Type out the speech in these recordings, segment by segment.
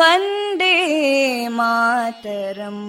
Vande Mataram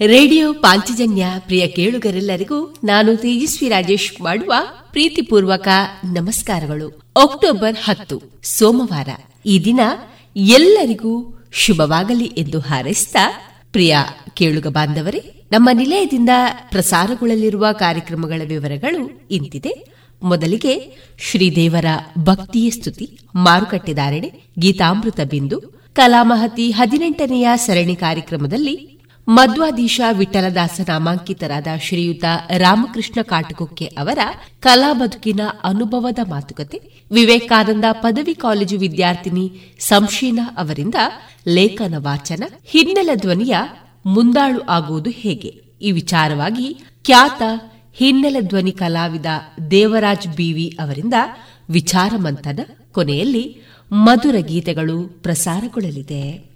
radio Panchajanya ಪ್ರಿಯ ಕೇಳುಗರೆಲ್ಲರಿಗೂ ನಾನು ತೇಜಸ್ವಿ ರಾಜೇಶ್ ಮಾಡುವ ಪ್ರೀತಿಪೂರ್ವಕ ನಮಸ್ಕಾರಗಳು. ಅಕ್ಟೋಬರ್ ಹತ್ತು, ಸೋಮವಾರ. ಈ ದಿನ ಎಲ್ಲರಿಗೂ ಶುಭವಾಗಲಿ ಎಂದು ಹಾರೈಸಿದ ಪ್ರಿಯ ಕೇಳುಗ ಬಾಂಧವರೇ, ನಮ್ಮ ನಿಲಯದಿಂದ ಪ್ರಸಾರಗೊಳ್ಳಲಿರುವ ಕಾರ್ಯಕ್ರಮಗಳ ವಿವರಗಳು ಇಂತಿದೆ. ಮೊದಲಿಗೆ ಶ್ರೀದೇವರ ಭಕ್ತಿಯ ಸ್ತುತಿ ಮಾರುಕಟ್ಟೆದಾರಣೆ ಗೀತಾಮೃತ ಬಿಂದು, ಕಲಾಮಹತಿ ಹದಿನೆಂಟನೆಯ ಸರಣಿ ಕಾರ್ಯಕ್ರಮದಲ್ಲಿ ಮಧ್ವಾಧೀಶ ವಿಠಲದಾಸ ನಾಮಾಂಕಿತರಾದ ಶ್ರೀಯುತ ರಾಮಕೃಷ್ಣ ಕಾಟಗುಕ್ಕೆ ಅವರ ಕಲಾ ಬದುಕಿನ ಅನುಭವದ ಮಾತುಕತೆ, ವಿವೇಕಾನಂದ ಪದವಿ ಕಾಲೇಜು ವಿದ್ಯಾರ್ಥಿನಿ ಸಂಶೀನಾ ಅವರಿಂದ ಲೇಖನ ವಾಚನ, ಹಿನ್ನೆಲೆ ಧ್ವನಿಯ ಮುಂದಾಳು ಆಗುವುದು ಹೇಗೆ? ಈ ವಿಚಾರವಾಗಿ ಖ್ಯಾತ ಹಿನ್ನೆಲೆ ಧ್ವನಿ ಕಲಾವಿದ ದೇವರಾಜ್ ಬಿವಿ ಅವರಿಂದ ವಿಚಾರ ಮಂಥನ ಕೊನೆಯಲ್ಲಿ ಮಧುರ ಗೀತೆಗಳು ಪ್ರಸಾರಗೊಳ್ಳಲಿದೆ.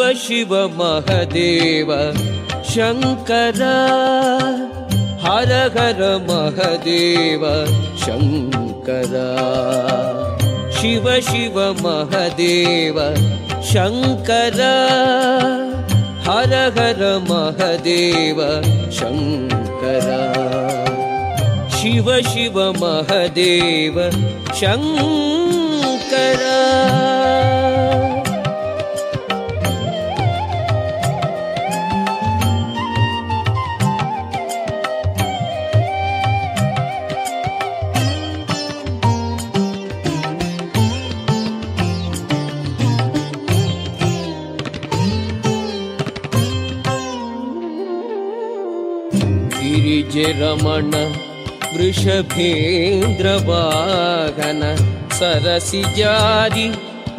शिव महदेव। शङ्कर हर हर महदेव। शङ्कर शिव शिव महदेव। शङ्कर हर हर महदेव। शङ्कर शिव शिव महदेव। शङ्कर रमण वृषभेन्द्रवाहन सरसिजारि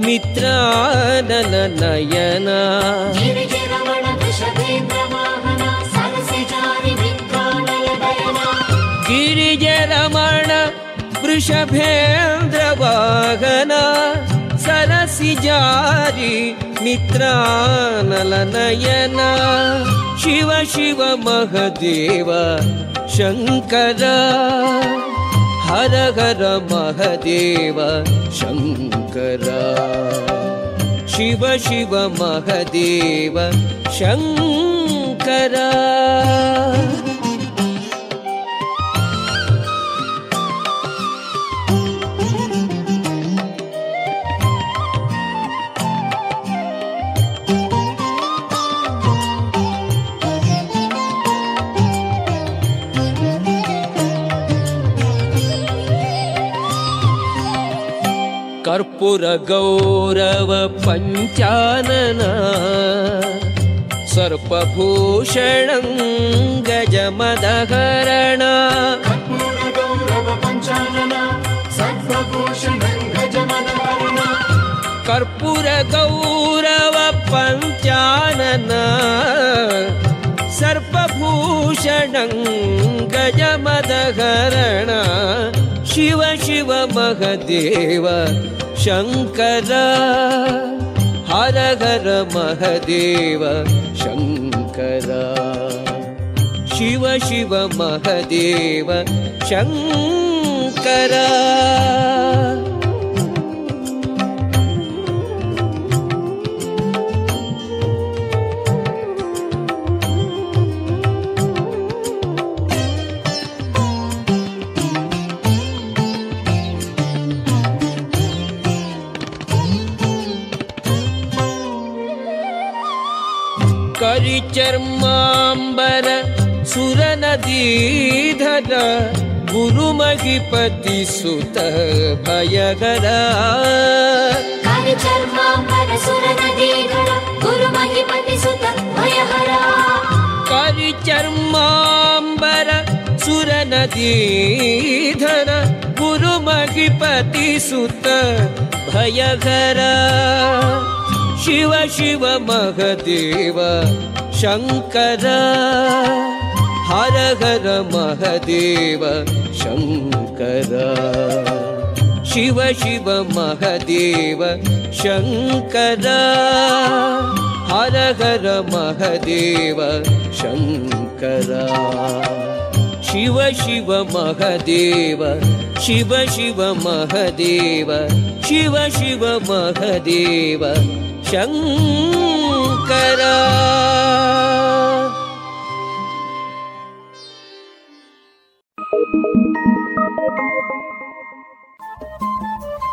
मित्रानन नयना। गिरिजरमण वृषभेन्द्रवाहन सरसिजारि मित्रानलनयना शिव शिव महदेव शङ्कर हर हर महदेव शङ्कर। शिव शिव महदेव शङ्कर कर्पूरगौरव पञ्चानन सर्पभूषणं गजमदहरण कर्पूरगौरव पञ्चानन सर्पभूषणं गजमदहरण शिव शिव महदेव शङ्कर हर हर महदेव शङ्कर। शिव शिव महदेव शङ्कर चर्माम्बर सुरनदीधर नदी धन गुरुमहीपति सुत भयघर्मा परिचर्माम्बर सुर नदी धन गुरुमहीपति सुत भयघर शिव शिव महदेव शङ्कर हर हर महदेव शङ्कर। शिव शिव महदेव शङ्कर हर हर महदेव शङ्कर। शिव शिव महदेव शिव शिव महदेव शिव शिव महदेव शङ्कर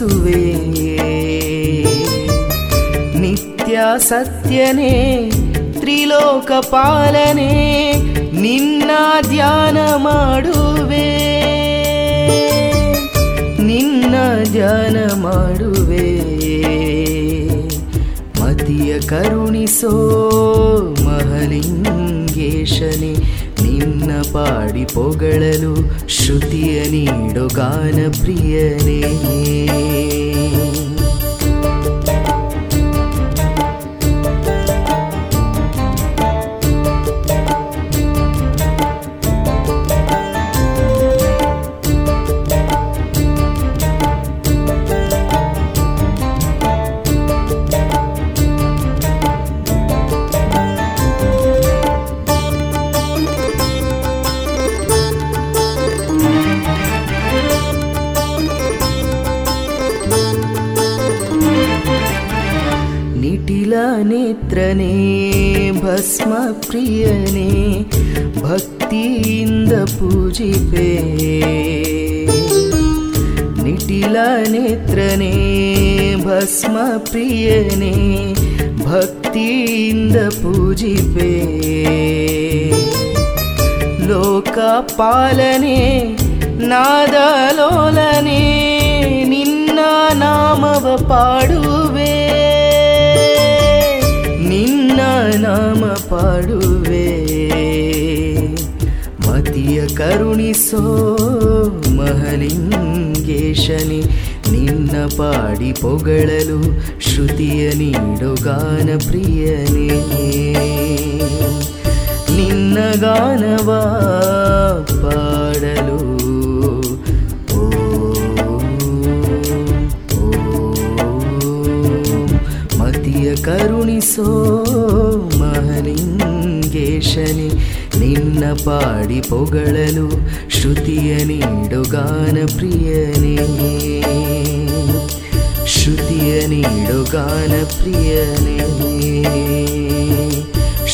ಭಜಿಸುವೆ ನಿತ್ಯ ಸತ್ಯನೇ, ತ್ರಿಲೋಕ ಪಾಲನೆ, ನಿನ್ನ ಧ್ಯಾನ ಮಾಡುವೆ. ನಿನ್ನ ಧ್ಯಾನ ಮಾಡುವೆ. ಮತಿಯ ಕರುಣಿಸೋ ಮಹಲಿಂಗೇಶನೇ, ನಿನ್ನ ಪಾಡಿ ಪೊಗಳಲು ृगानप्रियने ಲೋಕಪಾಲನೆ ನಾದಲೋಲನೆ ನಿನ್ನ ನಾಮವ ಪಾಡುವೆ. ನಿನ್ನ ನಾಮ ಪಾಡುವೆ. ಮತಿಯ ಕರುಣಿಸೋ ಮಹಲಿಂಗೇಶನಿ, ನಿನ್ನ ಪಾಡಿ ಪೊಗಳಲು ಶ್ರುತಿಯ ನೀಡು ಗಾನ ಪ್ರಿಯನೇ. ನಿನ್ನ ಗಾನವ ಪಾಡಲು. ಓ, ಮತಿಯ ಕರುಣಿಸೋ ಮಹಲಿಂಗೇಶನಿ ನಿನ್ನ ಪಾಡಿ ಪೊಗಳಲು ಶ್ರುತಿಯ ನೀಡು ಗಾನ ಪ್ರಿಯನೇ. ಶ್ರುತಿಯ ನೀಡು ಗಾನ ಪ್ರಿಯನೇ.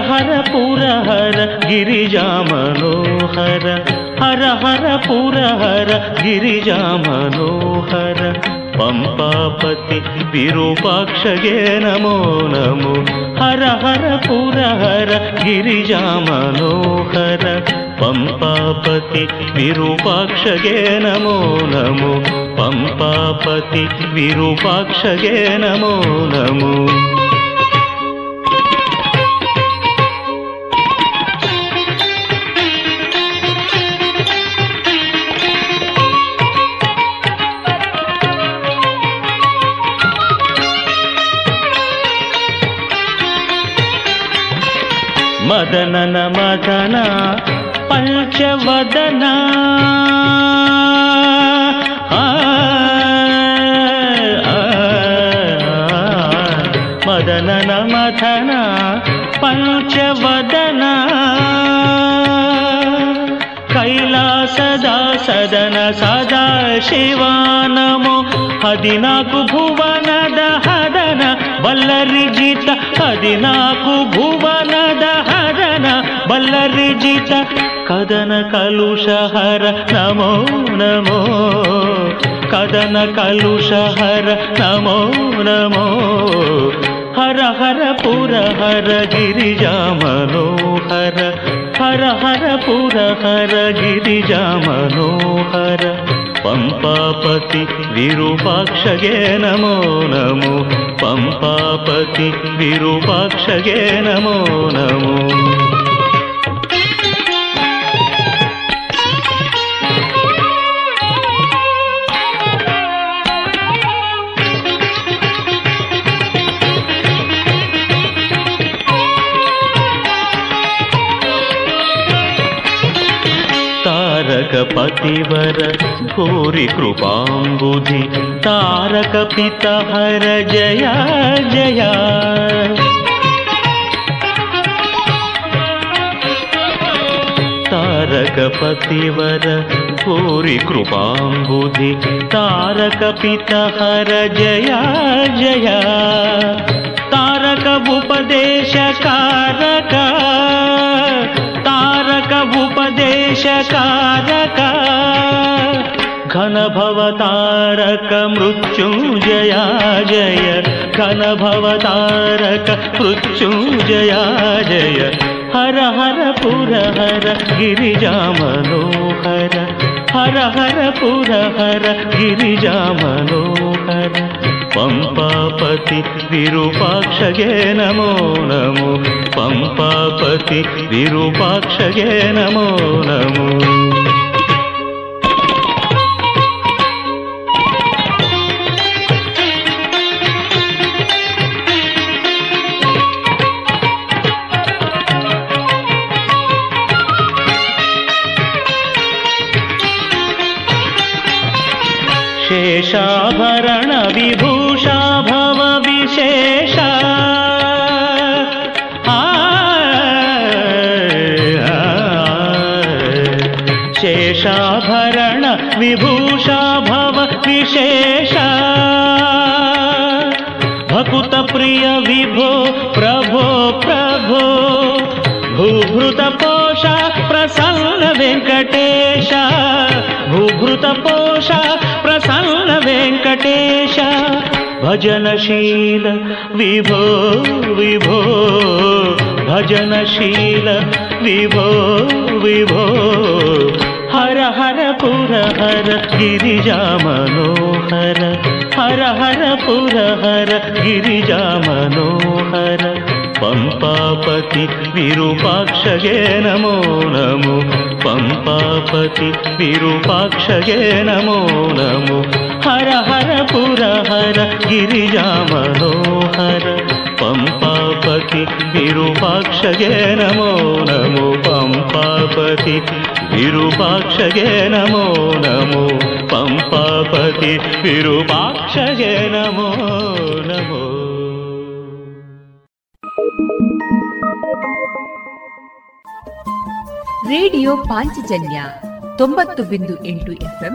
ಹರ ಹರ ಪುರ ಹರ ಗಿರಿಜಾ ಮನೋಹರ ಹರ ಹರ ಪುರ ಹರ ಗಿರಿಜಾ ಮನೋಹರ ಪಂಪಾಪತಿ ವಿರೂಪಾಕ್ಷಗೆ ನಮೋ ನಮೋ ಹರ ಹರ ಪುರ ಹರ ಗಿರಿಜಾ ಮನೋಹರ ಪಂಪಾಪತಿ ವಿರೂಪಾಕ್ಷಗೆ ನಮೋ ನಮೋ ಪಂಪಾಪತಿ ವಿರೂಪಾಕ್ಷಗೆ ನಮೋ ನಮೋ ಮದನನ ಮದನ ಪಂಚವದನ ಆ, ಆ, ಮದನನ ಮದನ ಪಂಚವದನ ಕೈಲಾಸದ ಸದನ ಸದಾ ಶಿವ ನಮೋ ಹದಿನಾಲ್ಕು ಭುವನದ ಹದನ ಬಲ್ಲರಿ ಜಿತ ಹದಿನಾಲ್ಕು ಭುವನದ ಹದನ ಬಲ್ಲರಿ ಜಿತ ಕದನ ಕಲುಷಹರ ನಮೋ ನಮೋ ಕದನ ಕಲುಷಹರ ನಮೋ ನಮೋ ಹರ ಹರ ಪುರ ಹರ ಗಿರಿಜಾ ಮನೋಹರ ಹರ ಹರ ಪುರ ಹರ ಗಿರಿಜಾ ಮನೋಹರ ಪಂಪಾಪತಿ ವಿರೂಪಾಕ್ಷಗೆ ನಮೋ ನಮೋ ಪಂಪಾಪತಿ ವಿರೂಪಾಕ್ಷಗೆ ನಮೋ ನಮೋ ತಾರಕ ಪತಿವರ ಭೂರಿ ಕೃಪಾಂಬುಧಿ ತಾರಕ ಪಿತ ಹರ ಜಯ ಜಯ ತಾರಕ ಪತಿವರ ಭೂರಿ ಕೃಪಾಂಬುಧಿ ತಾರಕ क्लेशकारक घनभवतारक मृत्युञ्जया जय घनभवतारक मृत्युञ्जया जय हर हर पुर हर गिरिजा मनोहर हर हर पुर हर गिरिजा मनोहर ಪಂಪಾಪತಿ ವಿರೂಪಾಕ್ಷಗೆ ನಮೋ ನಮೋ ಪಂಪಾಪತಿ ವಿರೂಪಾಕ್ಷಗೆ ನಮೋ ನಮೋ शेषाभरण विभू భజనశీల విభో విభో భజనశీల విభో విభో హర హర పుర హర గిరిజా మనోహర హర హర పుర హర గిరిజా మనోహర పంపాపతి విరూపాక్షగే నమో నమో పంపాపతి విరూపాక్షగే నమో నమో ಹರ ಹರ ಪುರ ಹರ ಗಿರಿಜಾ ಮನೋಹರ ಪಂಪಾಪತಿ ವಿರೂಪಾಕ್ಷಗೆ ನಮೋ ನಮೋ ಪಂಪಾಪತಿ ವಿರೂಪಾಕ್ಷಗೆ ನಮೋ ನಮೋ ಪಂಪಾಪತಿ ವಿರೂಪಾಕ್ಷಗೆ ನಮೋ ನಮೋ. ರೇಡಿಯೋ ಪಾಂಚಜನ್ಯ ತೊಂಬತ್ತು ಬಿಂದು ಎಂಟು ಎಫ್ಎಂ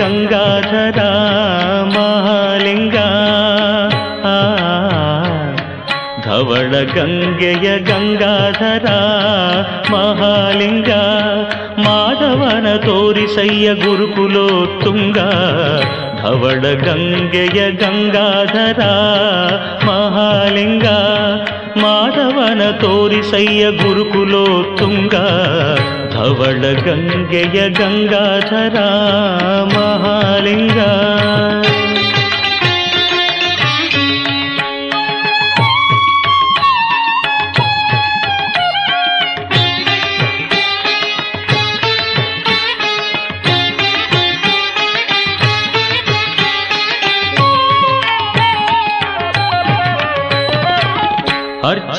ಗಂಗಾಧರ ಮಹಾಲಿಂಗ ಆ, ಧವಳ ಗಂಗೆಯ ಗಂಗಾಧರ ಮಹಾಲಿಂಗ ಮಾಧವನ ತೋರಿಸಯ್ಯ ಗುರುಕುಲೋತ್ತುಂಗ ಧವಳ ಗಂಗೆಯ ಗಂಗಾಧರ ಮಹಾಲಿಂಗ ಮಾಧವನ ತೋರಿಸಯ್ಯ ಗುರುಕುಲೋತ್ತುಂಗ ಧವಳ ಗಂಗೆಯ ಗಂಗಾಧರ ಮಹಾಲಿಂಗ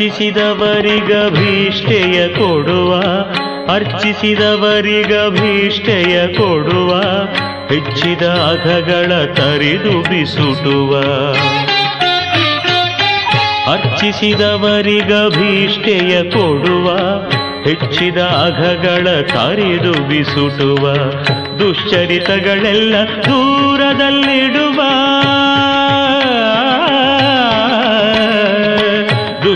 ಅರ್ಚಿಸಿದವರಿಗಭೀಷ್ಟೆಯ ಕೊಡುವ ಅರ್ಚಿಸಿದವರಿಗಭೀಷ್ಟೆಯ ಕೊಡುವ, ಹೆಚ್ಚಿದ ಅಧಗಳ ತರಿದು ಬಿಸುಟುವ. ಅರ್ಚಿಸಿದವರಿಗಭೀಷ್ಟೆಯ ಕೊಡುವ, ಹೆಚ್ಚಿದ ಅಘಗಳ ತರಿದು ಬಿಸುಟುವ. ದುಶ್ಚರಿತಗಳೆಲ್ಲ ದೂರದಲ್ಲಿಡುವ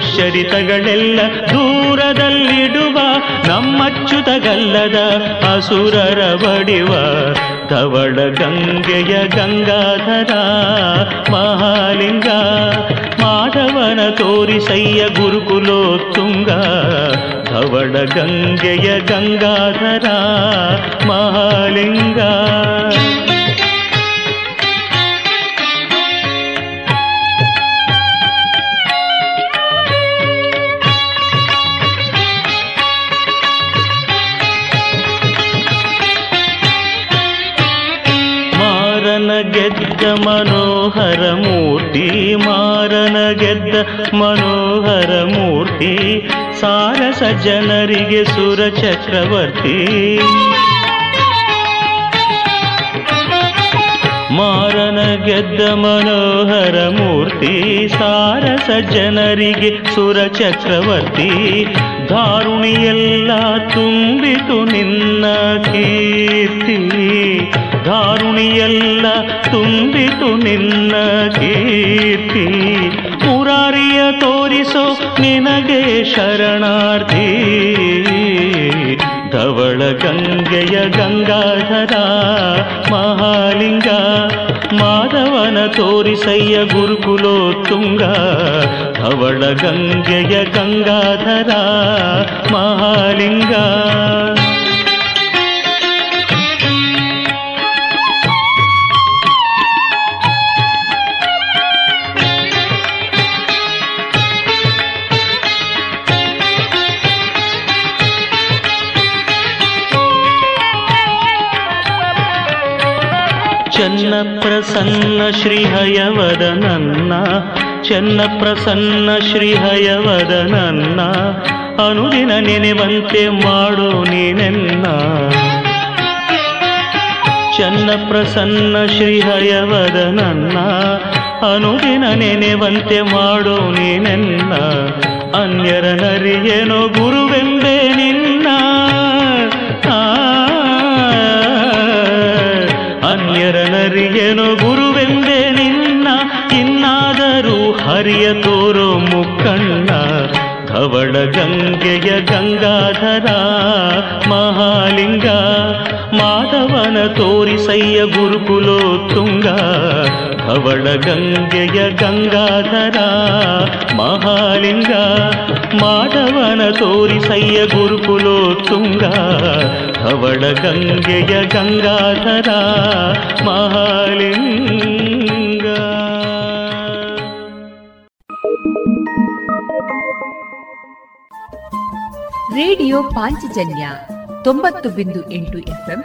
ದುಶ್ಚರಿತಗಳೆಲ್ಲ ದೂರದಲ್ಲಿಡುವ ನಮ್ಮಚ್ಚುತಗಲ್ಲದ ಅಸುರರ ಬಡಿವ ಧವಳ ಗಂಗೆಯ ಗಂಗಾಧರ ಮಹಾಲಿಂಗ. ಮಾಧವನ ತೋರಿಸಯ್ಯ ಗುರುಕುಲೋತ್ತುಂಗ ಧವಳ ಗಂಗೆಯ ಗಂಗಾಧರ ಮಹಾಲಿಂಗ. ಮನೋಹರ ಮೂರ್ತಿ, ಸಾರಸ ಜನರಿಗೆ ಸುರ ಚಕ್ರವರ್ತಿ. ಮಾರನ ಗೆದ್ದ ಮನೋಹರ ಮೂರ್ತಿ, ಸಾರಸ ಜನರಿಗೆ ಸುರ ಚಕ್ರವರ್ತಿ. ಧಾರುಣಿಯೆಲ್ಲ ತುಂಬಿತು ನಿನ್ನ ಕೀರ್ತಿ. ಧಾರುಣಿಯೆಲ್ಲ ತುಂಬಿತು ನಿನ್ನ ಕೀರ್ತಿ. ಮುರಾರಿಯ ತೋರಿಸೋ ನಿನಗೆ ಶರಣಾರ್ಥಿ ಧವಳ ಗಂಗೆಯ ಗಂಗಾಧರ ಮಹಾಲಿಂಗ ಮಾಧವನ ತೋರಿಸಯ್ಯ ಗುರುಕುಲೋತ್ತುಂಗ ಧವಳ ಗಂಗೆಯ ಗಂಗಾಧರ ಮಹಾಲಿಂಗ ಪ್ರಸನ್ನ ಶ್ರೀಹಯವದ ನನ್ನ ಚೆನ್ನ ಪ್ರಸನ್ನ ಶ್ರೀಹಯವದ ನನ್ನ ಅನುದಿನ ನೆನೆವಂತೆ ಮಾಡು ನೀನೆನ್ನ. ಚೆನ್ನ ಪ್ರಸನ್ನ ಶ್ರೀಹಯವದ ನನ್ನ ಅನುದಿನ ನೆನೆವಂತೆ ಮಾಡು ನೀನೆನ್ನ. ಅನ್ಯರ ನರಿಯೇನೋ ಗುರುವೆಂದೇ ನಿನ್ನ. ಆ, ಗುರುವೆಂದೆ ಗುರುವೆಂದೇ ನಿನ್ನ, ಇನ್ನಾದರೂ ಹರಿಯ ತೋರೋ ಮುಕ್ಕಣ್ಣ. ಧವಳ ಗಂಗೆಯ ಗಂಗಾಧರ, ಮಹಾಲಿಂಗ, ಮಾಧವನ ತೋರಿಸಯ್ಯ ಗುರುಕುಲೋ ತುಂಗ ಧವಳ ಗಂಗೆಯ ಗಂಗಾಧರ, ಮಹಾಲಿಂಗ, ಮಾಧವನ ತೋರಿಸಯ್ಯ ಗುರುಕುಲೋ ತುಂಗ ಧವಳ ಗಂಗೆಯ ಗಂಗಾಧರ, ಮಹಾಲಿಂಗ. ರೇಡಿಯೋ ಪಾಂಚಜನ್ಯ ತೊಂಬತ್ತು ಬಿಂದು ಎಂಟು ಎಫ್ಎಂ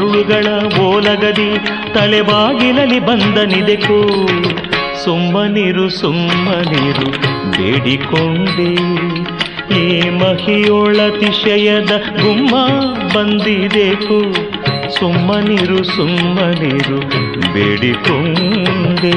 ಮರುಳುಗಳ ಓಲಗದಿ ತಲೆಬಾಗಿಲಲ್ಲಿ ಬಂದನಿದೆಕು ಸುಮ್ಮನಿರು ಸುಮ್ಮನಿರು ಬೇಡಿಕೊಂಡೆ. ಈ ಮಹಿಯೊಳತಿಶಯದ ಗುಮ್ಮ ಬಂದಿದೆಕು ಸುಮ್ಮನಿರು ಸುಮ್ಮನಿರು ಬೇಡಿಕೊಂಡೆ.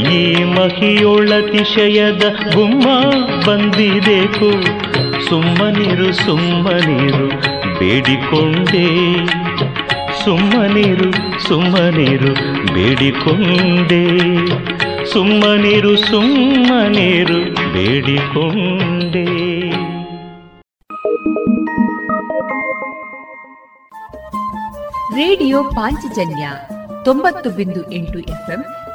ಈ ಮಹಿಯೊಳತಿಶಯದ ಗುಮ್ಮ ಬಂದಿದೆಕು. ಸುಮ್ಮನಿರು ಸುಮ್ಮನಿರು, ಬೇಡಿಕೊಂಡೆ. ಸುಮ್ಮನಿರು ಸುಮ್ಮನಿರು, ಬೇಡಿಕೊಂಡೆ. ಸುಮ್ಮನಿರು ಸುಮ್ಮನಿರು, ಬೇಡಿಕೊಂಡೆ. ರೇಡಿಯೋ ಪಾಂಚಜನ್ಯ ತೊಂಬತ್ತು ಬಿಂದು ಎಂಟು ಎಫ್ಎಂ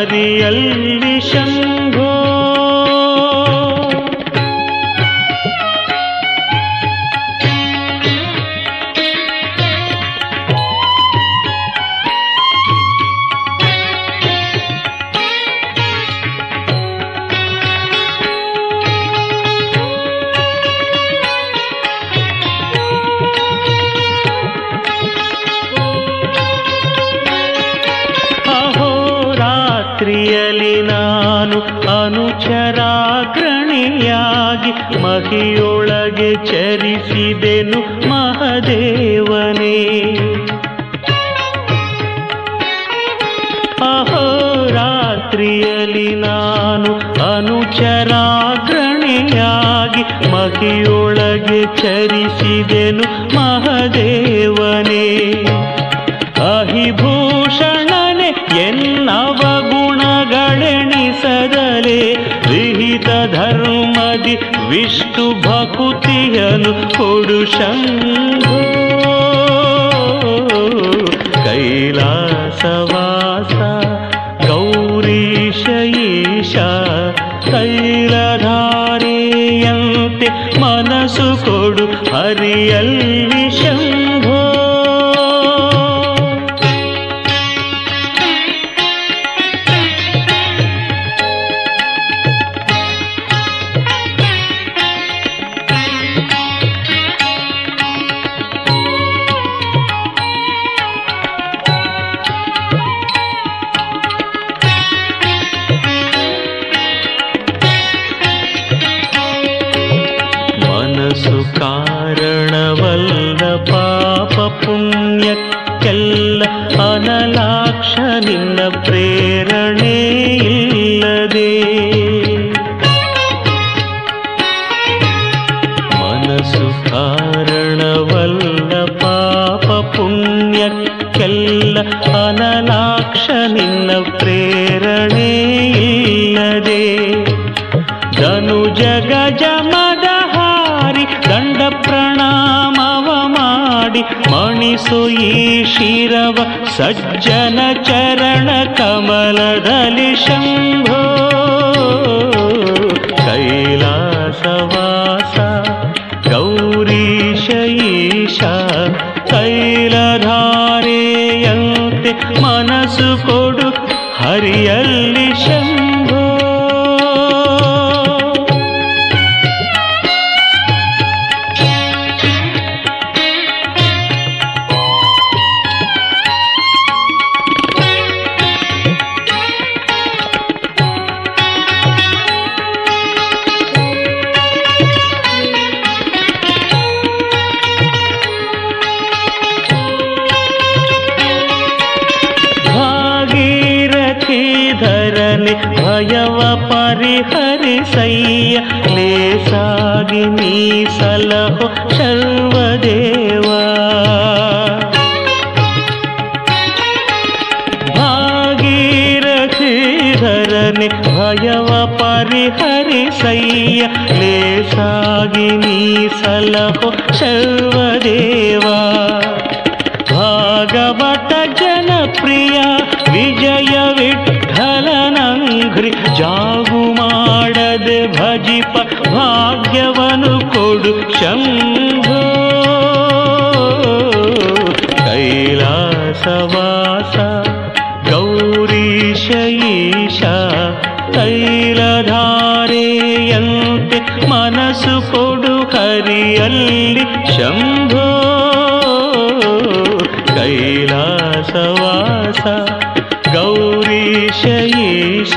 அறியல் ಪರಿಹರಿಸಯ್ಯ ಲೇಸಾಗಿ ನೀ ಸಲಹೋ ಸರ್ವದೇವಾ ಭಾಗೀರಥೀಧರನೆ ಭಯವ ಪರಿಹರಿಸಯ್ಯ ಲೇಸಾಗಿ ನೀ ಸಲಹೋ ಸರ್ವದೇವಾ ಭಾಗವತ ಜನಪ್ರಿಯ ವಿಜಯ ವಿಠಲನಂಘ್ರಿ ಜಾಗು ಮಾಡದೆ ಭಜಿಪ ಭಾಗ್ಯವನು ಕೊಡು ಶಂಭು. ಕೈಲಾಸವಾಸ ಗೌರೀಶ ಈಶ ತೈಲಧಾರೆಯಂತೆ ಮನಸ್ಸು ಕೊಡು ಹರಿಯಲ್ಲಿ ಶಂಭು. ಕೈಲಾಸವಾಸ ಗೌರೀಶ ಈಶ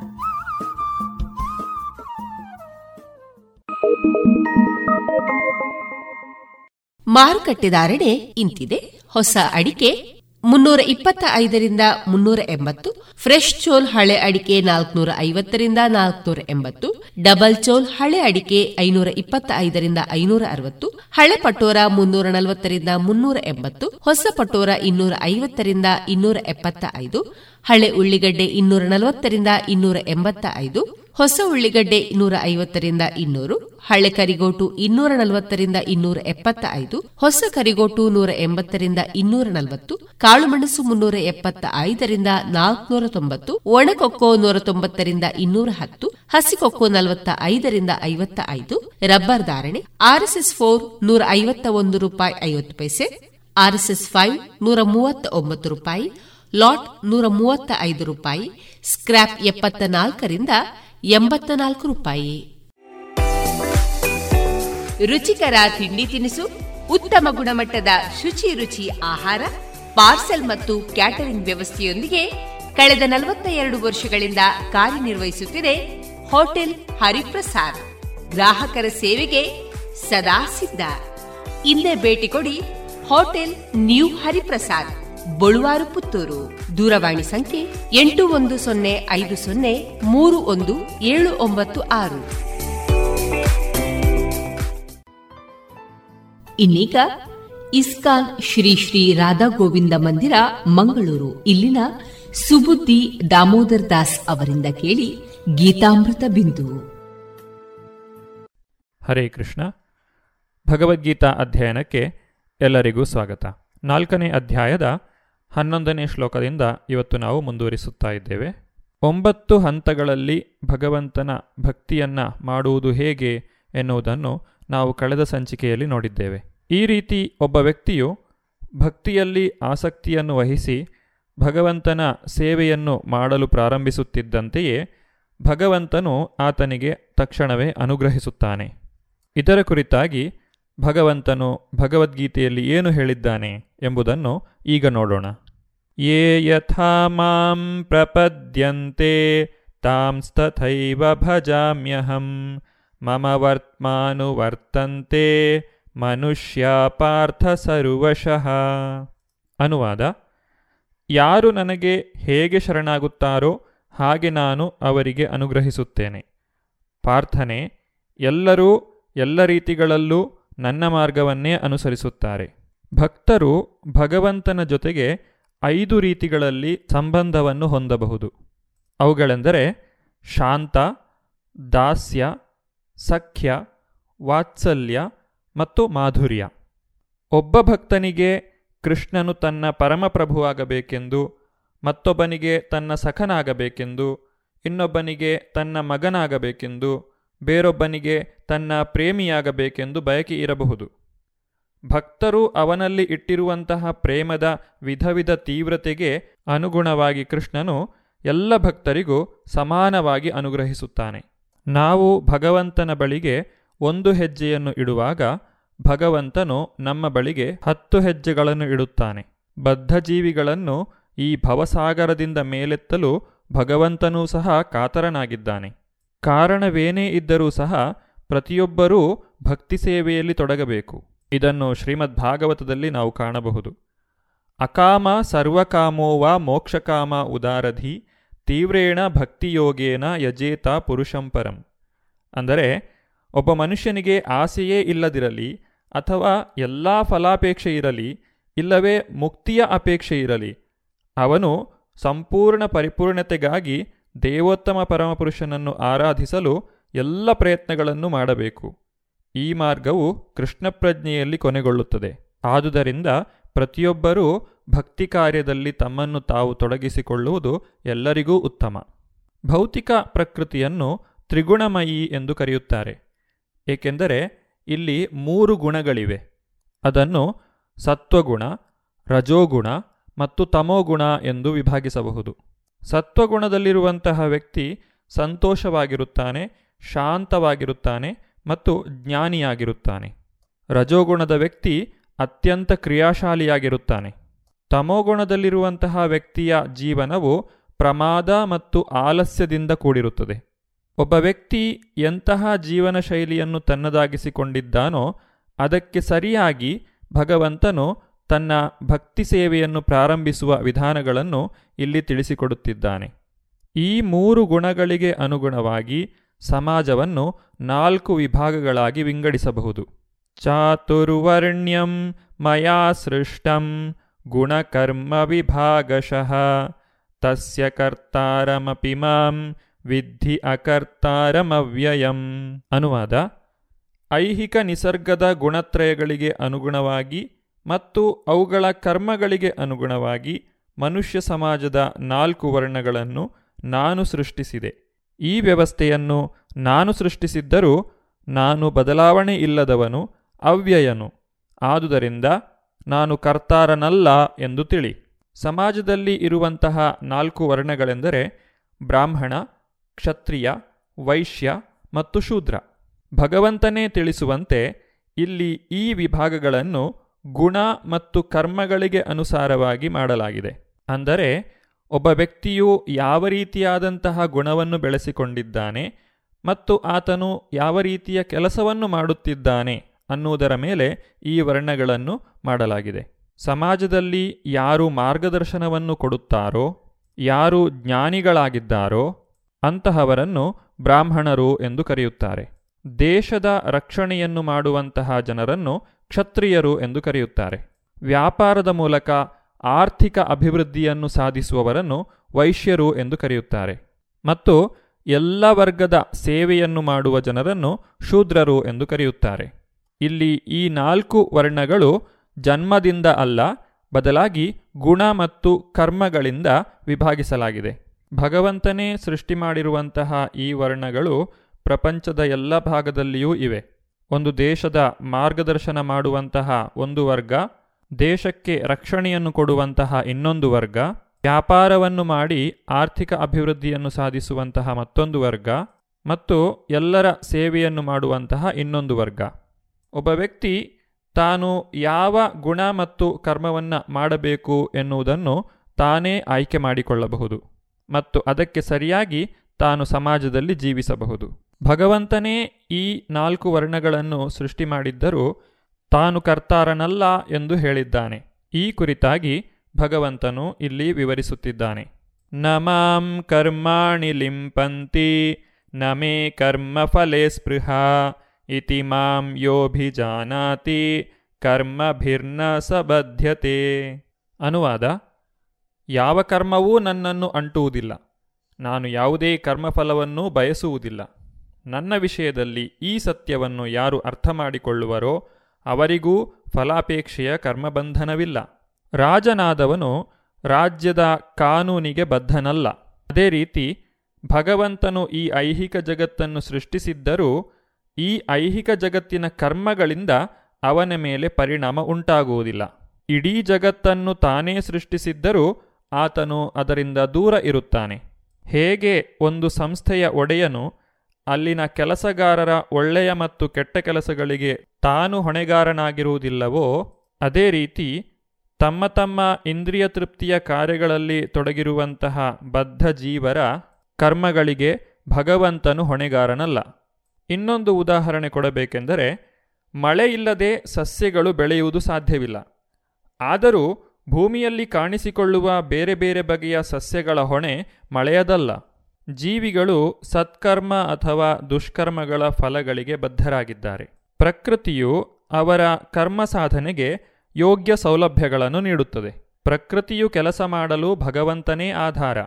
ಮಾರುಕಟ್ಟೆ ಧಾರಣೆ ಇಂತಿದೆ. ಹೊಸ ಅಡಿಕೆ ಮುನ್ನೂರ ಇಪ್ಪತ್ತ ಐದರಿಂದ ಮುನ್ನೂರ ಎಂಬತ್ತು ಫ್ರೆಶ್ ಚೋಲ್ ಹಳೆ ಅಡಿಕೆ ನಾಲ್ಕನೂರ ಐವತ್ತರಿಂದ ನಾಲ್ಕನೂರ ಎಂಬತ್ತು ಡಬಲ್ ಚೋಲ್ ಹಳೆ ಅಡಿಕೆ ಐನೂರ ಇಪ್ಪತ್ತ ಐದರಿಂದ ಐನೂರ ಅರವತ್ತು, ಹಳೆ ಪಟೋರ ಮುನ್ನೂರ ನಲವತ್ತರಿಂದ ಮುನ್ನೂರ ಎಂಬತ್ತು, ಹೊಸ ಪಟೋರ ಇನ್ನೂರ ಐವತ್ತರಿಂದ ಇನ್ನೂರ ಎಪ್ಪತ್ತ ಐದು, ಹಳೆ ಉಳ್ಳಿಗಡ್ಡೆ ಇನ್ನೂರ ನಲವತ್ತರಿಂದ ಇನ್ನೂರ ಎಂಬತ್ತ ಐದು ಹೊಸ ಉಳ್ಳಿಗಡ್ಡೆ ನೂರ ಐವತ್ತರಿಂದ ಇನ್ನೂರು, ಹಳೆ ಕರಿಗೋಟು ಇನ್ನೂರ ನಲವತ್ತರಿಂದ ಇನ್ನೂರ ಎಪ್ಪತ್ತ ಐದು ಹೊಸ ಕರಿಗೋಟು ನೂರ ಎಂಬತ್ತರಿಂದ ಇನ್ನೂರ ನಲವತ್ತು ಕಾಳುಮೆಣಸು ಮುನ್ನೂರ ಎಪ್ಪತ್ತ ಐದರಿಂದ ನಾಲ್ಕನೂರ ತೊಂಬತ್ತು, ಒಣಕೊಕ್ಕೋ ನೂರ ತೊಂಬತ್ತರಿಂದ ಇನ್ನೂರ ಹತ್ತು, ಹಸಿಕೊಕ್ಕೋ ನಲವತ್ತ ಐದರಿಂದ ಐವತ್ತ ಐದು ರಬ್ಬರ್ ಧಾರಣೆ ಆರ್ಎಸ್ಎಸ್ ಫೋರ್ ನೂರ ಐವತ್ತ ಒಂದು ರೂಪಾಯಿ ಐವತ್ತು ಪೈಸೆ, ಆರ್ಎಸ್ಎಸ್ ಫೈವ್ ನೂರ ಮೂವತ್ತ ಒಂಬತ್ತು ರೂಪಾಯಿ, ಲಾಟ್ ನೂರ ಮೂವತ್ತ ಐದು ರೂಪಾಯಿ ಸ್ಕ್ರಾಪ್ ಎಪ್ಪತ್ತ ನಾಲ್ಕರಿಂದ ಎಂಬತ್ತ ನಾಲ್ಕು ರೂಪಾಯಿ. ರುಚಿಕರ ತಿಂಡಿ ತಿನಿಸು, ಉತ್ತಮ ಗುಣಮಟ್ಟದ ಶುಚಿ ರುಚಿ ಆಹಾರ, ಪಾರ್ಸೆಲ್ ಮತ್ತು ಕ್ಯಾಟರಿಂಗ್ ವ್ಯವಸ್ಥೆಯೊಂದಿಗೆ ಕಳೆದ ನಲವತ್ತ ಎರಡು ವರ್ಷಗಳಿಂದ ಕಾರ್ಯನಿರ್ವಹಿಸುತ್ತಿದೆ ಹೋಟೆಲ್ ಹರಿಪ್ರಸಾದ್. ಗ್ರಾಹಕರ ಸೇವೆಗೆ ಸದಾ ಸಿದ್ಧ. ಇಲ್ಲೇ ಭೇಟಿ ಕೊಡಿ ಹೋಟೆಲ್ ನ್ಯೂ ಹರಿಪ್ರಸಾದ್. ಬಳುವಾರು ಪುತ್ತೂರು. ದೂರವಾಣಿ ಸಂಖ್ಯೆ ಎಂಟು ಒಂದು ಸೊನ್ನೆ ಐದು ಸೊನ್ನೆ ಮೂರು ಒಂದು ಏಳು ಒಂಬತ್ತು ಆರು. ಇನ್ನೀಗ ಇಸ್ಕಾನ್ ಶ್ರೀ ಶ್ರೀ ರಾಧಾ ಗೋವಿಂದ ಮಂದಿರ, ಮಂಗಳೂರು. ಇಲ್ಲಿನ ಸುಬುದ್ದಿ ದಾಮೋದರ್ ದಾಸ್ ಅವರಿಂದ ಕೇಳಿ ಗೀತಾಮೃತ ಬಿಂದು. ಹರೇ ಕೃಷ್ಣ. ಭಗವದ್ಗೀತಾ ಅಧ್ಯಯನಕ್ಕೆ ಎಲ್ಲರಿಗೂ ಸ್ವಾಗತ. ನಾಲ್ಕನೇ ಅಧ್ಯಾಯದ ಹನ್ನೊಂದನೇ ಶ್ಲೋಕದಿಂದ ಇವತ್ತು ನಾವು ಮುಂದುವರಿಸುತ್ತಾ ಇದ್ದೇವೆ. ಒಂಬತ್ತು ಹಂತಗಳಲ್ಲಿ ಭಗವಂತನ ಭಕ್ತಿಯನ್ನ ಮಾಡುವುದು ಹೇಗೆ ಎನ್ನುವುದನ್ನು ನಾವು ಕಳೆದ ಸಂಚಿಕೆಯಲ್ಲಿ ನೋಡಿದ್ದೇವೆ. ಈ ರೀತಿ ಒಬ್ಬ ವ್ಯಕ್ತಿಯು ಭಕ್ತಿಯಲ್ಲಿ ಆಸಕ್ತಿಯನ್ನು ವಹಿಸಿ ಭಗವಂತನ ಸೇವೆಯನ್ನು ಮಾಡಲು ಪ್ರಾರಂಭಿಸುತ್ತಿದ್ದಂತೆಯೇ ಭಗವಂತನು ಆತನಿಗೆ ತಕ್ಷಣವೇ ಅನುಗ್ರಹಿಸುತ್ತಾನೆ. ಇದರ ಕುರಿತಾಗಿ ಭಗವಂತನು ಭಗವದ್ಗೀತೆಯಲ್ಲಿ ಏನು ಹೇಳಿದ್ದಾನೆ ಎಂಬುದನ್ನು ಈಗ ನೋಡೋಣ. ಯೇ ಯಥಾ ಮಾಂ ಪ್ರಪದ್ಯಂತೆ ತಾಂಸ್ತಥೈವ ಭಜಾಮ್ಯಹಂ, ಮಮ ವರ್ತಂತೆ, ಮನುಷ್ಯ ಪಾರ್ಥ ಸರ್ವಶಃ. ಅನುವಾದ, ಯಾರು ನನಗೆ ಹೇಗೆ ಶರಣಾಗುತ್ತಾರೋ ಹಾಗೆ ನಾನು ಅವರಿಗೆ ಅನುಗ್ರಹಿಸುತ್ತೇನೆ. ಪಾರ್ಥನೆ, ಎಲ್ಲರೂ ಎಲ್ಲ ರೀತಿಗಳಲ್ಲೂ ನನ್ನ ಮಾರ್ಗವನ್ನೇ ಅನುಸರಿಸುತ್ತಾರೆ. ಭಕ್ತರು ಭಗವಂತನ ಜೊತೆಗೆ ಐದು ರೀತಿಗಳಲ್ಲಿ ಸಂಬಂಧವನ್ನು ಹೊಂದಬಹುದು. ಅವುಗಳೆಂದರೆ ಶಾಂತ, ದಾಸ್ಯ, ಸಖ್ಯ, ವಾತ್ಸಲ್ಯ ಮತ್ತು ಮಾಧುರ್ಯ. ಒಬ್ಬ ಭಕ್ತನಿಗೆ ಕೃಷ್ಣನು ತನ್ನ ಪರಮಪ್ರಭುವಾಗಬೇಕೆಂದು, ಮತ್ತೊಬ್ಬನಿಗೆ ತನ್ನ ಸಖನಾಗಬೇಕೆಂದು, ಇನ್ನೊಬ್ಬನಿಗೆ ತನ್ನ ಮಗನಾಗಬೇಕೆಂದು ಬೇರೊಬ್ಬನಿಗೆ ತನ್ನ ಪ್ರೇಮಿಯಾಗಬೇಕೆಂದು ಬಯಕೆ ಇರಬಹುದು. ಭಕ್ತರು ಅವನಲ್ಲಿ ಇಟ್ಟಿರುವಂತಹ ಪ್ರೇಮದ ವಿಧವಿಧ ವಿಧ ತೀವ್ರತೆಗೆ ಅನುಗುಣವಾಗಿ ಕೃಷ್ಣನು ಎಲ್ಲ ಭಕ್ತರಿಗೂ ಸಮಾನವಾಗಿ ಅನುಗ್ರಹಿಸುತ್ತಾನೆ. ನಾವು ಭಗವಂತನ ಬಳಿಗೆ ಒಂದು ಹೆಜ್ಜೆಯನ್ನು ಇಡುವಾಗ ಭಗವಂತನು ನಮ್ಮ ಬಳಿಗೆ ಹತ್ತು ಹೆಜ್ಜೆಗಳನ್ನು ಇಡುತ್ತಾನೆ. ಬದ್ಧಜೀವಿಗಳನ್ನು ಈ ಭವಸಾಗರದಿಂದ ಮೇಲೆತ್ತಲು ಭಗವಂತನೂ ಸಹ ಕಾತರನಾಗಿದ್ದಾನೆ. ಕಾರಣವೇನೇ ಇದ್ದರೂ ಸಹ ಪ್ರತಿಯೊಬ್ಬರೂ ಭಕ್ತಿ ಸೇವೆಯಲ್ಲಿ ತೊಡಗಬೇಕು. ಇದನ್ನು ಶ್ರೀಮದ್ ಭಾಗವತದಲ್ಲಿ ನಾವು ಕಾಣಬಹುದು. ಅಕಾಮ ಸರ್ವಕಾಮೋವಾ ಮೋಕ್ಷಕಾಮ ಉದಾರಧಿ ತೀವ್ರೇಣ ಭಕ್ತಿಯೋಗೇನ ಯಜೇತ ಪುರುಷಂಪರಂ ಅಂದರೆ, ಒಬ್ಬ ಮನುಷ್ಯನಿಗೆ ಆಸೆಯೇ ಇಲ್ಲದಿರಲಿ ಅಥವಾ ಎಲ್ಲ ಫಲಾಪೇಕ್ಷೆ ಇರಲಿ, ಇಲ್ಲವೇ ಮುಕ್ತಿಯ ಅಪೇಕ್ಷೆ ಇರಲಿ, ಅವನು ಸಂಪೂರ್ಣ ಪರಿಪೂರ್ಣತೆಗಾಗಿ ದೇವೋತ್ತಮ ಪರಮಪುರುಷನನ್ನು ಆರಾಧಿಸಲು ಎಲ್ಲ ಪ್ರಯತ್ನಗಳನ್ನು ಮಾಡಬೇಕು. ಈ ಮಾರ್ಗವು ಕೃಷ್ಣ ಪ್ರಜ್ಞೆಯಲ್ಲಿ ಕೊನೆಗೊಳ್ಳುತ್ತದೆ. ಆದುದರಿಂದ ಪ್ರತಿಯೊಬ್ಬರೂ ಭಕ್ತಿ ಕಾರ್ಯದಲ್ಲಿ ತಮ್ಮನ್ನು ತಾವು ತೊಡಗಿಸಿಕೊಳ್ಳುವುದು ಎಲ್ಲರಿಗೂ ಉತ್ತಮ. ಭೌತಿಕ ಪ್ರಕೃತಿಯನ್ನು ತ್ರಿಗುಣಮಯಿ ಎಂದು ಕರೆಯುತ್ತಾರೆ. ಏಕೆಂದರೆ ಇಲ್ಲಿ ಮೂರು ಗುಣಗಳಿವೆ. ಅದನ್ನು ಸತ್ವಗುಣ, ರಜೋಗುಣ ಮತ್ತು ತಮೋಗುಣ ಎಂದು ವಿಭಾಗಿಸಬಹುದು. ಸತ್ವಗುಣದಲ್ಲಿರುವಂತಹ ವ್ಯಕ್ತಿ ಸಂತೋಷವಾಗಿರುತ್ತಾನೆ, ಶಾಂತವಾಗಿರುತ್ತಾನೆ ಮತ್ತು ಜ್ಞಾನಿಯಾಗಿರುತ್ತಾನೆ. ರಜೋಗುಣದ ವ್ಯಕ್ತಿ ಅತ್ಯಂತ ಕ್ರಿಯಾಶಾಲಿಯಾಗಿರುತ್ತಾನೆ. ತಮೋಗುಣದಲ್ಲಿರುವಂತಹ ವ್ಯಕ್ತಿಯ ಜೀವನವು ಪ್ರಮಾದ ಮತ್ತು ಆಲಸ್ಯದಿಂದ ಕೂಡಿರುತ್ತದೆ. ಒಬ್ಬ ವ್ಯಕ್ತಿ ಎಂತಹ ಜೀವನ ಶೈಲಿಯನ್ನು ತನ್ನದಾಗಿಸಿಕೊಂಡಿದ್ದಾನೋ, ಅದಕ್ಕೆ ಸರಿಯಾಗಿ ಭಗವಂತನು ತನ್ನ ಭಕ್ತಿ ಸೇವೆಯನ್ನು ಪ್ರಾರಂಭಿಸುವ ವಿಧಾನಗಳನ್ನು ಇಲ್ಲಿ ತಿಳಿಸಿಕೊಡುತ್ತಿದ್ದಾನೆ. ಈ ಮೂರು ಗುಣಗಳಿಗೆ ಅನುಗುಣವಾಗಿ ಸಮಾಜವನ್ನು ನಾಲ್ಕು ವಿಭಾಗಗಳಾಗಿ ವಿಂಗಡಿಸಬಹುದು. ಚಾತುರ್ವರ್ಣ್ಯಂ ಮಯಾ ಸೃಷ್ಟಂ ಗುಣಕರ್ಮ ವಿಭಾಗಶಃ ತಸ್ಯ ಕರ್ತಾರಮಪಿ ಮಾಂ ವಿದ್ಧಿ ಅಕರ್ತಾರಮವ್ಯಯಂ. ಅನುವಾದ, ಐಹಿಕ ನಿಸರ್ಗದ ಗುಣತ್ರಯಗಳಿಗೆ ಅನುಗುಣವಾಗಿ ಮತ್ತು ಅವುಗಳ ಕರ್ಮಗಳಿಗೆ ಅನುಗುಣವಾಗಿ ಮನುಷ್ಯ ಸಮಾಜದ ನಾಲ್ಕು ವರ್ಣಗಳನ್ನು ನಾನು ಸೃಷ್ಟಿಸಿದೆ. ಈ ವ್ಯವಸ್ಥೆಯನ್ನು ನಾನು ಸೃಷ್ಟಿಸಿದ್ದರೂ ನಾನು ಬದಲಾವಣೆ ಇಲ್ಲದವನು, ಅವ್ಯಯನು. ಆದುದರಿಂದ ನಾನು ಕರ್ತಾರನಲ್ಲ ಎಂದು ತಿಳಿ. ಸಮಾಜದಲ್ಲಿ ಇರುವಂತಹ ನಾಲ್ಕು ವರ್ಣಗಳೆಂದರೆ ಬ್ರಾಹ್ಮಣ, ಕ್ಷತ್ರಿಯ, ವೈಶ್ಯ ಮತ್ತು ಶೂದ್ರ. ಭಗವಂತನೇ ತಿಳಿಸುವಂತೆ ಇಲ್ಲಿ ಈ ವಿಭಾಗಗಳನ್ನು ಗುಣ ಮತ್ತು ಕರ್ಮಗಳಿಗೆ ಅನುಸಾರವಾಗಿ ಮಾಡಲಾಗಿದೆ. ಅಂದರೆ, ಒಬ್ಬ ವ್ಯಕ್ತಿಯು ಯಾವ ರೀತಿಯಾದಂತಹ ಗುಣವನ್ನು ಬೆಳೆಸಿಕೊಂಡಿದ್ದಾನೆ ಮತ್ತು ಆತನು ಯಾವ ರೀತಿಯ ಕೆಲಸವನ್ನು ಮಾಡುತ್ತಿದ್ದಾನೆ ಅನ್ನುವುದರ ಮೇಲೆ ಈ ವರ್ಣಗಳನ್ನು ಮಾಡಲಾಗಿದೆ. ಸಮಾಜದಲ್ಲಿ ಯಾರು ಮಾರ್ಗದರ್ಶನವನ್ನು ಕೊಡುತ್ತಾರೋ, ಯಾರು ಜ್ಞಾನಿಗಳಾಗಿದ್ದಾರೋ, ಅಂತಹವರನ್ನು ಬ್ರಾಹ್ಮಣರು ಎಂದು ಕರೆಯುತ್ತಾರೆ. ದೇಶದ ರಕ್ಷಣೆಯನ್ನು ಮಾಡುವಂತಹ ಜನರನ್ನು ಕ್ಷತ್ರಿಯರು ಎಂದು ಕರೆಯುತ್ತಾರೆ. ವ್ಯಾಪಾರದ ಮೂಲಕ ಆರ್ಥಿಕ ಅಭಿವೃದ್ಧಿಯನ್ನು ಸಾಧಿಸುವವರನ್ನು ವೈಶ್ಯರು ಎಂದು ಕರೆಯುತ್ತಾರೆ. ಮತ್ತು ಎಲ್ಲ ವರ್ಗದ ಸೇವೆಯನ್ನು ಮಾಡುವ ಜನರನ್ನು ಶೂದ್ರರು ಎಂದು ಕರೆಯುತ್ತಾರೆ. ಇಲ್ಲಿ ಈ ನಾಲ್ಕು ವರ್ಣಗಳು ಜನ್ಮದಿಂದ ಅಲ್ಲ, ಬದಲಾಗಿ ಗುಣ ಮತ್ತು ಕರ್ಮಗಳಿಂದ ವಿಭಾಗಿಸಲಾಗಿದೆ. ಭಗವಂತನೇ ಸೃಷ್ಟಿ ಮಾಡಿರುವಂತಹ ಈ ವರ್ಣಗಳು ಪ್ರಪಂಚದ ಎಲ್ಲ ಭಾಗದಲ್ಲಿಯೂ ಇವೆ. ಒಂದು ದೇಶದ ಮಾರ್ಗದರ್ಶನ ಮಾಡುವಂತಹ ಒಂದು ವರ್ಗ, ದೇಶಕ್ಕೆ ರಕ್ಷಣೆಯನ್ನು ಕೊಡುವಂತಹ ಇನ್ನೊಂದು ವರ್ಗ, ವ್ಯಾಪಾರವನ್ನು ಮಾಡಿ ಆರ್ಥಿಕ ಅಭಿವೃದ್ಧಿಯನ್ನು ಸಾಧಿಸುವಂತಹ ಮತ್ತೊಂದು ವರ್ಗ ಮತ್ತು ಎಲ್ಲರ ಸೇವೆಯನ್ನು ಮಾಡುವಂತಹ ಇನ್ನೊಂದು ವರ್ಗ. ಒಬ್ಬ ವ್ಯಕ್ತಿ ತಾನು ಯಾವ ಗುಣ ಮತ್ತು ಕರ್ಮವನ್ನು ಮಾಡಬೇಕು ಎನ್ನುವುದನ್ನು ತಾನೇ ಆಯ್ಕೆ ಮಾಡಿಕೊಳ್ಳಬಹುದು ಮತ್ತು ಅದಕ್ಕೆ ಸರಿಯಾಗಿ ತಾನು ಸಮಾಜದಲ್ಲಿ ಜೀವಿಸಬಹುದು. ಭಗವಂತನೇ ಈ ನಾಲ್ಕು ವರ್ಣಗಳನ್ನು ಸೃಷ್ಟಿ ಮಾಡಿದ್ದರೂ ತಾನು ಕರ್ತಾರನಲ್ಲ ಎಂದು ಹೇಳಿದ್ದಾನೆ. ಈ ಕುರಿತಾಗಿ ಭಗವಂತನು ಇಲ್ಲಿ ವಿವರಿಸುತ್ತಿದ್ದಾನೆ. ನಮಾಂ ಕರ್ಮಾಣಿ ಲಿಂಪಂತಿ, ನಮೇ ಕರ್ಮಫಲೆ ಸ್ಪೃಹ, ಇತಿ ಮಾಂ ಯೋಭಿಜಾನಾತಿ, ಕರ್ಮಭಿರ್ನ ಸಬದ್ಧತೆ ಅನುವಾದ, ಯಾವ ಕರ್ಮವೂ ನನ್ನನ್ನು ಅಂಟುವುದಿಲ್ಲ. ನಾನು ಯಾವುದೇ ಕರ್ಮಫಲವನ್ನು ಬಯಸುವುದಿಲ್ಲ. ನನ್ನ ವಿಷಯದಲ್ಲಿ ಈ ಸತ್ಯವನ್ನು ಯಾರು ಅರ್ಥ ಮಾಡಿಕೊಳ್ಳುವರೋ ಅವರಿಗೂ ಫಲಾಪೇಕ್ಷೆಯ ಕರ್ಮಬಂಧನವಿಲ್ಲ. ರಾಜನಾದವನು ರಾಜ್ಯದ ಕಾನೂನಿಗೆ ಬದ್ಧನಲ್ಲ. ಅದೇ ರೀತಿ ಭಗವಂತನು ಈ ಐಹಿಕ ಜಗತ್ತನ್ನು ಸೃಷ್ಟಿಸಿದ್ದರೂ ಈ ಐಹಿಕ ಜಗತ್ತಿನ ಕರ್ಮಗಳಿಂದ ಅವನ ಮೇಲೆ ಪರಿಣಾಮ ಉಂಟಾಗುವುದಿಲ್ಲ. ಇಡೀ ಜಗತ್ತನ್ನು ತಾನೇ ಸೃಷ್ಟಿಸಿದ್ದರೂ ಆತನು ಅದರಿಂದ ದೂರ ಇರುತ್ತಾನೆ. ಹೇಗೆ ಒಂದು ಸಂಸ್ಥೆಯ ಒಡೆಯನು ಅಲ್ಲಿನ ಕೆಲಸಗಾರರ ಒಳ್ಳೆಯ ಮತ್ತು ಕೆಟ್ಟ ಕೆಲಸಗಳಿಗೆ ತಾನು ಹೊಣೆಗಾರನಾಗಿರುವುದಿಲ್ಲವೋ, ಅದೇ ರೀತಿ ತಮ್ಮ ತಮ್ಮ ಇಂದ್ರಿಯ ತೃಪ್ತಿಯ ಕಾರ್ಯಗಳಲ್ಲಿ ತೊಡಗಿರುವಂತಹ ಬದ್ಧ ಜೀವರ ಕರ್ಮಗಳಿಗೆ ಭಗವಂತನು ಹೊಣೆಗಾರನಲ್ಲ. ಇನ್ನೊಂದು ಉದಾಹರಣೆ ಕೊಡಬೇಕೆಂದರೆ, ಮಳೆ ಇಲ್ಲದೆ ಸಸ್ಯಗಳು ಬೆಳೆಯುವುದು ಸಾಧ್ಯವಿಲ್ಲ. ಆದರೂ ಭೂಮಿಯಲ್ಲಿ ಕಾಣಿಸಿಕೊಳ್ಳುವ ಬೇರೆ ಬೇರೆ ಬಗೆಯ ಸಸ್ಯಗಳ ಹೊಣೆ ಮಳೆಯದಲ್ಲ. ಜೀವಿಗಳು ಸತ್ಕರ್ಮ ಅಥವಾ ದುಷ್ಕರ್ಮಗಳ ಫಲಗಳಿಗೆ ಬದ್ಧರಾಗಿದ್ದಾರೆ. ಪ್ರಕೃತಿಯು ಅವರ ಕರ್ಮ ಸಾಧನೆಗೆ ಯೋಗ್ಯ ಸೌಲಭ್ಯಗಳನ್ನು ನೀಡುತ್ತದೆ. ಪ್ರಕೃತಿಯು ಕೆಲಸ ಮಾಡಲು ಭಗವಂತನೇ ಆಧಾರ.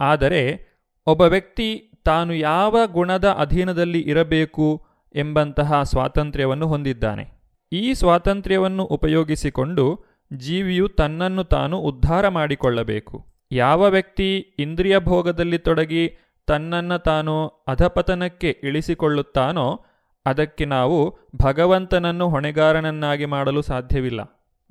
ಆದರೆ ಒಬ್ಬ ವ್ಯಕ್ತಿ ತಾನು ಯಾವ ಗುಣದ ಅಧೀನದಲ್ಲಿ ಇರಬೇಕು ಎಂಬಂತಹ ಸ್ವಾತಂತ್ರ್ಯವನ್ನು ಹೊಂದಿದ್ದಾನೆ. ಈ ಸ್ವಾತಂತ್ರ್ಯವನ್ನು ಉಪಯೋಗಿಸಿಕೊಂಡು ಜೀವಿಯು ತನ್ನನ್ನು ತಾನು ಉದ್ಧಾರ ಮಾಡಿಕೊಳ್ಳಬೇಕು. ಯಾವ ವ್ಯಕ್ತಿ ಇಂದ್ರಿಯ ಭೋಗದಲ್ಲಿ ತೊಡಗಿ ತನ್ನನ್ನು ತಾನು ಅಧಪತನಕ್ಕೆ ಇಳಿಸಿಕೊಳ್ಳುತ್ತಾನೋ ಅದಕ್ಕೆ ನಾವು ಭಗವಂತನನ್ನು ಹೊಣೆಗಾರನನ್ನಾಗಿ ಮಾಡಲು ಸಾಧ್ಯವಿಲ್ಲ.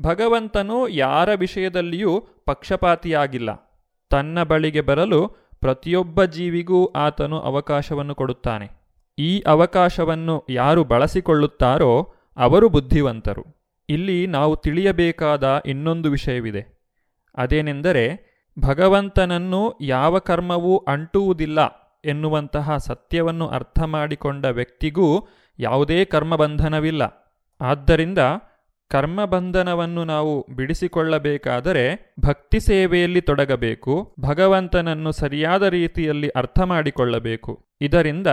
ಭಗವಂತನು ಯಾರ ವಿಷಯದಲ್ಲಿಯೂ ಪಕ್ಷಪಾತಿಯಾಗಿಲ್ಲ. ತನ್ನ ಬಳಿಗೆ ಬರಲು ಪ್ರತಿಯೊಬ್ಬ ಜೀವಿಗೂ ಆತನು ಅವಕಾಶವನ್ನು ಕೊಡುತ್ತಾನೆ. ಈ ಅವಕಾಶವನ್ನು ಯಾರು ಬಳಸಿಕೊಳ್ಳುತ್ತಾರೋ ಅವರು ಬುದ್ಧಿವಂತರು. ಇಲ್ಲಿ ನಾವು ತಿಳಿಯಬೇಕಾದ ಇನ್ನೊಂದು ವಿಷಯವಿದೆ. ಅದೇನೆಂದರೆ ಭಗವಂತನನ್ನು ಯಾವ ಕರ್ಮವೂ ಅಂಟುವುದಿಲ್ಲ ಎನ್ನುವಂತಹ ಸತ್ಯವನ್ನು ಅರ್ಥ ಮಾಡಿಕೊಂಡ ವ್ಯಕ್ತಿಗೂ ಯಾವುದೇ ಕರ್ಮಬಂಧನವಿಲ್ಲ. ಆದ್ದರಿಂದ ಕರ್ಮಬಂಧನವನ್ನು ನಾವು ಬಿಡಿಸಿಕೊಳ್ಳಬೇಕಾದರೆ ಭಕ್ತಿ ಸೇವೆಯಲ್ಲಿ ತೊಡಗಬೇಕು, ಭಗವಂತನನ್ನು ಸರಿಯಾದ ರೀತಿಯಲ್ಲಿ ಅರ್ಥ ಮಾಡಿಕೊಳ್ಳಬೇಕು. ಇದರಿಂದ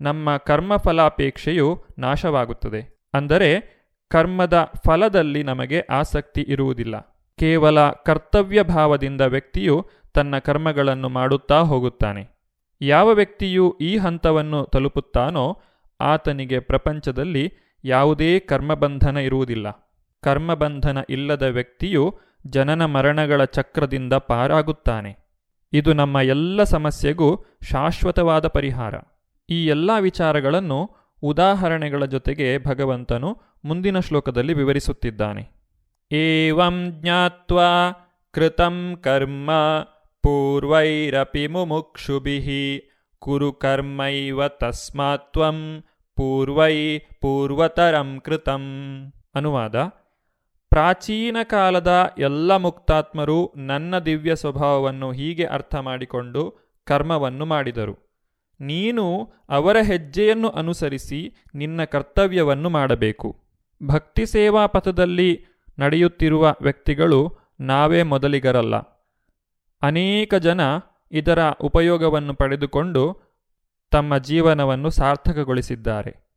ನಮ್ಮ ಕರ್ಮಫಲಾಪೇಕ್ಷೆಯು ನಾಶವಾಗುತ್ತದೆ. ಅಂದರೆ ಕರ್ಮದ ಫಲದಲ್ಲಿ ನಮಗೆ ಆಸಕ್ತಿ ಇರುವುದಿಲ್ಲ. ಕೇವಲ ಕರ್ತವ್ಯ ಭಾವದಿಂದ ವ್ಯಕ್ತಿಯು ತನ್ನ ಕರ್ಮಗಳನ್ನು ಮಾಡುತ್ತಾ ಹೋಗುತ್ತಾನೆ. ಯಾವ ವ್ಯಕ್ತಿಯು ಈ ಹಂತವನ್ನು ತಲುಪುತ್ತಾನೋ ಆತನಿಗೆ ಪ್ರಪಂಚದಲ್ಲಿ ಯಾವುದೇ ಕರ್ಮಬಂಧನ ಇರುವುದಿಲ್ಲ. ಕರ್ಮಬಂಧನ ಇಲ್ಲದ ವ್ಯಕ್ತಿಯು ಜನನ ಮರಣಗಳ ಚಕ್ರದಿಂದ ಪಾರಾಗುತ್ತಾನೆ. ಇದು ನಮ್ಮ ಎಲ್ಲ ಸಮಸ್ಯೆಗೂ ಶಾಶ್ವತವಾದ ಪರಿಹಾರ. ಈ ಎಲ್ಲ ವಿಚಾರಗಳನ್ನು ಉದಾಹರಣೆಗಳ ಜೊತೆಗೆ ಭಗವಂತನು ಮುಂದಿನ ಶ್ಲೋಕದಲ್ಲಿ ವಿವರಿಸುತ್ತಿದ್ದಾನೆ. ಏವಂ ಜ್ಞಾತ್ವಾ ಕೃತಂ ಕರ್ಮ ಪೂರ್ವೈರಪಿ ಮುಮುಕ್ಷುಭಿಃ ಕುರು ಕರ್ಮೈವ ತಸ್ಮಾತ್ವಂ ಪೂರ್ವೈ ಪೂರ್ವತರಂ ಕೃತಂ ಅನುವಾದ ಪ್ರಾಚೀನ ಕಾಲದ ಎಲ್ಲ ಮುಕ್ತಾತ್ಮರು ನನ್ನ ದಿವ್ಯ ಸ್ವಭಾವವನ್ನು ಹೀಗೆ ಅರ್ಥ ಮಾಡಿಕೊಂಡು ಕರ್ಮವನ್ನು ಮಾಡಿದರು. ನೀನು ಅವರ ಹೆಜ್ಜೆಯನ್ನು ಅನುಸರಿಸಿ ನಿನ್ನ ಕರ್ತವ್ಯವನ್ನು ಮಾಡಬೇಕು. ಭಕ್ತಿ ಸೇವಾ ಪಥದಲ್ಲಿ ನಡೆಯುತ್ತಿರುವ ವ್ಯಕ್ತಿಗಳು ನಾವೇ ಮೊದಲಿಗರಲ್ಲ. ಅನೇಕ ಜನ ಇದರ ಉಪಯೋಗವನ್ನು ಪಡೆದುಕೊಂಡು ತಮ್ಮ ಜೀವನವನ್ನು ಸಾರ್ಥಕಗೊಳಿಸಿದ್ದಾರೆ.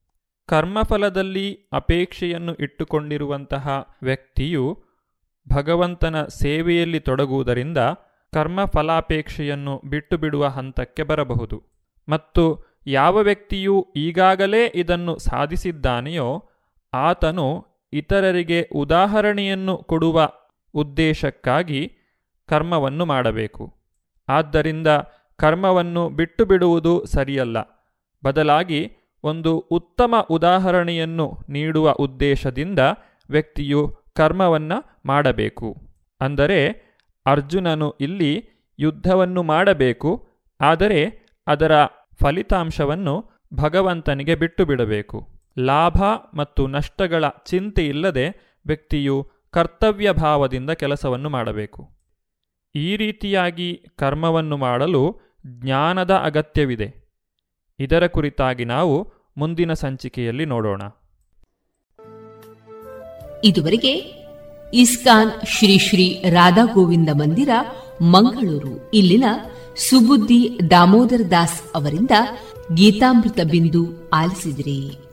ಕರ್ಮಫಲದಲ್ಲಿ ಅಪೇಕ್ಷೆಯನ್ನು ಇಟ್ಟುಕೊಂಡಿರುವಂತಹ ವ್ಯಕ್ತಿಯು ಭಗವಂತನ ಸೇವೆಯಲ್ಲಿ ತೊಡಗುವುದರಿಂದ ಕರ್ಮಫಲಾಪೇಕ್ಷೆಯನ್ನು ಬಿಟ್ಟು ಬಿಡುವ ಹಂತಕ್ಕೆ ಬರಬಹುದು. ಮತ್ತು ಯಾವ ವ್ಯಕ್ತಿಯು ಈಗಾಗಲೇ ಇದನ್ನು ಸಾಧಿಸಿದ್ದಾನೆಯೋ, ಆತನು ಇತರರಿಗೆ ಉದಾಹರಣೆಯನ್ನು ಕೊಡುವ ಉದ್ದೇಶಕ್ಕಾಗಿ ಕರ್ಮವನ್ನು ಮಾಡಬೇಕು. ಆದ್ದರಿಂದ ಕರ್ಮವನ್ನು ಬಿಟ್ಟು ಬಿಡುವುದು ಸರಿಯಲ್ಲ. ಬದಲಾಗಿ ಒಂದು ಉತ್ತಮ ಉದಾಹರಣೆಯನ್ನು ನೀಡುವ ಉದ್ದೇಶದಿಂದ ವ್ಯಕ್ತಿಯು ಕರ್ಮವನ್ನು ಮಾಡಬೇಕು. ಅಂದರೆ ಅರ್ಜುನನು ಇಲ್ಲಿ ಯುದ್ಧವನ್ನು ಮಾಡಬೇಕು, ಆದರೆ ಅದರ ಫಲಿತಾಂಶವನ್ನು ಭಗವಂತನಿಗೆ ಬಿಟ್ಟು ಬಿಡಬೇಕು ಲಾಭ ಮತ್ತು ನಷ್ಟಗಳ ಚಿಂತೆ ಇಲ್ಲದೆ ವ್ಯಕ್ತಿಯು ಕರ್ತವ್ಯ ಭಾವದಿಂದ ಕೆಲಸವನ್ನು ಮಾಡಬೇಕು. ಈ ರೀತಿಯಾಗಿ ಕರ್ಮವನ್ನು ಮಾಡಲು ಜ್ಞಾನದ ಅಗತ್ಯವಿದೆ. ಇದರ ಕುರಿತಾಗಿ ನಾವು ಮುಂದಿನ ಸಂಚಿಕೆಯಲ್ಲಿ ನೋಡೋಣ. ಇದುವರೆಗೆ ಇಸ್ಕಾನ್ ಶ್ರೀ ಶ್ರೀ ರಾಧಾ ಗೋವಿಂದ ಮಂದಿರ, ಮಂಗಳೂರು. ಇಲ್ಲಿನ ಸುಬುದ್ದಿ ದಾಮೋದರ ದಾಸ್ ಅವರಿಂದ ಗೀತಾಮೃತ ಬಿಂದು ಆಲಿಸಿದಿರಿ.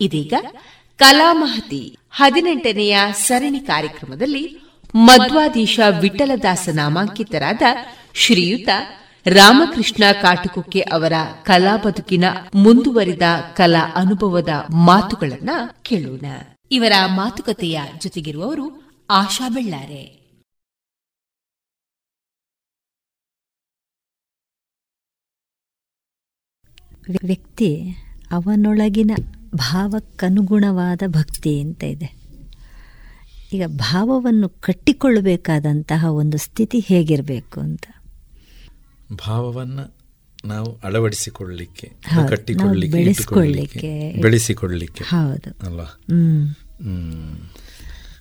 ಇದೀಗ ಕಲಾಮಹತಿ ಹದಿನೆಂಟನೆಯ ಸರಣಿ ಕಾರ್ಯಕ್ರಮದಲ್ಲಿ ಮಧ್ವಾಧೀಶ ವಿಠಲದಾಸ ನಾಮಾಂಕಿತರಾದ ಶ್ರೀಯುತ ರಾಮಕೃಷ್ಣ ಕಾಟುಕುಕ್ಕೆ ಅವರ ಕಲಾ ಬದುಕಿನ ಮುಂದುವರಿದ ಕಲಾ ಅನುಭವದ ಮಾತುಗಳನ್ನ ಕೇಳೋಣ. ಇವರ ಮಾತುಕತೆಯ ಜೊತೆಗಿರುವವರು ಆಶಾ ಬೆಳ್ಳಾರೆ. ವ್ಯಕ್ತಿ ಅವನೊಳಗಿನ ಭಾವಕ್ಕನುಗುಣವಾದ ಭಕ್ತಿ ಅಂತ ಇದೆ. ಈಗ ಭಾವವನ್ನು ಕಟ್ಟಿಕೊಳ್ಳಬೇಕಾದಂತಹ ಒಂದು ಸ್ಥಿತಿ ಹೇಗಿರಬೇಕು ಅಂತ? ಭಾವವನ್ನು ನಾವು ಅಳವಡಿಸಿಕೊಳ್ಳಲಿಕ್ಕೆ ಕಟ್ಟಿಕೊಳ್ಳಲಿಕ್ಕೆ ಬೆಳೆಸಿಕೊಳ್ಳಲಿಕ್ಕೆ ಹೌದು. ಅಲ್ವಾ.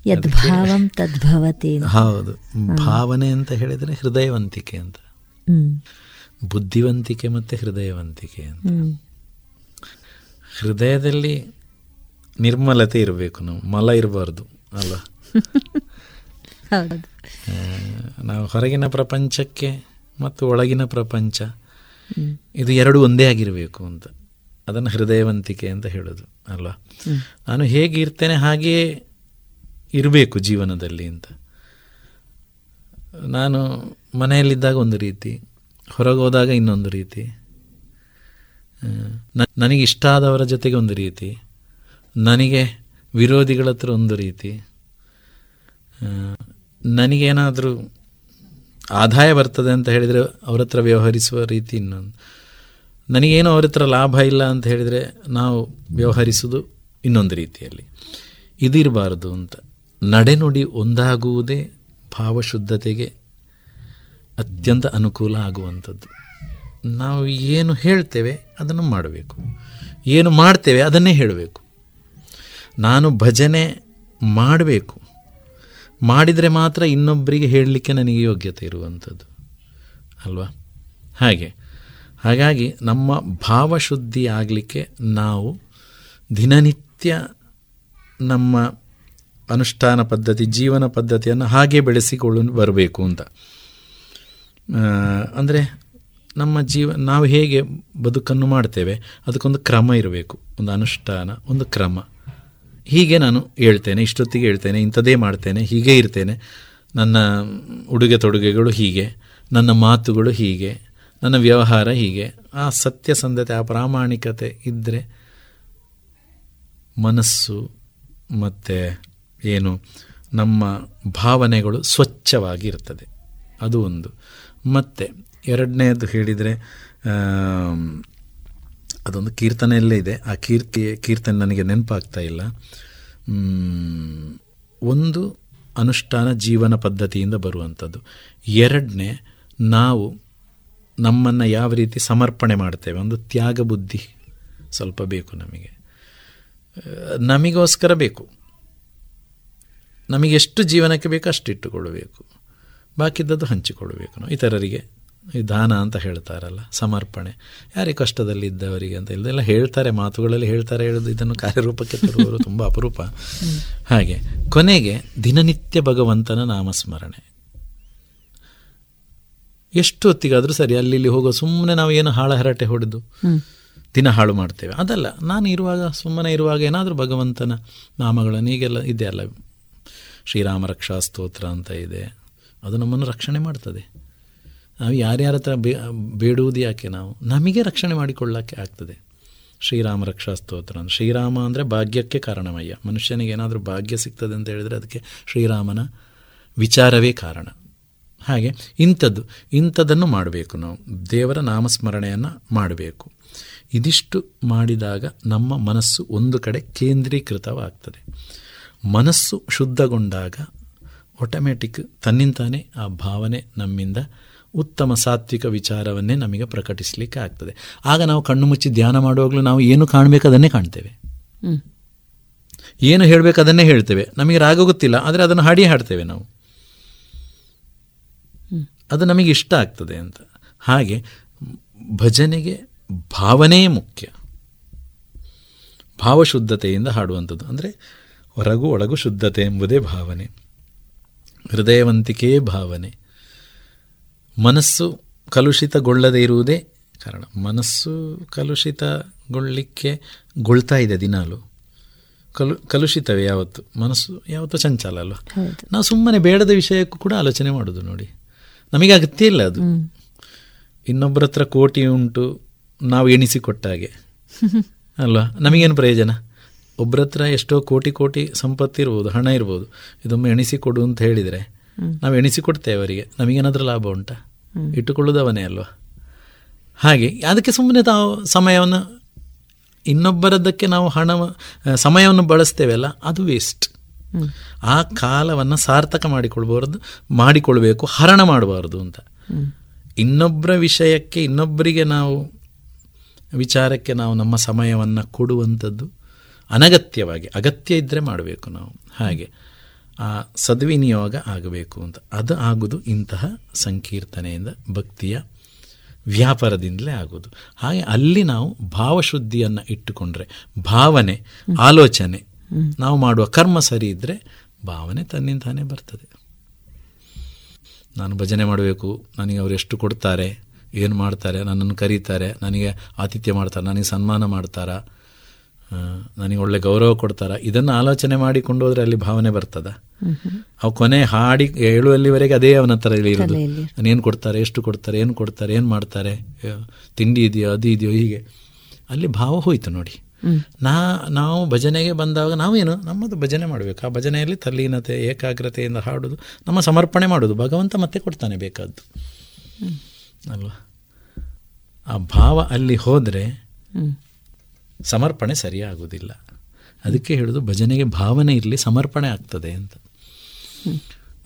ಯದ್ಭಾವಂ ತದ್ಭವತಿ ಹೌದು. ಭಾವನೆ ಅಂತ ಹೇಳಿದ್ರೆ ಹೃದಯವಂತಿಕೆ ಅಂತ. ಹ್ಮ್. ಬುದ್ಧಿವಂತಿಕೆ ಮತ್ತೆ ಹೃದಯವಂತಿಕೆ ಅಂತ. ಹೃದಯದಲ್ಲಿ ನಿರ್ಮಲತೆ ಇರಬೇಕು ನಾವು ಮಲ ಇರಬಾರ್ದು ಅಲ್ಲ? ನಾವು ಹೊರಗಿನ ಪ್ರಪಂಚಕ್ಕೆ ಮತ್ತು ಒಳಗಿನ ಪ್ರಪಂಚ ಇದು ಎರಡು ಒಂದೇ ಆಗಿರಬೇಕು ಅಂತ. ಅದನ್ನು ಹೃದಯವಂತಿಕೆ ಅಂತ ಹೇಳೋದು ಅಲ್ವಾ ನಾನು ಹೇಗೆ ಇರ್ತೇನೆ ಹಾಗೆಯೇ ಇರಬೇಕು ಜೀವನದಲ್ಲಿ ಅಂತ. ನಾನು ಮನೆಯಲ್ಲಿದ್ದಾಗ ಒಂದು ರೀತಿ ಹೊರಗೆ ಹೋದಾಗ ಇನ್ನೊಂದು ರೀತಿ ನನಗೆ ಇಷ್ಟ ಆದವರ ಜೊತೆಗೆ ಒಂದು ರೀತಿ, ನನಗೆ ವಿರೋಧಿಗಳ ಹತ್ರ ಒಂದು ರೀತಿ ನನಗೇನಾದರೂ ಆದಾಯ ಬರ್ತದೆ ಅಂತ ಹೇಳಿದರೆ ಅವ್ರ ಹತ್ರ ವ್ಯವಹರಿಸುವ ರೀತಿ ಇನ್ನೊಂದು. ನನಗೇನು ಅವ್ರ ಹತ್ರ ಲಾಭ ಇಲ್ಲ ಅಂತ ಹೇಳಿದರೆ ನಾವು ವ್ಯವಹರಿಸೋದು ಇನ್ನೊಂದು ರೀತಿಯಲ್ಲಿ. ಇದಿರಬಾರ್ದು ಅಂತ. ನಡೆನುಡಿ ಒಂದಾಗುವುದೇ ಭಾವಶುದ್ಧತೆಗೆ ಅತ್ಯಂತ ಅನುಕೂಲ ಆಗುವಂಥದ್ದು. ನಾವು ಏನು ಹೇಳ್ತೇವೆ ಅದನ್ನು ಮಾಡಬೇಕು. ಏನು ಮಾಡ್ತೇವೆ ಅದನ್ನೇ ಹೇಳಬೇಕು. ನಾನು ಭಜನೆ ಮಾಡಬೇಕು. ಮಾಡಿದರೆ ಮಾತ್ರ ಇನ್ನೊಬ್ಬರಿಗೆ ಹೇಳಲಿಕ್ಕೆ ನನಗೆ ಯೋಗ್ಯತೆ ಇರುವಂಥದ್ದು. ಅಲ್ವಾ? ಹಾಗೆ. ಹಾಗಾಗಿ ನಮ್ಮ ಭಾವಶುದ್ಧಿ ಆಗಲಿಕ್ಕೆ ನಾವು ದಿನನಿತ್ಯ ನಮ್ಮ ಅನುಷ್ಠಾನ ಪದ್ಧತಿ, ಜೀವನ ಪದ್ಧತಿಯನ್ನು ಹಾಗೆ ಬೆಳೆಸಿಕೊಳ್ಳು, ಬರಬೇಕು ಅಂತ. ಅಂದರೆ ನಮ್ಮ ಜೀವ, ನಾವು ಹೇಗೆ ಬದುಕನ್ನು ಮಾಡ್ತೇವೆ, ಅದಕ್ಕೊಂದು ಕ್ರಮ ಇರಬೇಕು, ಒಂದು ಅನುಷ್ಠಾನ, ಒಂದು ಕ್ರಮ. ಹೀಗೆ ನಾನು ಹೇಳ್ತೇನೆ, ಇಷ್ಟೊತ್ತಿಗೆ ಹೇಳ್ತೇನೆ, ಇಂಥದ್ದೇ ಮಾಡ್ತೇನೆ, ಹೀಗೆ ಇರ್ತೇನೆ. ನನ್ನ ಉಡುಗೆ ತೊಡುಗೆಗಳು ಹೀಗೆ, ನನ್ನ ಮಾತುಗಳು ಹೀಗೆ, ನನ್ನ ವ್ಯವಹಾರ ಹೀಗೆ. ಆ ಸತ್ಯಸಂಧತೆ ಆ ಪ್ರಾಮಾಣಿಕತೆ ಇದ್ದರೆ ಮನಸ್ಸು ಮತ್ತು ಏನು, ನಮ್ಮ ಭಾವನೆಗಳು ಸ್ವಚ್ಛವಾಗಿ ಇರ್ತದೆ ಅದು ಒಂದು. ಮತ್ತು ಎರಡನೇದು ಹೇಳಿದರೆ ಅದೊಂದು ಕೀರ್ತನೆಯಲ್ಲೇ ಇದೆ. ಆ ಕೀರ್ತಿ, ಕೀರ್ತನೆ ನನಗೆ ನೆನಪಾಗ್ತಾ ಇಲ್ಲ. ಒಂದು ಅನುಷ್ಠಾನ ಜೀವನ ಪದ್ಧತಿಯಿಂದ ಬರುವಂಥದ್ದು. ಎರಡನೇ, ನಾವು ನಮ್ಮನ್ನು ಯಾವ ರೀತಿ ಸಮರ್ಪಣೆ ಮಾಡ್ತೇವೆ? ಒಂದು ತ್ಯಾಗ ಬುದ್ಧಿ ಸ್ವಲ್ಪ ಬೇಕು ನಮಗೆ. ನಮಗೋಸ್ಕರ ಬೇಕು. ನಮಗೆ ಎಷ್ಟು ಜೀವನಕ್ಕೆ ಬೇಕು ಅಷ್ಟು ಇಟ್ಟುಕೊಳ್ಳಬೇಕು ಬಾಕಿದ್ದದ್ದು ಹಂಚಿಕೊಳ್ಳಬೇಕು. ನಾವು ಇತರರಿಗೆ ದಾನ ಅಂತ ಹೇಳ್ತಾರಲ್ಲ ಸಮರ್ಪಣೆ. ಯಾರಿಗೆ ಕಷ್ಟದಲ್ಲಿದ್ದವರಿಗೆ ಅಂತ ಇಲ್ಲದೆಲ್ಲ ಹೇಳ್ತಾರೆ ಮಾತುಗಳಲ್ಲಿ ಹೇಳ್ತಾರೆ ಹೇಳೋದು ಇದನ್ನು ಕಾರ್ಯರೂಪಕ್ಕೆ ತರುವವರು ತುಂಬ ಅಪರೂಪ. ಹಾಗೆ ಕೊನೆಗೆ ದಿನನಿತ್ಯ ಭಗವಂತನ ನಾಮಸ್ಮರಣೆ. ಎಷ್ಟು ಹೊತ್ತಿಗಾದರೂ ಸರಿ ಅಲ್ಲಿ ಇಲ್ಲಿ ಹೋಗೋ ಸುಮ್ಮನೆ ನಾವು ಏನು ಹಾಳ ಹರಟೆ ಹೊಡೆದು ದಿನ ಹಾಳು ಮಾಡ್ತೇವೆ. ಅದಲ್ಲ ನಾನು ಇರುವಾಗ ಸುಮ್ಮನೆ ಇರುವಾಗ ಏನಾದರೂ ಭಗವಂತನ ನಾಮಗಳನ್ನು ಈಗೆಲ್ಲ ಇದೆಯಲ್ಲ ಶ್ರೀರಾಮ ರಕ್ಷಾ ಸ್ತೋತ್ರ ಅಂತ ಇದೆ. ಅದು ನಮ್ಮನ್ನು ರಕ್ಷಣೆ ಮಾಡ್ತದೆ. ನಾವು ಯಾರ್ಯಾರ ಹತ್ರ ಬೇಡುವುದು ಯಾಕೆ ನಾವು? ನಮಗೆ ರಕ್ಷಣೆ ಮಾಡಿಕೊಳ್ಳೋಕ್ಕೆ ಆಗ್ತದೆ. ಶ್ರೀರಾಮ ರಕ್ಷಾ ಸ್ತೋತ್ರ ಶ್ರೀರಾಮ ಅಂದರೆ ಭಾಗ್ಯಕ್ಕೆ ಕಾರಣಮಯ್ಯ. ಮನುಷ್ಯನಿಗೆ ಏನಾದರೂ ಭಾಗ್ಯ ಸಿಗ್ತದೆ ಅಂತ ಹೇಳಿದರೆ ಅದಕ್ಕೆ ಶ್ರೀರಾಮನ ವಿಚಾರವೇ ಕಾರಣ. ಹಾಗೆ ಇಂಥದ್ದು, ಇಂಥದ್ದನ್ನು ಮಾಡಬೇಕು ನಾವು. ದೇವರ ನಾಮಸ್ಮರಣೆಯನ್ನು ಮಾಡಬೇಕು. ಇದಿಷ್ಟು ಮಾಡಿದಾಗ ನಮ್ಮ ಮನಸ್ಸು ಒಂದು ಕಡೆ ಕೇಂದ್ರೀಕೃತವಾಗ್ತದೆ. ಮನಸ್ಸು ಶುದ್ಧಗೊಂಡಾಗ ಆಟೋಮ್ಯಾಟಿಕ್ ತನ್ನಿಂತಾನೇ ಆ ಭಾವನೆ ನಮ್ಮಿಂದ ಉತ್ತಮ ಸಾತ್ವಿಕ ವಿಚಾರವನ್ನೇ ನಮಗೆ ಪ್ರಕಟಿಸಲಿಕ್ಕೆ ಆಗ್ತದೆ ಆಗ ನಾವು ಕಣ್ಣು ಮುಚ್ಚಿ ಧ್ಯಾನ ಮಾಡುವಾಗಲೂ ನಾವು ಏನು ಕಾಣಬೇಕು ಅದನ್ನೇ ಕಾಣ್ತೇವೆ. ಏನು ಹೇಳಬೇಕು ಅದನ್ನೇ ಹೇಳ್ತೇವೆ. ನಮಗೆ ರಾಗ ಗೊತ್ತಿಲ್ಲ ಆದರೆ ಅದನ್ನು ಹಾಡಿ ಹಾಡ್ತೇವೆ ನಾವು. ಅದು ನಮಗೆ ಇಷ್ಟ ಆಗ್ತದೆ ಅಂತ. ಹಾಗೆ ಭಜನೆಗೆ ಭಾವನೆಯೇ ಮುಖ್ಯ. ಭಾವಶುದ್ಧತೆಯಿಂದ ಹಾಡುವಂಥದ್ದು. ಅಂದರೆ ಹೊರಗು ಒಳಗು ಶುದ್ಧತೆ ಎಂಬುದೇ ಭಾವನೆ. ಹೃದಯವಂತಿಕೆಯೇ ಭಾವನೆ. ಮನಸ್ಸು ಕಲುಷಿತಗೊಳ್ಳದೇ ಇರುವುದೇ ಕಾರಣ. ಮನಸ್ಸು ಕಲುಷಿತಗೊಳ್ಳಲಿಕ್ಕೆ ಗೊಳ್ತಾ ಇದೆ ದಿನಾಲು. ಕಲು ಕಲುಷಿತವೇ ಯಾವತ್ತು? ಮನಸ್ಸು ಯಾವತ್ತೂ ಚಂಚಲ ಅಲ್ವ ನಾವು ಸುಮ್ಮನೆ ಬೇಡದ ವಿಷಯಕ್ಕೂ ಕೂಡ ಆಲೋಚನೆ ಮಾಡೋದು ನೋಡಿ. ನಮಗೆ ಅಗತ್ಯ ಇಲ್ಲ ಅದು. ಇನ್ನೊಬ್ಬರ ಹತ್ರ ಕೋಟಿ ಉಂಟು ನಾವು ಎಣಿಸಿಕೊಟ್ಟ ಹಾಗೆ ಅಲ್ವಾ? ನಮಗೇನು ಪ್ರಯೋಜನ? ಒಬ್ಬರ ಹತ್ರ ಎಷ್ಟೋ ಕೋಟಿ ಕೋಟಿ ಸಂಪತ್ತು ಇರ್ಬೋದು ಹಣ ಇರ್ಬೋದು. ಇದೊಮ್ಮೆ ಎಣಿಸಿಕೊಡು ಅಂತ ಹೇಳಿದರೆ ನಾವು ಎಣಿಸಿಕೊಡ್ತೇವೆ ಅವರಿಗೆ. ನಮಗೇನಾದರೂ ಲಾಭ ಉಂಟಾ? ಇಟ್ಟುಕೊಳ್ಳೋದು ಅವನೇ ಅಲ್ವಾ? ಹಾಗೆ, ಅದಕ್ಕೆ ಸುಮ್ಮನೆ ತಾವು ಸಮಯವನ್ನು, ಇನ್ನೊಬ್ಬರದ್ದಕ್ಕೆ ನಾವು ಹಣ ಸಮಯವನ್ನು ಬಳಸ್ತೇವಲ್ಲ, ಅದು ವೇಸ್ಟ್ ಆ ಕಾಲವನ್ನು ಸಾರ್ಥಕ ಮಾಡಿಕೊಳ್ಬಾರ್ದು, ಮಾಡಿಕೊಳ್ಬೇಕು, ಹರಣ ಮಾಡಬಾರ್ದು ಅಂತ. ಇನ್ನೊಬ್ಬರ ವಿಷಯಕ್ಕೆ, ಇನ್ನೊಬ್ಬರಿಗೆ ನಾವು ವಿಚಾರಕ್ಕೆ ನಾವು ನಮ್ಮ ಸಮಯವನ್ನು ಕೊಡುವಂಥದ್ದು ಅನಗತ್ಯವಾಗಿ, ಅಗತ್ಯ ಇದ್ದರೆ ಮಾಡಬೇಕು ನಾವು. ಹಾಗೆ. ಸದ್ವಿನಿಯೋಗ ಆಗಬೇಕು ಅಂತ. ಅದು ಆಗುವುದು ಇಂತಹ ಸಂಕೀರ್ತನೆಯಿಂದ ಭಕ್ತಿಯ ವ್ಯಾಪಾರದಿಂದಲೇ ಆಗೋದು. ಹಾಗೆ ಅಲ್ಲಿ ನಾವು ಭಾವಶುದ್ಧಿಯನ್ನು ಇಟ್ಟುಕೊಂಡ್ರೆ ಭಾವನೆ ಆಲೋಚನೆ ನಾವು ಮಾಡುವ ಕರ್ಮ ಸರಿ ಇದ್ದರೆ ಭಾವನೆ ತನ್ನಿಂದಾನೇ ಬರ್ತದೆ. ನಾನು ಭಜನೆ ಮಾಡಬೇಕು ನನಗೆ ಅವರು ಎಷ್ಟು ಕೊಡ್ತಾರೆ ಏನು ಮಾಡ್ತಾರೆ ನನ್ನನ್ನು ಕರೀತಾರೆ ನನಗೆ ಆತಿಥ್ಯ ಮಾಡ್ತಾರೆ ನನಗೆ ಸನ್ಮಾನ ಮಾಡ್ತಾರಾ ನನಗೆ ಒಳ್ಳೆ ಗೌರವ ಕೊಡ್ತಾರ? ಇದನ್ನು ಆಲೋಚನೆ ಮಾಡಿಕೊಂಡು ಹೋದ್ರೆ ಅಲ್ಲಿ ಭಾವನೆ ಬರ್ತದ? ಅವು ಕೊನೆ ಹಾಡಿ ಹೇಳುವಲ್ಲಿವರೆಗೆ ಅದೇ ಅವನ ಹತ್ರ ಇರೋದು. ಏನು ಕೊಡ್ತಾರೆ ಎಷ್ಟು ಕೊಡ್ತಾರೆ ಏನು ಕೊಡ್ತಾರೆ ಏನು ಮಾಡ್ತಾರೆ ತಿಂಡಿ ಇದೆಯೋ ಅದು ಇದೆಯೋ ಹೀಗೆ. ಅಲ್ಲಿ ಭಾವ ಹೋಯ್ತು ನೋಡಿ. ನಾ ನಾವು ಭಜನೆಗೆ ಬಂದಾಗ ನಾವೇನು ನಮ್ಮದು ಭಜನೆ ಮಾಡಬೇಕು. ಆ ಭಜನೆಯಲ್ಲಿ ತಲ್ಲೀನತೆ ಏಕಾಗ್ರತೆಯಿಂದ ಹಾಡೋದು ನಮ್ಮ ಸಮರ್ಪಣೆ ಮಾಡೋದು. ಭಗವಂತ ಮತ್ತೆ ಕೊಡ್ತಾನೆ ಬೇಕಾದ್ದು. ಅಲ್ವಾ? ಆ ಭಾವ ಅಲ್ಲಿ ಹೋದರೆ ಸಮರ್ಪಣೆ ಸರಿಯಾಗುವುದಿಲ್ಲ. ಅದಕ್ಕೆ ಹೇಳೋದು ಭಜನೆಗೆ ಭಾವನೆ ಇರಲಿ ಸಮರ್ಪಣೆ ಆಗ್ತದೆ ಅಂತ.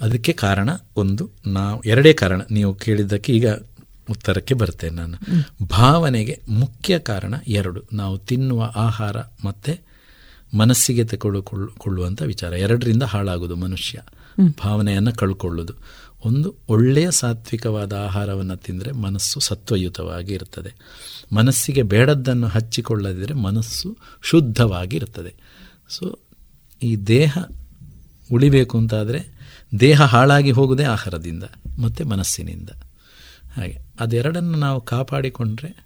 ಅದಕ್ಕೆ ಕಾರಣ ಒಂದು, ನಾವು, ಎರಡೇ ಕಾರಣ. ನೀವು ಕೇಳಿದ್ದಕ್ಕೆ ಈಗ ಉತ್ತರಕ್ಕೆ ಬರ್ತೇನೆ ನಾನು. ಭಾವನೆಗೆ ಮುಖ್ಯ ಕಾರಣ ಎರಡು. ನಾವು ತಿನ್ನುವ ಆಹಾರ ಮತ್ತು ಮನಸ್ಸಿಗೆ ತಗೊಳ್ಳುಕೊಳ್ಳುವಂಥ ವಿಚಾರ. ಎರಡರಿಂದ ಹಾಳಾಗೋದು ಮನುಷ್ಯ. ಭಾವನೆಯನ್ನು ಕಳ್ಕೊಳ್ಳೋದು. ಒಂದು ಒಳ್ಳೆಯ ಸಾತ್ವಿಕವಾದ ಆಹಾರವನ್ನು ತಿಂದರೆ ಮನಸ್ಸು ಸತ್ವಯುತವಾಗಿ ಇರ್ತದೆ ಮನಸ್ಸಿಗೆ ಬೇಡದ್ದನ್ನು ಹಚ್ಚಿಕೊಳ್ಳದಿದ್ದರೆ ಮನಸ್ಸು ಶುದ್ಧವಾಗಿ ಇರ್ತದೆ ಸೊ ಈ ದೇಹ ಉಳಿಬೇಕು ಅಂತಾದರೆ ದೇಹ ಹಾಳಾಗಿ ಹೋಗುವುದೇ ಆಹಾರದಿಂದ ಮತ್ತು ಮನಸ್ಸಿನಿಂದ. ಹಾಗೆ ಅದೆರಡನ್ನು ನಾವು ಕಾಪಾಡಿಕೊಂಡ್ರೆ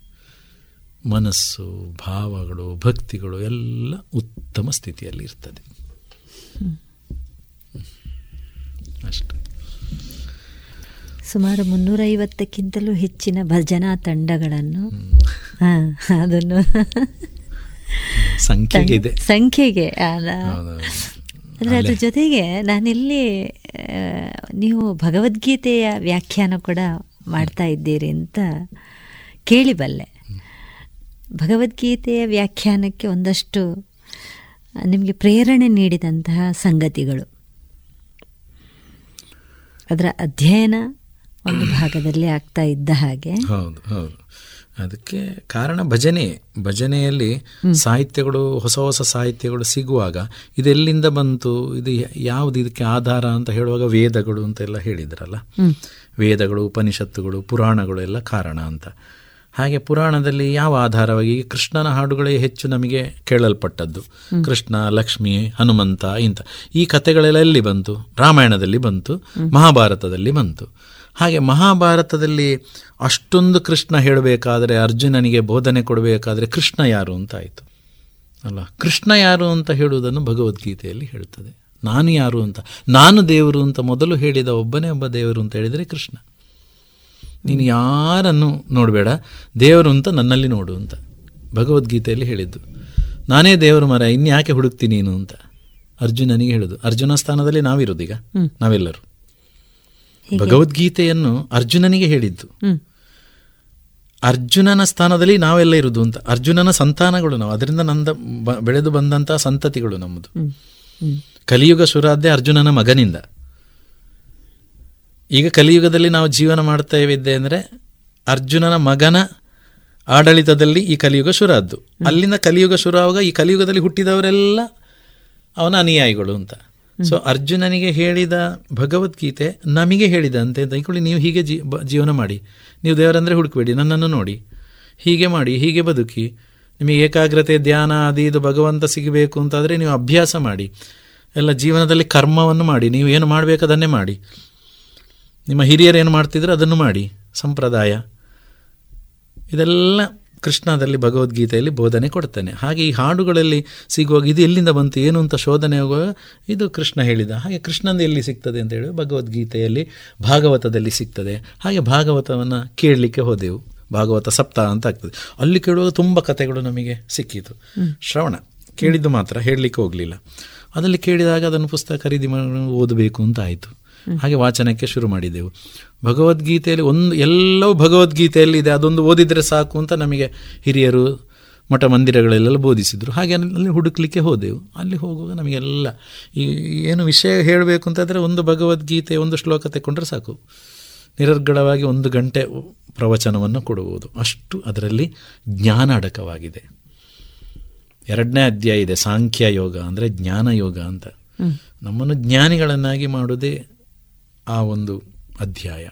ಮನಸ್ಸು ಭಾವಗಳು ಭಕ್ತಿಗಳು ಎಲ್ಲ ಉತ್ತಮ ಸ್ಥಿತಿಯಲ್ಲಿ ಇರ್ತದೆ ಅಷ್ಟು. ಸುಮಾರು ಮುನ್ನೂರೈವತ್ತಕ್ಕಿಂತಲೂ ಹೆಚ್ಚಿನ ಭಜನಾ ತಂಡಗಳನ್ನು ಅದನ್ನು ಸಂಖ್ಯೆಗೆ ಸಂಖ್ಯೆಗೆ ಅಂದರೆ ಅದ್ರ ಜೊತೆಗೆ ನಾನಿಲ್ಲಿ ನೀವು ಭಗವದ್ಗೀತೆಯ ವ್ಯಾಖ್ಯಾನ ಕೂಡ ಮಾಡ್ತಾ ಇದ್ದೀರಿ ಅಂತ ಕೇಳಿಬಲ್ಲೆ ಭಗವದ್ಗೀತೆಯ ವ್ಯಾಖ್ಯಾನಕ್ಕೆ ಒಂದಷ್ಟು ನಿಮಗೆ ಪ್ರೇರಣೆ ನೀಡಿದಂತಹ ಸಂಗತಿಗಳು. ಅದರ ಅಧ್ಯಯನ ಒಂದು ಭಾಗದಲ್ಲಿ ಆಗ್ತಾ ಇದ್ದ ಹಾಗೆ. ಹೌದು ಹೌದು. ಅದಕ್ಕೆ ಕಾರಣ ಭಜನೆ. ಭಜನೆಯಲ್ಲಿ ಸಾಹಿತ್ಯಗಳು ಹೊಸ ಹೊಸ ಸಾಹಿತ್ಯಗಳು ಸಿಗುವಾಗ ಇದೆಲ್ಲಿಂದ ಬಂತು ಇದು ಯಾವುದು ಇದಕ್ಕೆ ಆಧಾರ ಅಂತ ಹೇಳುವಾಗ ವೇದಗಳು ಅಂತೆಲ್ಲ ಹೇಳಿದ್ರಲ್ಲ. ವೇದಗಳು ಉಪನಿಷತ್ತುಗಳು ಪುರಾಣಗಳು ಎಲ್ಲ ಕಾರಣ ಅಂತ. ಹಾಗೆ ಪುರಾಣದಲ್ಲಿ ಯಾವ ಆಧಾರವಾಗಿ? ಕೃಷ್ಣನ ಹಾಡುಗಳೇ ಹೆಚ್ಚು ನಮಗೆ ಕೇಳಲ್ಪಟ್ಟದ್ದು. ಕೃಷ್ಣ ಲಕ್ಷ್ಮಿ ಹನುಮಂತ ಇಂಥ. ಈ ಕಥೆಗಳೆಲ್ಲ ಎಲ್ಲಿ ಬಂತು? ರಾಮಾಯಣದಲ್ಲಿ ಬಂತು ಮಹಾಭಾರತದಲ್ಲಿ ಬಂತು. ಹಾಗೆ ಮಹಾಭಾರತದಲ್ಲಿ ಅಷ್ಟೊಂದು ಕೃಷ್ಣ ಹೇಳಬೇಕಾದ್ರೆ ಅರ್ಜುನನಿಗೆ ಬೋಧನೆ ಕೊಡಬೇಕಾದ್ರೆ ಕೃಷ್ಣ ಯಾರು ಅಂತ ಆಯಿತು. ಅಲ್ಲ ಕೃಷ್ಣ ಯಾರು ಅಂತ ಹೇಳುವುದನ್ನು ಭಗವದ್ಗೀತೆಯಲ್ಲಿ ಹೇಳ್ತದೆ ನಾನು ಯಾರು ಅಂತ ನಾನು ದೇವರು ಅಂತ ಮೊದಲು ಹೇಳಿದ ಒಬ್ಬನೇ ಒಬ್ಬ ದೇವರು ಅಂತ ಹೇಳಿದರೆ ಕೃಷ್ಣ. ನೀನು ಯಾರನ್ನು ನೋಡಬೇಡ ದೇವರು ಅಂತ ನನ್ನಲ್ಲಿ ನೋಡು ಅಂತ ಭಗವದ್ಗೀತೆಯಲ್ಲಿ ಹೇಳಿದ್ದು. ನಾನೇ ದೇವರು ಮರ ಇನ್ಯಾಕೆ ಹುಡುಕ್ತೀನಿ ನೀನು ಅಂತ ಅರ್ಜುನನಿಗೆ ಹೇಳುದು. ಅರ್ಜುನ ಸ್ಥಾನದಲ್ಲಿ ನಾವಿರೋದೀಗ ನಾವೆಲ್ಲರೂ. ಭಗವದ್ಗೀತೆಯನ್ನು ಅರ್ಜುನನಿಗೆ ಹೇಳಿದ್ದು. ಅರ್ಜುನನ ಸ್ಥಾನದಲ್ಲಿ ನಾವೆಲ್ಲ ಇರುವುದು ಅಂತ. ಅರ್ಜುನನ ಸಂತಾನಗಳು ನಾವು. ಅದರಿಂದ ನಂದ ಬೆಳೆದು ಬಂದಂತಹ ಸಂತತಿಗಳು ನಮ್ಮದು. ಕಲಿಯುಗ ಶುರಾದ್ದೆ ಅರ್ಜುನನ ಮಗನಿಂದ. ಈಗ ಕಲಿಯುಗದಲ್ಲಿ ನಾವು ಜೀವನ ಮಾಡ್ತಾ ಇದ್ದೆ ಅಂದರೆ ಅರ್ಜುನನ ಮಗನ ಆಡಳಿತದಲ್ಲಿ ಈ ಕಲಿಯುಗ ಶುರಾದ್ದು. ಅಲ್ಲಿಂದ ಕಲಿಯುಗ ಶುರು ಆವಾಗ ಈ ಕಲಿಯುಗದಲ್ಲಿ ಹುಟ್ಟಿದವರೆಲ್ಲ ಅವನ ಅನುಯಾಯಿಗಳು ಅಂತ. ಸೊ ಅರ್ಜುನನಿಗೆ ಹೇಳಿದ ಭಗವದ್ಗೀತೆ ನಮಗೆ ಹೇಳಿದಂತೆ ಅಂತ ನೀವು ಹೀಗೆ ಜೀವನ ಮಾಡಿ. ನೀವು ದೇವರಂದರೆ ಹುಡುಕಬೇಡಿ, ನನ್ನನ್ನು ನೋಡಿ. ಹೀಗೆ ಮಾಡಿ, ಹೀಗೆ ಬದುಕಿ. ನಿಮಗೆ ಏಕಾಗ್ರತೆ, ಧ್ಯಾನ ಅದು ಇದು ಭಗವಂತ ಸಿಗಬೇಕು ಅಂತಾದರೆ ನೀವು ಅಭ್ಯಾಸ ಮಾಡಿ. ಎಲ್ಲ ಜೀವನದಲ್ಲಿ ಕರ್ಮವನ್ನು ಮಾಡಿ. ನೀವು ಏನು ಮಾಡಬೇಕು ಅದನ್ನೇ ಮಾಡಿ. ನಿಮ್ಮ ಹಿರಿಯರು ಏನು ಮಾಡ್ತಿದ್ರು ಅದನ್ನು ಮಾಡಿ. ಸಂಪ್ರದಾಯ. ಇದೆಲ್ಲ ಕೃಷ್ಣದಲ್ಲಿ ಭಗವದ್ಗೀತೆಯಲ್ಲಿ ಬೋಧನೆ ಕೊಡ್ತಾನೆ ಹಾಗೆ ಈ ಹಾಡುಗಳಲ್ಲಿ ಸಿಗುವಾಗ ಇದು ಎಲ್ಲಿಂದ ಬಂತು ಏನು ಅಂತ ಶೋಧನೆ ಆಗುವಾಗ ಇದು ಕೃಷ್ಣ ಹೇಳಿದ. ಹಾಗೆ ಕೃಷ್ಣಂದು ಎಲ್ಲಿ ಸಿಗ್ತದೆ ಅಂತ ಹೇಳಿ ಭಗವದ್ಗೀತೆಯಲ್ಲಿ ಭಾಗವತದಲ್ಲಿ ಸಿಗ್ತದೆ. ಹಾಗೆ ಭಾಗವತವನ್ನು ಕೇಳಲಿಕ್ಕೆ ಹೋದೆವು. ಭಾಗವತ ಸಪ್ತಾಹ ಅಂತ ಆಗ್ತದೆ. ಅಲ್ಲಿ ಕೇಳುವಾಗ ತುಂಬ ಕಥೆಗಳು ನಮಗೆ ಸಿಕ್ಕಿತು. ಶ್ರವಣ ಕೇಳಿದ್ದು ಮಾತ್ರ ಹೇಳಲಿಕ್ಕೆ ಹೋಗಲಿಲ್ಲ. ಅದರಲ್ಲಿ ಕೇಳಿದಾಗ ಅದನ್ನು ಪುಸ್ತಕ ಖರೀದಿ ಮಾಡಿ ಓದಬೇಕು ಅಂತ ಆಯಿತು. ಹಾಗೆ ವಾಚನಕ್ಕೆ ಶುರು ಮಾಡಿದೆವು. ಭಗವದ್ಗೀತೆಯಲ್ಲಿ ಒಂದು ಎಲ್ಲವೂ ಭಗವದ್ಗೀತೆಯಲ್ಲಿ ಇದೆ ಅದೊಂದು ಓದಿದರೆ ಸಾಕು ಅಂತ ನಮಗೆ ಹಿರಿಯರು ಮಠ ಮಂದಿರಗಳಲ್ಲೆಲ್ಲ ಬೋಧಿಸಿದರು. ಹಾಗೆ ಅಲ್ಲಿ ಹುಡುಕ್ಲಿಕ್ಕೆ ಹೋದೆವು. ಅಲ್ಲಿ ಹೋಗುವಾಗ ನಮಗೆಲ್ಲ ಈ ಏನು ವಿಷಯ ಹೇಳಬೇಕು ಅಂತಂದರೆ ಒಂದು ಭಗವದ್ಗೀತೆ ಒಂದು ಶ್ಲೋಕ ತೆಕ್ಕೊಂಡ್ರೆ ಸಾಕು. ನಿರರ್ಗಳವಾಗಿ ಒಂದು ಗಂಟೆ ಪ್ರವಚನವನ್ನು ಕೊಡುವುದು. ಅಷ್ಟು ಅದರಲ್ಲಿ ಜ್ಞಾನ ಅಡಕವಾಗಿದೆ ಎರಡನೇ ಅಧ್ಯಾಯ ಇದೆ ಸಾಂಖ್ಯ ಯೋಗ ಅಂದರೆ ಜ್ಞಾನ ಯೋಗ ಅಂತ ನಮ್ಮನ್ನು ಜ್ಞಾನಿಗಳನ್ನಾಗಿ ಮಾಡುವುದೇ ಆ ಒಂದು ಅಧ್ಯಾಯ.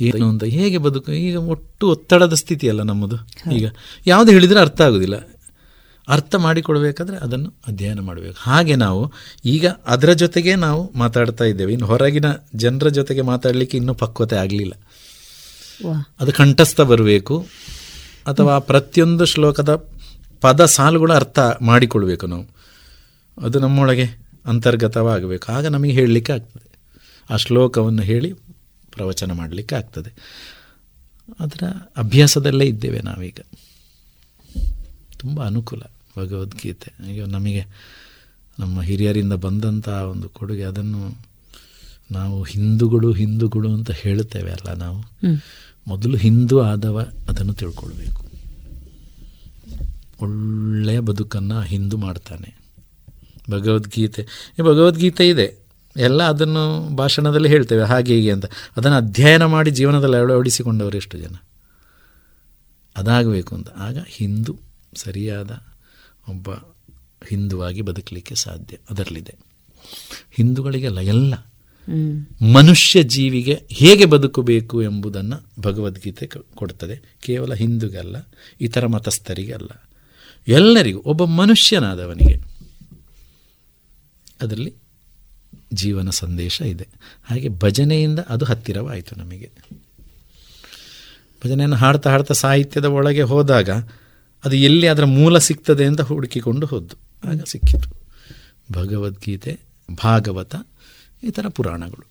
ಏನು ಅಂತ ಹೇಗೆ ಬದುಕು? ಈಗ ಒಟ್ಟು ಒತ್ತಡದ ಸ್ಥಿತಿ ಅಲ್ಲ ನಮ್ಮದು. ಈಗ ಯಾವುದು ಹೇಳಿದರೆ ಅರ್ಥ ಆಗೋದಿಲ್ಲ. ಅರ್ಥ ಮಾಡಿಕೊಡ್ಬೇಕಾದ್ರೆ ಅದನ್ನು ಅಧ್ಯಯನ ಮಾಡಬೇಕು. ಹಾಗೆ ನಾವು ಈಗ ಅದರ ಜೊತೆಗೆ ನಾವು ಮಾತಾಡ್ತಾ ಇದ್ದೇವೆ. ಇನ್ನು ಹೊರಗಿನ ಜನರ ಜೊತೆಗೆ ಮಾತಾಡಲಿಕ್ಕೆ ಇನ್ನೂ ಪಕ್ವತೆ ಆಗಲಿಲ್ಲ. ಅದು ಕಂಠಸ್ಥ ಬರಬೇಕು. ಅಥವಾ ಪ್ರತಿಯೊಂದು ಶ್ಲೋಕದ ಪದ ಸಾಲುಗಳು ಅರ್ಥ ಮಾಡಿಕೊಳ್ಬೇಕು ನಾವು. ಅದು ನಮ್ಮೊಳಗೆ ಅಂತರ್ಗತವಾಗಬೇಕು. ಆಗ ನಮಗೆ ಹೇಳಲಿಕ್ಕೆ ಆಗ್ತದೆ. ಆ ಶ್ಲೋಕವನ್ನು ಹೇಳಿ ಪ್ರವಚನ ಮಾಡಲಿಕ್ಕೆ ಆಗ್ತದೆ. ಅದರ ಅಭ್ಯಾಸದಲ್ಲೇ ಇದ್ದೇವೆ ನಾವೀಗ. ತುಂಬ ಅನುಕೂಲ ಭಗವದ್ಗೀತೆ. ಈಗ ನಮಗೆ ನಮ್ಮ ಹಿರಿಯರಿಂದ ಬಂದಂಥ ಒಂದು ಕೊಡುಗೆ ಅದನ್ನು ನಾವು ಹಿಂದೂಗಳು ಹಿಂದೂಗಳು ಅಂತ ಹೇಳುತ್ತೇವೆ ಅಲ್ಲ ನಾವು? ಮೊದಲು ಹಿಂದೂ ಆದವ ಅದನ್ನು ತಿಳ್ಕೊಳ್ಬೇಕು. ಒಳ್ಳೆಯ ಬದುಕನ್ನು ಹಿಂದೂ ಮಾಡ್ತಾನೆ. ಭಗವದ್ಗೀತೆ ಈ ಭಗವದ್ಗೀತೆ ಇದೆ. ಎಲ್ಲ ಅದನ್ನು ಭಾಷಣದಲ್ಲಿ ಹೇಳ್ತೇವೆ ಹಾಗೆ ಹೀಗೆ ಅಂತ. ಅದನ್ನು ಅಧ್ಯಯನ ಮಾಡಿ ಜೀವನದಲ್ಲಿ ಅಳವಡಿಸಿಕೊಂಡವರು ಎಷ್ಟು ಜನ. ಅದಾಗಬೇಕು ಅಂತ. ಆಗ ಹಿಂದೂ ಸರಿಯಾದ ಒಬ್ಬ ಹಿಂದುವಾಗಿ ಬದುಕಲಿಕ್ಕೆ ಸಾಧ್ಯ. ಅದರಲ್ಲಿದೆ. ಹಿಂದೂಗಳಿಗೆಲ್ಲ ಎಲ್ಲ ಮನುಷ್ಯ ಜೀವಿಗೆ ಹೇಗೆ ಬದುಕಬೇಕು ಎಂಬುದನ್ನು ಭಗವದ್ಗೀತೆ ಕೊಡ್ತದೆ. ಕೇವಲ ಹಿಂದೂಗಲ್ಲ ಇತರ ಮತಸ್ಥರಿಗೆ ಅಲ್ಲ. ಎಲ್ಲರಿಗೂ ಒಬ್ಬ ಮನುಷ್ಯನಾದವನಿಗೆ. ಅದರಲ್ಲಿ ಜೀವನ ಸಂದೇಶ ಇದೆ. ಹಾಗೆ ಭಜನೆಯಿಂದ ಅದು ಹತ್ತಿರವಾಯಿತು ನಮಗೆ. ಭಜನೆಯನ್ನು ಹಾಡ್ತಾ ಹಾಡ್ತಾ ಸಾಹಿತ್ಯದ ಒಳಗೆ ಹೋದಾಗ ಅದು ಎಲ್ಲಿ ಅದರ ಮೂಲ ಸಿಗ್ತದೆ ಅಂತ ಹುಡುಕಿಕೊಂಡು ಹೋದ್ದು. ಆಗ ಸಿಕ್ಕಿತು. ಭಗವದ್ಗೀತೆ ಭಾಗವತ ಈ ಥರ ಪುರಾಣಗಳು.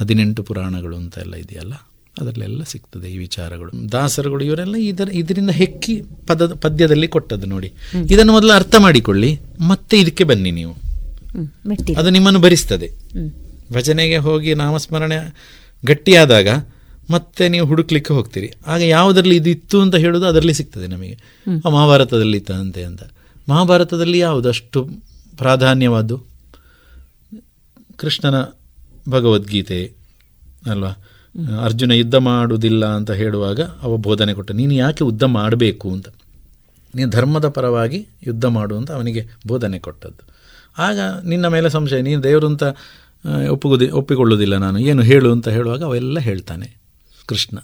ಹದಿನೆಂಟು ಪುರಾಣಗಳು ಅಂತ ಎಲ್ಲ ಇದೆಯಲ್ಲ? ಅದರಲ್ಲೆಲ್ಲ ಸಿಗ್ತದೆ ಈ ವಿಚಾರಗಳು. ದಾಸರುಗಳು ಇವರೆಲ್ಲ ಇದರ ಇದರಿಂದ ಹೆಕ್ಕಿ ಪದ ಪದ್ಯದಲ್ಲಿ ಕೊಟ್ಟದ್ದು ನೋಡಿ. ಇದನ್ನು ಮೊದಲು ಅರ್ಥ ಮಾಡಿಕೊಳ್ಳಿ. ಮತ್ತೆ ಇದಕ್ಕೆ ಬನ್ನಿ ನೀವು. ಅದು ನಿಮ್ಮನ್ನು ಭರಿಸ್ತದೆ. ಭಜನೆಗೆ ಹೋಗಿ ನಾಮಸ್ಮರಣೆ ಗಟ್ಟಿಯಾದಾಗ ಮತ್ತೆ ನೀವು ಹುಡುಕ್ಲಿಕ್ಕೆ ಹೋಗ್ತೀರಿ. ಆಗ ಯಾವುದರಲ್ಲಿ ಇದು ಇತ್ತು ಅಂತ ಹೇಳೋದು ಅದರಲ್ಲಿ ಸಿಗ್ತದೆ ನಮಗೆ. ಮಹಾಭಾರತದಲ್ಲಿ ಇತ್ತಂತೆ ಅಂತ. ಮಹಾಭಾರತದಲ್ಲಿ ಯಾವುದು ಅಷ್ಟು ಪ್ರಾಧಾನ್ಯವಾದ್ದು? ಕೃಷ್ಣನ ಭಗವದ್ಗೀತೆ ಅಲ್ವಾ? ಅರ್ಜುನ ಯುದ್ಧ ಮಾಡುವುದಿಲ್ಲ ಅಂತ ಹೇಳುವಾಗ ಅವ ಬೋಧನೆ ಕೊಟ್ಟ ನೀನು ಯಾಕೆ ಯುದ್ಧ ಮಾಡಬೇಕು ಅಂತ? ನೀನು ಧರ್ಮದ ಪರವಾಗಿ ಯುದ್ಧ ಮಾಡು ಅಂತ ಅವನಿಗೆ ಬೋಧನೆ ಕೊಟ್ಟದ್ದು. ಆಗ ನಿನ್ನ ಮೇಲೆ ಸಂಶಯ, ನೀನು ದೇವರು ಅಂತ ಒಪ್ಪುಗುದಿ, ಒಪ್ಪಿಕೊಳ್ಳುವುದಿಲ್ಲ ನಾನು. ಏನು ಹೇಳು ಅಂತ ಹೇಳುವಾಗ ಅವೆಲ್ಲ ಹೇಳ್ತಾನೆ ಕೃಷ್ಣ.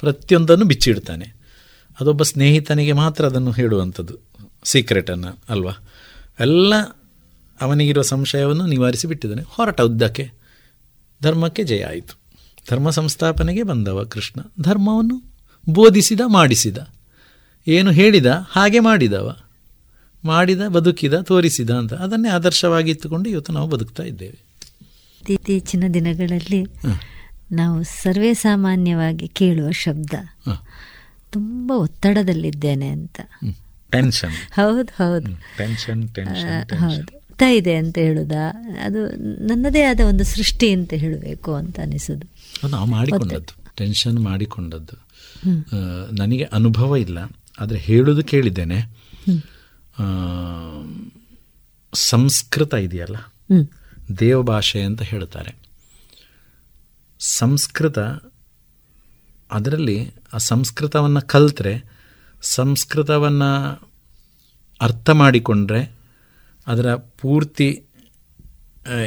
ಪ್ರತಿಯೊಂದನ್ನು ಬಿಚ್ಚಿಡ್ತಾನೆ. ಅದೊಬ್ಬ ಸ್ನೇಹಿತನಿಗೆ ಮಾತ್ರ ಅದನ್ನು ಹೇಳುವಂಥದ್ದು ಸೀಕ್ರೆಟನ್ನು ಅಲ್ವಾ? ಎಲ್ಲ ಅವನಿಗಿರುವ ಸಂಶಯವನ್ನು ನಿವಾರಿಸಿ ಬಿಟ್ಟಿದ್ದಾನೆ. ಹೊರಟ ಉದ್ದಕ್ಕೆ ಧರ್ಮಕ್ಕೆ ಜಯ ಆಯಿತು. ಧರ್ಮ ಸಂಸ್ಥಾಪನೆಗೆ ಬಂದವ ಕೃಷ್ಣ. ಧರ್ಮವನ್ನು ಬೋಧಿಸಿದ, ಮಾಡಿಸಿದ. ಏನು ಹೇಳಿದ, ಹಾಗೆ ಮಾಡಿದವ. ಮಾಡಿದ ಬದುಕಿದ ತೋರಿಸಿದ ಅಂತ. ಅದನ್ನೇ ಆದರ್ಶವಾಗಿ ಇತ್ತುಕೊಂಡು ಇವತ್ತು ನಾವು ಬದುಕ್ತಾ ಇದ್ದೇವೆ. ಇತ್ತೀಚಿನ ದಿನಗಳಲ್ಲಿ ನಾವು ಸರ್ವೇ ಸಾಮಾನ್ಯವಾಗಿ ಕೇಳುವ ಶಬ್ದ ತುಂಬ ಒತ್ತಡದಲ್ಲಿದ್ದೇನೆ ಅಂತ. ಟೆನ್ಷನ್ ಹೌದು ಹೌದು. ಟೆನ್ಷನ್ ಹೌದು. ಇದೆ ಅಂತ ಹೇಳುದಾ? ಅದು ನನ್ನದೇ ಆದ ಒಂದು ಸೃಷ್ಟಿ ಅಂತ ಹೇಳಬೇಕು ಅಂತ ಅನಿಸುದು. ನಾವು ಮಾಡಿಕೊಂಡದ್ದು. ಟೆನ್ಷನ್ ಮಾಡಿಕೊಂಡದ್ದು. ನನಗೆ ಅನುಭವ ಇಲ್ಲ. ಆದರೆ ಹೇಳುವುದು ಕೇಳಿದ್ದೇನೆ. ಸಂಸ್ಕೃತ ಇದೆಯಲ್ಲ? ದೇವಭಾಷೆ ಅಂತ ಹೇಳ್ತಾರೆ. ಸಂಸ್ಕೃತ ಅದರಲ್ಲಿ ಆ ಸಂಸ್ಕೃತವನ್ನು ಕಲ್ತ್ರೆ ಸಂಸ್ಕೃತವನ್ನು ಅರ್ಥ ಮಾಡಿಕೊಂಡ್ರೆ ಅದರ ಪೂರ್ತಿ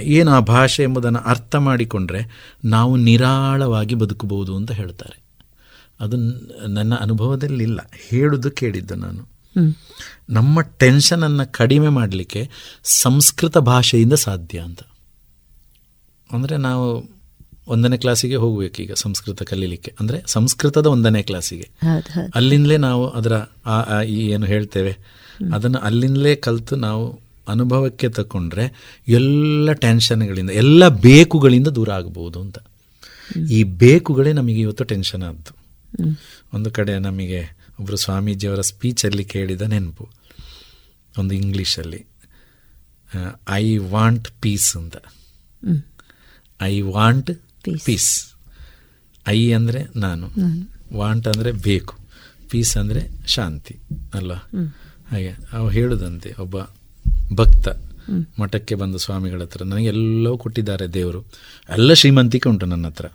ಏನು ಆ ಭಾಷೆ ಎಂಬುದನ್ನು ಅರ್ಥ ಮಾಡಿಕೊಂಡ್ರೆ ನಾವು ನಿರಾಳವಾಗಿ ಬದುಕಬಹುದು ಅಂತ ಹೇಳ್ತಾರೆ. ಅದು ನನ್ನ ಅನುಭವದಲ್ಲಿಲ್ಲ. ಹೇಳುದು ಕೇಳಿದ್ದು ನಾನು. ನಮ್ಮ ಟೆನ್ಷನನ್ನು ಕಡಿಮೆ ಮಾಡಲಿಕ್ಕೆ ಸಂಸ್ಕೃತ ಭಾಷೆಯಿಂದ ಸಾಧ್ಯ ಅಂತ. ಅಂದರೆ ನಾವು ಒಂದನೇ ಕ್ಲಾಸಿಗೆ ಹೋಗಬೇಕು ಈಗ ಸಂಸ್ಕೃತ ಕಲೀಲಿಕ್ಕೆ. ಅಂದರೆ ಸಂಸ್ಕೃತದ ಒಂದನೇ ಕ್ಲಾಸಿಗೆ ಅಲ್ಲಿಂದಲೇ ನಾವು ಅದರ ಆ ಈ ಏನು ಹೇಳ್ತೇವೆ ಅದನ್ನು ಅಲ್ಲಿಂದಲೇ ಕಲಿತು ನಾವು ಅನುಭವಕ್ಕೆ ತಕೊಂಡ್ರೆ ಎಲ್ಲ ಟೆನ್ಷನ್ಗಳಿಂದ ಎಲ್ಲ ಬೇಕುಗಳಿಂದ ದೂರ ಆಗ್ಬೋದು ಅಂತ. ಈ ಬೇಕುಗಳೇ ನಮಗೆ ಇವತ್ತು ಟೆನ್ಷನ್ ಆದ್ದು. ಒಂದು ಕಡೆ ನಮಗೆ ಒಬ್ಬರು ಸ್ವಾಮೀಜಿಯವರ ಸ್ಪೀಚಲ್ಲಿ ಕೇಳಿದ ನೆನಪು. ಒಂದು ಇಂಗ್ಲೀಷಲ್ಲಿ ಐ ವಾಂಟ್ ಪೀಸ್ ಅಂತ. ಐ ವಾಂಟ್ ಪೀಸ್ ಐ ಅಂದರೆ ನಾನು. ವಾಂಟ್ ಅಂದರೆ ಬೇಕು. ಪೀಸ್ ಅಂದರೆ ಶಾಂತಿ ಅಲ್ವಾ? ಹಾಗೆ ಅವು ಹೇಳುದಂತೆ ಒಬ್ಬ ಭಕ್ತ ಮಠಕ್ಕೆ ಬಂದು ಸ್ವಾಮಿಗಳ ಹತ್ರ ನನಗೆಲ್ಲೋ ಕೊಟ್ಟಿದ್ದಾರೆ ದೇವರು. ಎಲ್ಲ ಶ್ರೀಮಂತಿಕೆ ಉಂಟು ನನ್ನ ಹತ್ರ.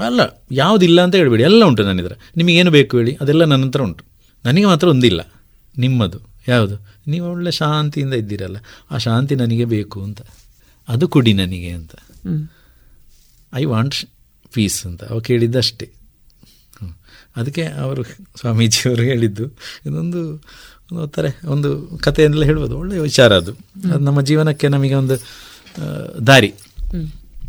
ಅಲ್ಲ ಯಾವುದಿಲ್ಲ ಅಂತ ಹೇಳ್ಬೇಡಿ. ಎಲ್ಲ ಉಂಟು ನನ್ನ ಹತ್ರ. ನಿಮಗೇನು ಬೇಕು ಹೇಳಿ? ಅದೆಲ್ಲ ನನ್ನ ಹತ್ರ ಉಂಟು. ನನಗೆ ಮಾತ್ರ ಒಂದಿಲ್ಲ. ನಿಮ್ಮದು. ಯಾವುದು? ನೀವು ಒಳ್ಳೆ ಶಾಂತಿಯಿಂದ ಇದ್ದೀರಲ್ಲ. ಆ ಶಾಂತಿ ನನಗೆ ಬೇಕು ಅಂತ. ಅದು ಕೊಡಿ ನನಗೆ ಅಂತ. ಐ ವಾಂಟ್ ಪೀಸ್ ಅಂತ. ಅವ ಕೇಳಿದ್ದಷ್ಟೇ. ಅದಕ್ಕೆ ಅವರು ಸ್ವಾಮೀಜಿಯವರು ಹೇಳಿದ್ದು. ಇದೊಂದು ಒಂದು ಒತ್ತಾರೆ ಒಂದು ಕಥೆಯನ್ನೆಲ್ಲ ಹೇಳ್ಬೋದು. ಒಳ್ಳೆಯ ವಿಚಾರ ಅದು. ಅದು ನಮ್ಮ ಜೀವನಕ್ಕೆ ನಮಗೆ ಒಂದು ದಾರಿ.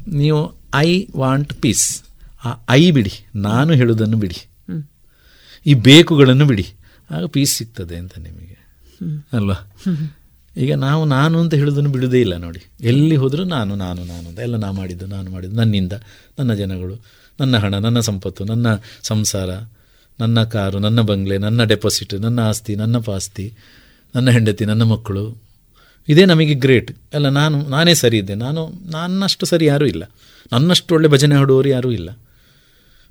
ನೀವು ಐ ವಾಂಟ್ ಪೀಸ್ ಆ, ಐ ಬಿಡಿ. ನಾನು ಹೇಳುವುದನ್ನು ಬಿಡಿ. ಈ ಬೇಕುಗಳನ್ನು ಬಿಡಿ. ಆಗ ಪೀಸ್ ಸಿಗ್ತದೆ ಅಂತ ನಿಮಗೆ. ಅಲ್ವಾ? ಈಗ ನಾವು ನಾನು ಅಂತ ಹೇಳೋದನ್ನು ಬಿಡುವುದೇ ಇಲ್ಲ ನೋಡಿ. ಎಲ್ಲಿ ಹೋದರೂ ನಾನು ನಾನು ನಾನು ಅಂತ. ಎಲ್ಲ ನಾ ಮಾಡಿದ್ದು, ನಾನು ಮಾಡಿದ್ದು, ನನ್ನಿಂದ. ನನ್ನ ಜನಗಳು, ನನ್ನ ಹಣ, ನನ್ನ ಸಂಪತ್ತು, ನನ್ನ ಸಂಸಾರ, ನನ್ನ ಕಾರು, ನನ್ನ ಬಂಗ್ಲೆ, ನನ್ನ ಡೆಪಾಸಿಟ್ ನನ್ನ ಆಸ್ತಿ, ನನ್ನ ಪಾಸ್ತಿ, ನನ್ನ ಹೆಂಡತಿ, ನನ್ನ ಮಕ್ಕಳು. ಇದೇ ನಮಗೆ ಗ್ರೇಟ್ ಅಲ್ಲ ನಾನು, ನಾನೇ ಸರಿ ಇದ್ದೆ. ನಾನು, ನನ್ನಷ್ಟು ಸರಿ ಯಾರೂ ಇಲ್ಲ. ನನ್ನಷ್ಟು ಒಳ್ಳೆ ಭಜನೆ ಹಾಡುವವರು ಯಾರೂ ಇಲ್ಲ.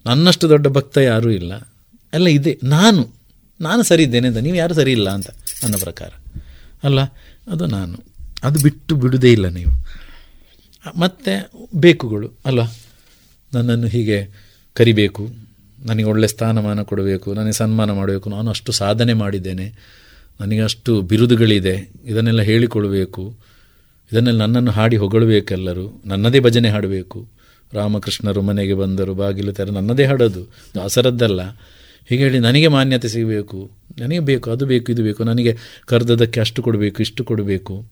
ನನ್ನಷ್ಟು ದೊಡ್ಡ ಭಕ್ತ ಯಾರೂ ಇಲ್ಲ. ಎಲ್ಲ ಇದೆ. ನಾನು ನಾನು ಸರಿ ಇದ್ದೇನೆ ಅಂತ. ನೀವು ಯಾರು ಸರಿ ಇಲ್ಲ ಅಂತ ನನ್ನ ಪ್ರಕಾರ. ಅಲ್ಲ, ಅದು ನಾನು. ಅದು ಬಿಟ್ಟು ಬಿಡುವುದೇ ಇಲ್ಲ ನೀವು. ಮತ್ತು ಬೇಕುಗಳು, ಅಲ್ಲ. ನನ್ನನ್ನು ಹೀಗೆ ಕರಿಬೇಕು. ನನಗೆ ಒಳ್ಳೆ ಸ್ಥಾನಮಾನ ಕೊಡಬೇಕು. ನನಗೆ ಸನ್ಮಾನ ಮಾಡಬೇಕು. ನಾನು ಅಷ್ಟು ಸಾಧನೆ ಮಾಡಿದ್ದೇನೆ. ನನಗೆ ಅಷ್ಟು ಬಿರುದುಗಳಿದೆ. ಇದನ್ನೆಲ್ಲ ಹೇಳಿಕೊಳ್ಬೇಕು. ಇದನ್ನೆಲ್ಲ ನನ್ನನ್ನು ಹಾಡಿ ಹೊಗಳಬೇಕೆಲ್ಲರೂ. ನನ್ನದೇ ಭಜನೆ ಹಾಡಬೇಕು. ರಾಮಕೃಷ್ಣರು ಮನೆಗೆ ಬಂದರು, ಬಾಗಿಲು ತೆರ ನನ್ನದೇ ಹಾಡೋದು ದಾಸರದ್ದಲ್ಲ. ಹೀಗೆ ಹೇಳಿ ನನಗೆ ಮಾನ್ಯತೆ ಸಿಗಬೇಕು. ನನಗೆ ಬೇಕು, ಅದು ಬೇಕು, ಇದು ಬೇಕು. ನನಗೆ ಕರೆದದಕ್ಕೆ ಅಷ್ಟು ಕೊಡಬೇಕು, ಇಷ್ಟು ಕೊಡಬೇಕು.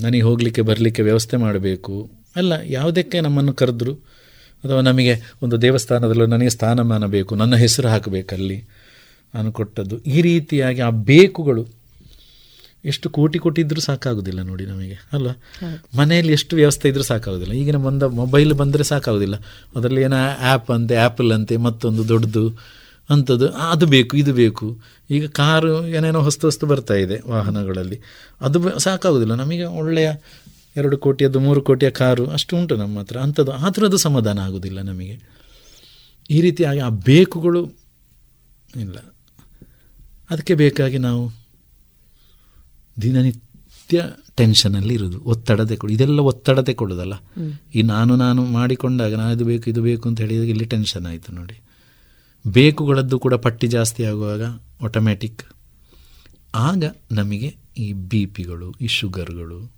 ನನಗೆ ಹೋಗಲಿಕ್ಕೆ, ಬರಲಿಕ್ಕೆ ವ್ಯವಸ್ಥೆ ಮಾಡಬೇಕು. ಅಲ್ಲ, ಯಾವುದಕ್ಕೆ ನಮ್ಮನ್ನು ಕರೆದ್ರು? ಅಥವಾ ನಮಗೆ ಒಂದು ದೇವಸ್ಥಾನದಲ್ಲೂ ನನಗೆ ಸ್ಥಾನಮಾನ ಬೇಕು, ನನ್ನ ಹೆಸರು ಹಾಕಬೇಕಲ್ಲಿ? ನಾನು ಕೊಟ್ಟದ್ದು ಈ ರೀತಿಯಾಗಿ ಆ ಬೇಕುಗಳು ಎಷ್ಟು ಕೋಟಿ ಕೋಟಿ ಇದ್ರೂ ಸಾಕಾಗೋದಿಲ್ಲ ನೋಡಿ ನಮಗೆ ಅಲ್ವಾ? ಮನೆಯಲ್ಲಿ ಎಷ್ಟು ವ್ಯವಸ್ಥೆ ಇದ್ರೂ ಸಾಕಾಗೋದಿಲ್ಲ. ಈಗಿನ ಬಂದ ಮೊಬೈಲ್ ಬಂದರೆ ಸಾಕಾಗೋದಿಲ್ಲ. ಅದರಲ್ಲಿ ಏನೋ ಆ್ಯಪ್ ಅಂತೆ ಆ್ಯಪಲ್ ಅಂತೆ ಮತ್ತೊಂದು ದೊಡ್ಡದು ಅಂಥದ್ದು ಅದು ಬೇಕು ಇದು ಬೇಕು. ಈಗ ಕಾರು ಏನೇನೋ ಹೊಸ್ತು ಹೊಸ್ತು ಬರ್ತಾ ಇದೆ ವಾಹನಗಳಲ್ಲಿ. ಅದು ಸಾಕಾಗೋದಿಲ್ಲ. ನಮಗೆ ಒಳ್ಳೆಯ ಎರಡು ಕೋಟಿಯದ್ದು ಮೂರು ಕೋಟಿಯ ಕಾರು ಅಷ್ಟು ಉಂಟು ನಮ್ಮ ಹತ್ರ. ಅಂಥದ್ದು ಆದರೂ ಅದು ಸಮಾಧಾನ ಆಗೋದಿಲ್ಲ ನಮಗೆ. ಈ ರೀತಿಯಾಗಿ ಆ ಬೇಕುಗಳು ಇಲ್ಲ. ಅದಕ್ಕೆ ಬೇಕಾಗಿ ನಾವು ದಿನನಿತ್ಯ ಟೆನ್ಷನಲ್ಲಿ ಇರೋದು ಒತ್ತಡತೆ ಕೊಡು ಇದೆಲ್ಲ ಒತ್ತಡತೆ ಕೊಡೋದಲ್ಲ. ಈ ನಾನು ನಾನು ಮಾಡಿಕೊಂಡಾಗ ನಾನು ಇದು ಬೇಕು ಇದು ಬೇಕು ಅಂತ ಹೇಳಿದಾಗ ಇಲ್ಲಿ ಟೆನ್ಷನ್ ಆಯಿತು ನೋಡಿ. ಬೇಕುಗಳದ್ದು ಕೂಡ ಪಟ್ಟಿ ಜಾಸ್ತಿ ಆಗುವಾಗ ಆಟೋಮ್ಯಾಟಿಕ್ ಆಗ ನಮಗೆ ಈ ಬಿ ಪಿಗಳು ಈ ಶುಗರ್ಗಳು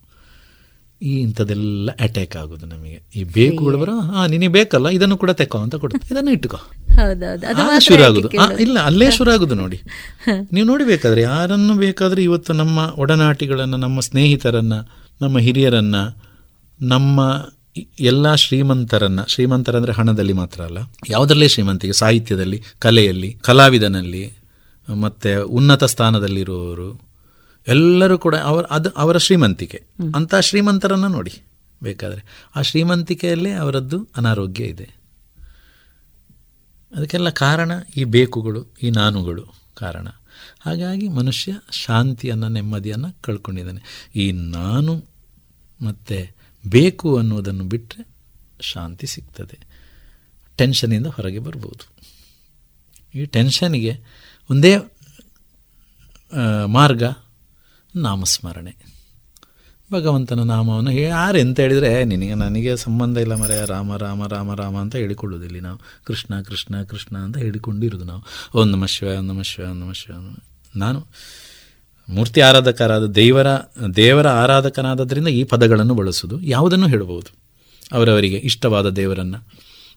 ಈ ಇಂಥದ್ದೆಲ್ಲ ಅಟ್ಯಾಕ್ ಆಗುದು ನಮಗೆ. ಈ ಬೇಕು ಬರೋ ಹಾ ನಿನಗೆ ಬೇಕಲ್ಲ ಇದನ್ನು ಕೂಡ ತೆಕ್ಕೋ ಅಂತ ಕೊಡ್ತು ಇದನ್ನು ಇಟ್ಕೋ ಶುರು ಆಗುದು. ಇಲ್ಲ ಅಲ್ಲೇ ಶುರು ಆಗುದು ನೋಡಿ. ನೀವು ನೋಡಿಬೇಕಾದ್ರೆ ಯಾರನ್ನು ಬೇಕಾದ್ರೆ ಇವತ್ತು ನಮ್ಮ ಒಡನಾಟಿಗಳನ್ನ ನಮ್ಮ ಸ್ನೇಹಿತರನ್ನ ನಮ್ಮ ಹಿರಿಯರನ್ನ ನಮ್ಮ ಎಲ್ಲ ಶ್ರೀಮಂತರನ್ನ ಶ್ರೀಮಂತರಂದ್ರೆ ಹಣದಲ್ಲಿ ಮಾತ್ರ ಅಲ್ಲ ಯಾವುದರಲ್ಲೇ ಶ್ರೀಮಂತಿಗೆ? ಸಾಹಿತ್ಯದಲ್ಲಿ ಕಲೆಯಲ್ಲಿ ಕಲಾವಿದನಲ್ಲಿ ಮತ್ತೆ ಉನ್ನತ ಸ್ಥಾನದಲ್ಲಿರುವವರು ಎಲ್ಲರೂ ಕೂಡ ಅವರ, ಅದು, ಅವರ ಶ್ರೀಮಂತಿಕೆ. ಅಂತ ಶ್ರೀಮಂತರನ್ನ ನೋಡಿ. ಬೇಕಾದರೆ ಆ ಶ್ರೀಮಂತಿಕೆಯಲ್ಲೇ ಅವರದ್ದು ಅನಾರೋಗ್ಯ ಇದೆ. ಅದಕ್ಕೆಲ್ಲ ಕಾರಣ ಈ ಬೇಕುಗಳು, ಈ ನಾನುಗಳು ಕಾರಣ. ಹಾಗಾಗಿ ಮನುಷ್ಯ ಶಾಂತಿಯನ್ನು, ನೆಮ್ಮದಿಯನ್ನು ಕಳ್ಕೊಂಡಿದ್ದಾನೆ. ಈ ನಾನು ಮತ್ತು ಬೇಕು ಅನ್ನೋದನ್ನು ಬಿಟ್ಟರೆ ಶಾಂತಿ ಸಿಗ್ತದೆ. ಟೆನ್ಷನಿಂದ ಹೊರಗೆ ಬರ್ಬೋದು. ಈ ಟೆನ್ಷನಿಗೆ ಒಂದೇ ಮಾರ್ಗ ನಾಮಸ್ಮರಣೆ. ಭಗವಂತನ ನಾಮವನ್ನು ಯಾರು ಎಂತ ಹೇಳಿದರೆ ನಿನಗೆ, ನನಗೆ ಸಂಬಂಧ ಇಲ್ಲ ಮರೆಯ ರಾಮ ರಾಮ ರಾಮ ರಾಮ ಅಂತ ಹೇಳಿಕೊಳ್ಳೋದಿಲ್ಲ ನಾವು. ಕೃಷ್ಣ ಕೃಷ್ಣ ಕೃಷ್ಣ ಅಂತ ಹೇಳಿಕೊಂಡಿರೋದು ನಾವು. ಒಂದು ನಮ ಶಿವ ಒಂದು ನಮ ಶಿವ ಒಂದು ನಮ ಶಿವ ನಾನು ಮೂರ್ತಿ ಆರಾಧಕರಾದ ದೇವರ ದೇವರ ಆರಾಧಕನಾದದ್ರಿಂದ ಈ ಪದಗಳನ್ನು ಬಳಸೋದು ಯಾವುದನ್ನು ಹೇಳಬಹುದು? ಅವರವರಿಗೆ ಇಷ್ಟವಾದ ದೇವರನ್ನು,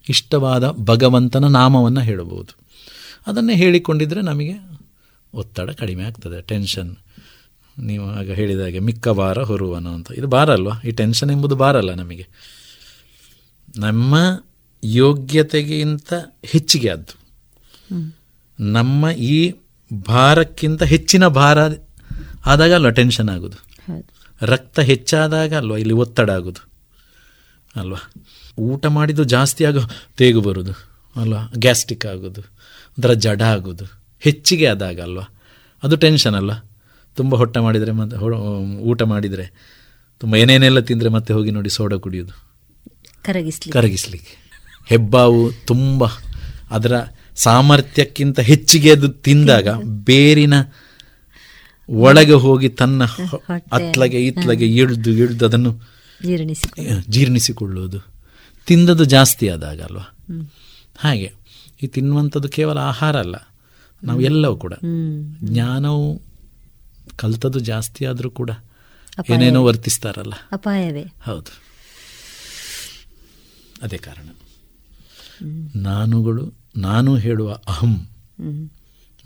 ಇಷ್ಟವಾದ ಭಗವಂತನ ನಾಮವನ್ನು ಹೇಳಬಹುದು. ಅದನ್ನೇ ಹೇಳಿಕೊಂಡಿದ್ರೆ ನಮಗೆ ಒತ್ತಡ ಕಡಿಮೆ ಆಗ್ತದೆ, ಟೆನ್ಷನ್. ನೀವು ಆಗ ಹೇಳಿದ ಹಾಗೆ ಮಿಕ್ಕ ಭಾರ ಹೊರುವನು ಅಂತ. ಇದು ಭಾರ ಅಲ್ವಾ? ಈ ಟೆನ್ಷನ್ ಎಂಬುದು ಭಾರ ಅಲ್ಲ ನಮಗೆ. ನಮ್ಮ ಯೋಗ್ಯತೆಗಿಂತ ಹೆಚ್ಚಿಗೆ ಅದು ನಮ್ಮ ಈ ಭಾರಕ್ಕಿಂತ ಹೆಚ್ಚಿನ ಭಾರ ಆದಾಗ ಅಲ್ವಾ ಟೆನ್ಷನ್ ಆಗೋದು? ರಕ್ತ ಹೆಚ್ಚಾದಾಗ ಅಲ್ವಾ ಇಲ್ಲಿ ಒತ್ತಡ ಆಗೋದು? ಅಲ್ವಾ? ಊಟ ಮಾಡಿದ್ದು ಜಾಸ್ತಿ ಆಗೋ ತೇಗು ಬರೋದು ಅಲ್ವಾ? ಗ್ಯಾಸ್ಟಿಕ್ ಆಗೋದು ಒಂಥರ ಜಡ ಆಗೋದು. ಹೆಚ್ಚಿಗೆ ಆದಾಗ ಅಲ್ವಾ? ಅದು ಟೆನ್ಷನ್ ಅಲ್ವಾ? ತುಂಬ ಹೊಟ್ಟೆ ಮಾಡಿದರೆ ಮತ್ತೆ ಊಟ ಮಾಡಿದರೆ ತುಂಬ ಏನೇನೆಲ್ಲ ತಿಂದರೆ ಮತ್ತೆ ಹೋಗಿ ನೋಡಿ ಸೋಡಾ ಕುಡಿಯೋದು ಕರಗಿಸ್ಲಿ ಕರಗಿಸ್ಲಿಕ್ಕೆ. ಹೆಬ್ಬಾವು ತುಂಬ ಅದರ ಸಾಮರ್ಥ್ಯಕ್ಕಿಂತ ಹೆಚ್ಚಿಗೆ ಅದು ತಿಂದಾಗ ಬೇರಿನ ಒಳಗೆ ಹೋಗಿ ತನ್ನ ಅತ್ಲಗೆ ಇತ್ಲಗೆ ಇಳಿದು ಇಳಿದು ಅದನ್ನು ಜೀರ್ಣಿಸಿ ಜೀರ್ಣಿಸಿಕೊಳ್ಳುವುದು. ತಿಂದದ್ದು ಜಾಸ್ತಿ ಆದಾಗ ಅಲ್ವಾ ಹಾಗೆ ಈ ತಿನ್ನುವಂಥದ್ದು ಕೇವಲ ಆಹಾರ ಅಲ್ಲ ನಾವು ಎಲ್ಲವೂ ಕೂಡ. ಜ್ಞಾನವು ಕಲ್ತದ್ದು ಜಾಸ್ತಿ ಆದರೂ ಕೂಡ ಏನೇನೋ ವರ್ತಿಸ್ತಾರಲ್ಲ. ಅಪಾಯವೇ. ಹೌದು. ಅದೇ ಕಾರಣ. ನಾನುಗಳು ನಾನು ಹೇಳುವ ಅಹಂ.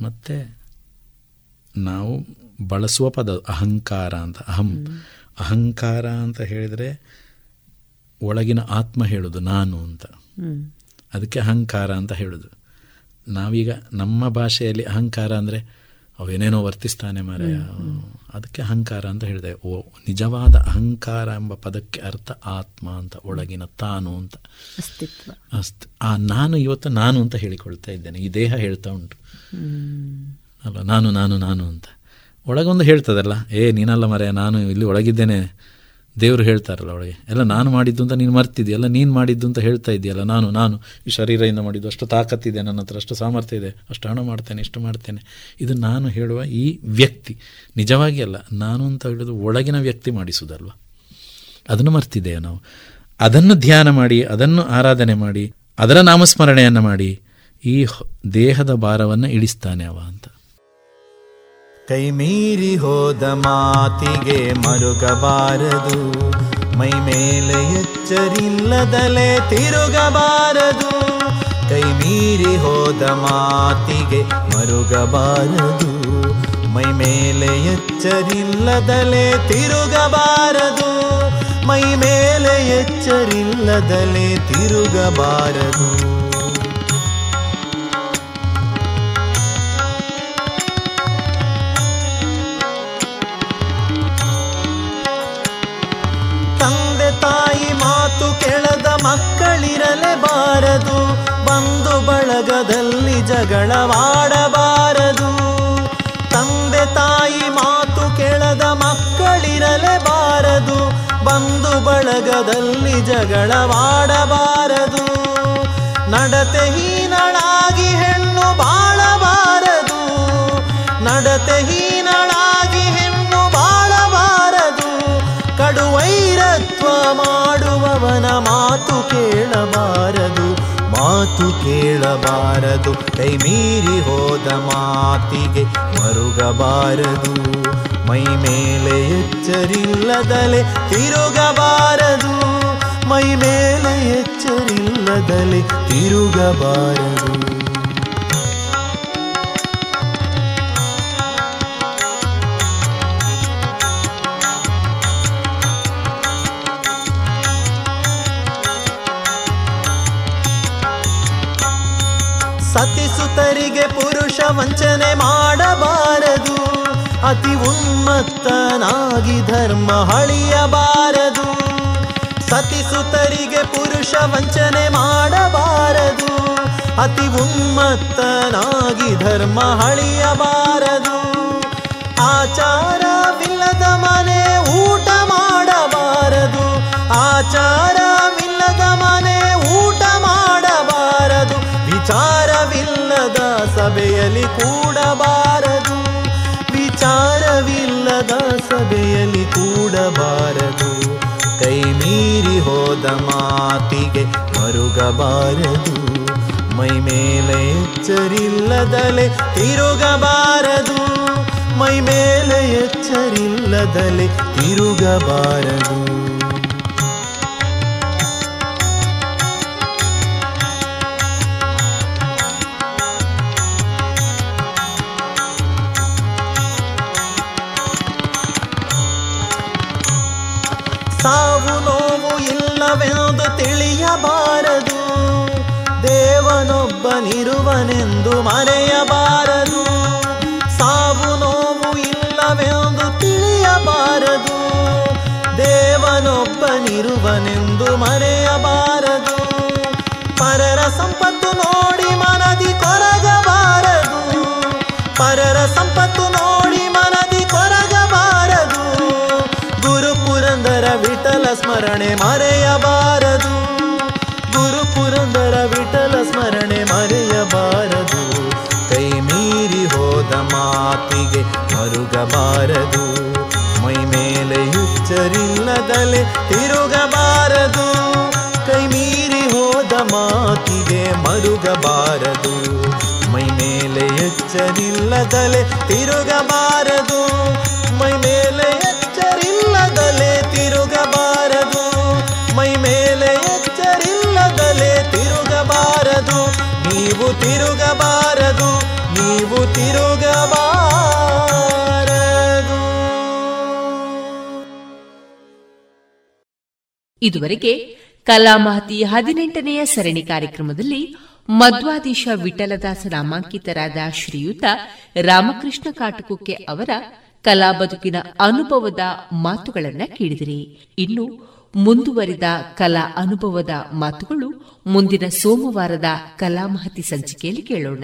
ಮತ್ತೆ ನಾವು ಬಳಸುವ ಪದ ಅಹಂಕಾರ ಅಂತ ಅಹಂ. ಅಹಂಕಾರ ಅಂತ ಹೇಳಿದರೆ ಒಳಗಿನ ಆತ್ಮ ಹೇಳೋದು ನಾನು ಅಂತ. ಅದಕ್ಕೆ ಅಹಂಕಾರ ಅಂತ ಹೇಳೋದು. ನಾವೀಗ ನಮ್ಮ ಭಾಷೆಯಲ್ಲಿ ಅಹಂಕಾರ ಅಂದರೆ ಅವೇನೇನೋ ವರ್ತಿಸ್ತಾನೆ ಮರೆಯ. ಅದಕ್ಕೆ ಅಹಂಕಾರ ಅಂತ ಹೇಳಿದೆ. ಓ ನಿಜವಾದ ಅಹಂಕಾರ ಎಂಬ ಪದಕ್ಕೆ ಅರ್ಥ ಆತ್ಮ ಅಂತ ಒಳಗಿನ ತಾನು ಅಂತ. ಅಸ್ತಿತ್ವ. ಅಸ್ತ್ ಆ ನಾನು ಇವತ್ತು ನಾನು ಅಂತ ಹೇಳಿಕೊಳ್ತಾ ಇದ್ದೇನೆ. ಈ ದೇಹ ಹೇಳ್ತಾ ಉಂಟು. ಅಲ್ಲ ನಾನು ನಾನು ನಾನು ಅಂತ. ಒಳಗೊಂದು ಹೇಳ್ತದಲ್ಲ ಏ ನೀನಲ್ಲ ಮರೆ ನಾನು ಇಲ್ಲಿ ಒಳಗಿದ್ದೇನೆ. ದೇವರು ಹೇಳ್ತಾರಲ್ಲ ಅವಳಿಗೆ, ಎಲ್ಲ ನಾನು ಮಾಡಿದ್ದು ಅಂತ ನೀನು ಮರ್ತಿದ್ಯಲ್ಲ ನೀನು ಮಾಡಿದ್ದು ಅಂತ ಹೇಳ್ತಾ ಇದೆಯಲ್ಲ ನಾನು ನಾನು, ಈ ಶರೀರದಿಂದ ಮಾಡಿದ್ದು, ಅಷ್ಟು ತಾಕತ್ತಿದೆ ನನ್ನ ಹತ್ರ, ಅಷ್ಟು ಸಾಮರ್ಥ್ಯ ಇದೆ, ಅಷ್ಟು ಹಣ ಮಾಡ್ತೇನೆ, ಇಷ್ಟು ಮಾಡ್ತೇನೆ. ಇದು ನಾನು ಹೇಳುವ ಈ ವ್ಯಕ್ತಿ, ನಿಜವಾಗಿ ಅಲ್ಲ, ನಾನು ಅಂತ ಹೇಳೋದು ಒಳಗಿನ ವ್ಯಕ್ತಿ ಮಾಡಿಸುವುದಲ್ವ? ಅದನ್ನು ಮರ್ತಿದ್ದೇವೆ ನಾವು. ಅದನ್ನು ಧ್ಯಾನ ಮಾಡಿ, ಅದನ್ನು ಆರಾಧನೆ ಮಾಡಿ, ಅದರ ನಾಮಸ್ಮರಣೆಯನ್ನು ಮಾಡಿ, ಈ ದೇಹದ ಭಾರವನ್ನು ಇಳಿಸ್ತಾನೆ ಅವ ಅಂತ. ಕೈ ಮೀರಿ ಹೋದ ಮಾತಿಗೆ ಮರುಗಬಾರದು. ಮೈ ಮೇಲೆ ಎಚ್ಚರಿಲ್ಲದಲೆ ತಿರುಗಬಾರದು. ಕೈ ಮೀರಿ ಹೋದ ಮಾತಿಗೆ ಮರುಗಬಾರದು. ಮೈ ಮೇಲೆ ಎಚ್ಚರಿಲ್ಲದಲೆ ತಿರುಗಬಾರದು. ಮೈ ಮೇಲೆ ಎಚ್ಚರಿಲ್ಲದಲೆ ತಿರುಗಬಾರದು. ಮಕ್ಕಳಿರಲೇಬಾರದು ಬಂಧು ಬಳಗದಲ್ಲಿ ಜಗಳವಾಡಬಾರದು. ತಂದೆ ತಾಯಿ ಮಾತು ಕೆಳದ ಮಕ್ಕಳಿರಲೇಬಾರದು ಬಂಧು ಬಳಗದಲ್ಲಿ ಜಗಳವಾಡಬಾರದು. ನಡತೆ ಮಾತು ಕೇಳಬಾರದು ಮಾತು ಕೇಳಬಾರದು. ಕೈ ಮೀರಿ ಹೋದ ಮಾತಿಗೆ ಮರುಗಬಾರದು. ಮೈ ಮೇಲೆ ಎಚ್ಚರಿಲ್ಲದಲೆ ತಿರುಗಬಾರದು. ಮೈ ಮೇಲೆ ಎಚ್ಚರಿಲ್ಲದಲೆ ತಿರುಗಬಾರದು. ಸತಿಸುತರಿಗೆ ಪುರುಷ ವಂಚನೆ ಮಾಡಬಾರದು. ಅತಿ ಉನ್ಮತ್ತನಾಗಿ ಧರ್ಮ ಹಳಿಯಬಾರದು ಸತಿಸುತರಿಗೆ ಪುರುಷ ವಂಚನೆ ಮಾಡಬಾರದು. ಅತಿ ಉನ್ಮತ್ತನಾಗಿ ಧರ್ಮ ಹಳಿಯಬಾರದು ಆಚಾರವಿಲ್ಲದ ಕೂಡಬಾರದು. ವಿಚಾರವಿಲ್ಲದ ಸಭೆಯಲ್ಲಿ ಕೂಡಬಾರದು. ಕೈ ಮೀರಿ ಹೋದ ಮಾತಿಗೆ ಮರುಗಬಾರದು. ಮೈ ಮೇಲೆ ಎಚ್ಚರಿಲ್ಲದಲೆ ತಿರುಗಬಾರದು. ಮೈ ಮೇಲೆ ಎಚ್ಚರಿಲ್ಲದಲೆ ತಿರುಗಬಾರದು. ದೇವನೊಬ್ಬನಿರುವನೆಂದು ಮರೆಯಬಾರದು. ಸಾವು ನೋವು ಇಲ್ಲವೆಂದು ತಿಳಿಯಬಾರದು. ದೇವನೊಬ್ಬನಿರುವನೆಂದು ಮರೆಯಬಾರದು. ಪರರ ಸಂಪತ್ತು ನೋಡಿ ಮನದಿ ಕೊರಗಬಾರದು. ಪರರ ಸಂಪತ್ತು ನೋಡಿ ಮನದಿ ಕೊರಗಬಾರದು. ಗುರು ಪುರಂದರ ವಿಠಲ ಸ್ಮರಣೆ ಮರೆಯಬಾರದು. ಗುರು ಪುರಂದರ ವಿಠಲ ಮಾತಿಗೆ ಮರುಗಬಾರದು. ಮೈ ಮೇಲೆ ಹುಚ್ಚರಿಲ್ಲದಲೆ ತಿರುಗಬಾರದು. ಕೈ ಮೀರಿ ಹೋದ ಮಾತಿಗೆ ಮರುಗಬಾರದು. ಮೈ ಮೇಲೆ ಎಚ್ಚರಿಲ್ಲದಲೆ ತಿರುಗಬಾರದು. ಮೈ ಮೇಲೆ ಎಚ್ಚರಿಲ್ಲದಲೆ ತಿರುಗಬಾರದು. ಮೈ ಮೇಲೆ ಎಚ್ಚರಿಲ್ಲದಲೆ ತಿರುಗಬಾರದು. ನೀವು ತಿರುಗಬಾರದು. ನೀವು ತಿರುಗಬಾರದು ಇದುವರೆಗೆ ಕಲಾಮಹತಿ ಹದಿನೆಂಟನೆಯ ಸರಣಿ ಕಾರ್ಯಕ್ರಮದಲ್ಲಿ ಮಧ್ವಾದೀಶ ವಿಠಲದಾಸ ನಾಮಾಂಕಿತರಾದ ಶ್ರೀಯುತ ರಾಮಕೃಷ್ಣ ಕಾಟಕುಕ್ಕೆ ಅವರ ಕಲಾ ಬದುಕಿನ ಅನುಭವದ ಮಾತುಗಳನ್ನ ಕೇಳಿದಿರಿ. ಇನ್ನು ಮುಂದುವರಿದ ಕಲಾ ಅನುಭವದ ಮಾತುಗಳು ಮುಂದಿನ ಸೋಮವಾರದ ಕಲಾಮಹತಿ ಸಂಚಿಕೆಯಲ್ಲಿ ಕೇಳೋಣ.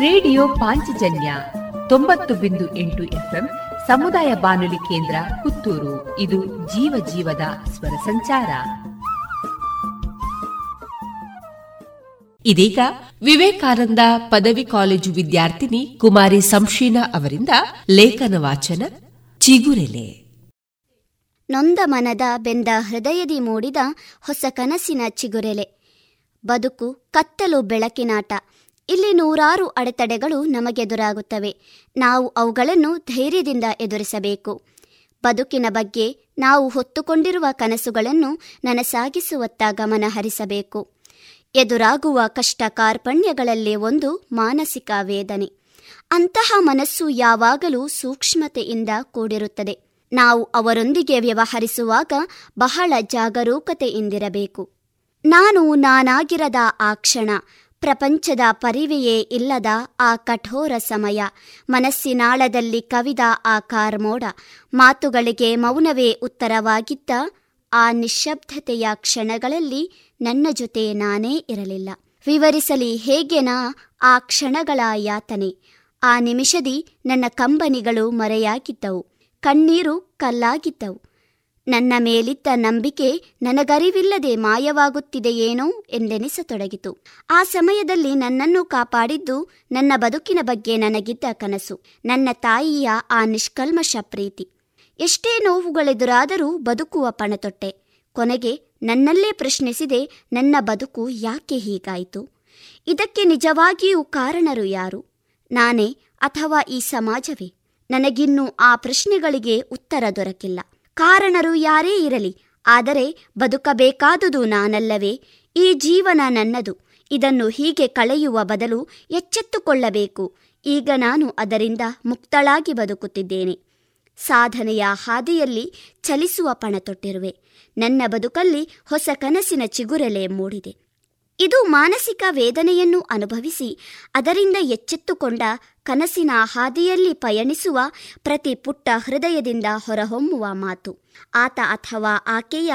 ರೇಡಿಯೋ ಪಾಂಚಜನ್ಯ ತೊಂಬತ್ತು ಬಿಂದು ಎಂಟು ಎಫ್ಎಂ ಸಮುದಾಯ ಬಾನುಲಿ ಕೇಂದ್ರ ಪುತ್ತೂರು. ಇದು ಜೀವ ಜೀವದ ಸ್ವರ ಸಂಚಾರ. ಇದೀಗ ವಿವೇಕಾನಂದ ಪದವಿ ಕಾಲೇಜು ವಿದ್ಯಾರ್ಥಿನಿ ಕುಮಾರಿ ಸಂಶೀನಾ ಅವರಿಂದ ಲೇಖನ ವಾಚನ ಚಿಗುರೆಲೆ. ನೊಂದ ಮನದ ಬೆಂದ ಹೃದಯದಿ ಮೂಡಿದ ಹೊಸ ಕನಸಿನ ಚಿಗುರೆಲೆ. ಬದುಕು, ಕತ್ತಲು, ಬೆಳಕಿನಾಟ. ಇಲ್ಲಿ ನೂರಾರು ಅಡೆತಡೆಗಳು ನಮಗೆದುರಾಗುತ್ತವೆ ನಾವು ಅವುಗಳನ್ನು ಧೈರ್ಯದಿಂದ ಎದುರಿಸಬೇಕು. ಬದುಕಿನ ಬಗ್ಗೆ ನಾವು ಹೊತ್ತುಕೊಂಡಿರುವ ಕನಸುಗಳನ್ನು ನನಸಾಗಿಸುವತ್ತ ಗಮನ ಹರಿಸಬೇಕು ಎದುರಾಗುವ ಕಷ್ಟ ಕಾರ್ಪಣ್ಯಗಳಲ್ಲಿ ಒಂದು ಮಾನಸಿಕ ವೇದನೆ. ಅಂತಹ ಮನಸ್ಸು ಯಾವಾಗಲೂ ಸೂಕ್ಷ್ಮತೆಯಿಂದ ಕೂಡಿರುತ್ತದೆ. ನಾವು ಅವರೊಂದಿಗೆ ವ್ಯವಹರಿಸುವಾಗ ಬಹಳ ಜಾಗರೂಕತೆಯಿಂದಿರಬೇಕು. ನಾನು ನಾನಾಗಿರದ ಆ ಕ್ಷಣ, ಪ್ರಪಂಚದ ಪರಿವೆಯೇ ಇಲ್ಲದ ಆ ಕಠೋರ ಸಮಯ, ಮನಸ್ಸಿನಾಳದಲ್ಲಿ ಕವಿದ ಆ ಕಾರ್ಮೋಡ, ಮಾತುಗಳಿಗೆ ಮೌನವೇ ಉತ್ತರವಾಗಿದ್ದ ಆ ನಿಶ್ಶಬ್ದತೆಯ ಕ್ಷಣಗಳಲ್ಲಿ ನನ್ನ ಜೊತೆ ನಾನೇ ಇರಲಿಲ್ಲ. ವಿವರಿಸಲಿ ಹೇಗೆನಾ ಆ ಕ್ಷಣಗಳ ಯಾತನೆ. ಆ ನಿಮಿಷದಿ ನನ್ನ ಕಂಬನಿಗಳು ಮರೆಯಾಗಿದ್ದವು, ಕಣ್ಣೀರು ಕಲ್ಲಾಗಿದ್ದವು. ನನ್ನ ಮೇಲಿದ್ದ ನಂಬಿಕೆ ನನಗರಿವಿಲ್ಲದೆ ಮಾಯವಾಗುತ್ತಿದೆಯೇನೋ ಎಂದೆನಿಸತೊಡಗಿತು. ಆ ಸಮಯದಲ್ಲಿ ನನ್ನನ್ನು ಕಾಪಾಡಿದ್ದು ನನ್ನ ಬದುಕಿನ ಬಗ್ಗೆ ನನಗಿದ್ದ ಕನಸು. ನನ್ನ ತಾಯಿಯ ಆ ನಿಷ್ಕಲ್ಮಶ ಪ್ರೀತಿ. ಎಷ್ಟೇ ನೋವುಗಳೆದುರಾದರೂ ಬದುಕುವ ಪಣತೊಟ್ಟೆ. ಕೊನೆಗೆ ನನ್ನಲ್ಲೇ ಪ್ರಶ್ನಿಸಿದೆ ನನ್ನ ಬದುಕು ಯಾಕೆ ಹೀಗಾಯಿತು? ಇದಕ್ಕೆ ನಿಜವಾಗಿಯೂ ಕಾರಣರು ಯಾರು? ನಾನೇ ಅಥವಾ ಈ ಸಮಾಜವೇ? ನನಗಿನ್ನೂ ಆ ಪ್ರಶ್ನೆಗಳಿಗೆ ಉತ್ತರ ದೊರಕಿಲ್ಲ. ಕಾರಣರು ಯಾರೇ ಇರಲಿ, ಆದರೆ ಬದುಕಬೇಕಾದುದು ನಾನಲ್ಲವೇ? ಈ ಜೀವನ ನನ್ನದು, ಇದನ್ನು ಹೀಗೆ ಕಳೆಯುವ ಬದಲು ಎಚ್ಚೆತ್ತುಕೊಳ್ಳಬೇಕು. ಈಗ ನಾನು ಅದರಿಂದ ಮುಕ್ತಳಾಗಿ ಬದುಕುತ್ತಿದ್ದೇನೆ. ಸಾಧನೆಯ ಹಾದಿಯಲ್ಲಿ ಚಲಿಸುವ ಪಣ ತೊಟ್ಟಿರುವೆ ನನ್ನ ಬದುಕಲ್ಲಿ ಹೊಸ ಕನಸಿನ ಚಿಗುರೆಲೆ ಮೂಡಿದೆ. ಇದು ಮಾನಸಿಕ ವೇದನೆಯನ್ನು ಅನುಭವಿಸಿ ಅದರಿಂದ ಎಚ್ಚೆತ್ತುಕೊಂಡ ಕನಸಿನ ಹಾದಿಯಲ್ಲಿ ಪಯಣಿಸುವ ಪ್ರತಿ ಪುಟ್ಟ ಹೃದಯದಿಂದ ಹೊರಹೊಮ್ಮುವ ಮಾತು. ಆತ ಅಥವಾ ಆಕೆಯ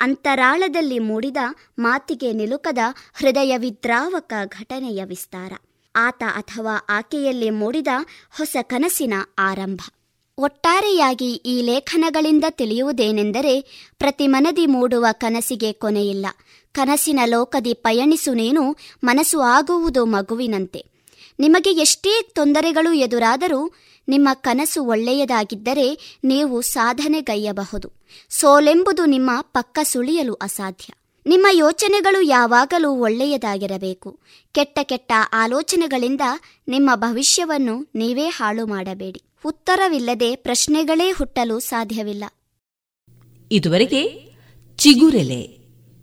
ಅಂತರಾಳದಲ್ಲಿ ಮೂಡಿದ ಮಾತಿಗೆ ನಿಲುಕದ ಹೃದಯ ವಿದ್ರಾವಕ ಘಟನೆಯ ವಿಸ್ತಾರ. ಆತ ಅಥವಾ ಆಕೆಯಲ್ಲಿ ಮೂಡಿದ ಹೊಸ ಕನಸಿನ ಆರಂಭ. ಒಟ್ಟಾರೆಯಾಗಿ ಈ ಲೇಖನಗಳಿಂದ ತಿಳಿಯುವುದೇನೆಂದರೆ, ಪ್ರತಿ ಮನದಿ ಮೂಡುವ ಕನಸಿಗೆ ಕೊನೆಯಿಲ್ಲ. ಕನಸಿನ ಲೋಕದಿ ಪಯಣಿಸು ನೀನು ಮನಸ್ಸು ಆಗುವುದು ಮಗುವಿನಂತೆ. ನಿಮಗೆ ಎಷ್ಟೇ ತೊಂದರೆಗಳು ಎದುರಾದರೂ ನಿಮ್ಮ ಕನಸು ಒಳ್ಳೆಯದಾಗಿದ್ದರೆ ನೀವು ಸಾಧನೆಗೈಯಬಹುದು. ಸೋಲೆಂಬುದು ನಿಮ್ಮ ಪಕ್ಕ ಸುಳಿಯಲು ಅಸಾಧ್ಯ. ನಿಮ್ಮ ಯೋಚನೆಗಳು ಯಾವಾಗಲೂ ಒಳ್ಳೆಯದಾಗಿರಬೇಕು. ಕೆಟ್ಟ ಕೆಟ್ಟ ಆಲೋಚನೆಗಳಿಂದ ನಿಮ್ಮ ಭವಿಷ್ಯವನ್ನು ನೀವೇ ಹಾಳು ಮಾಡಬೇಡಿ. ಉತ್ತರವಿಲ್ಲದೆ ಪ್ರಶ್ನೆಗಳೇ ಹುಟ್ಟಲು ಸಾಧ್ಯವಿಲ್ಲ. ಇದುವರೆಗೆ ಚಿಗುರೆಲೆ,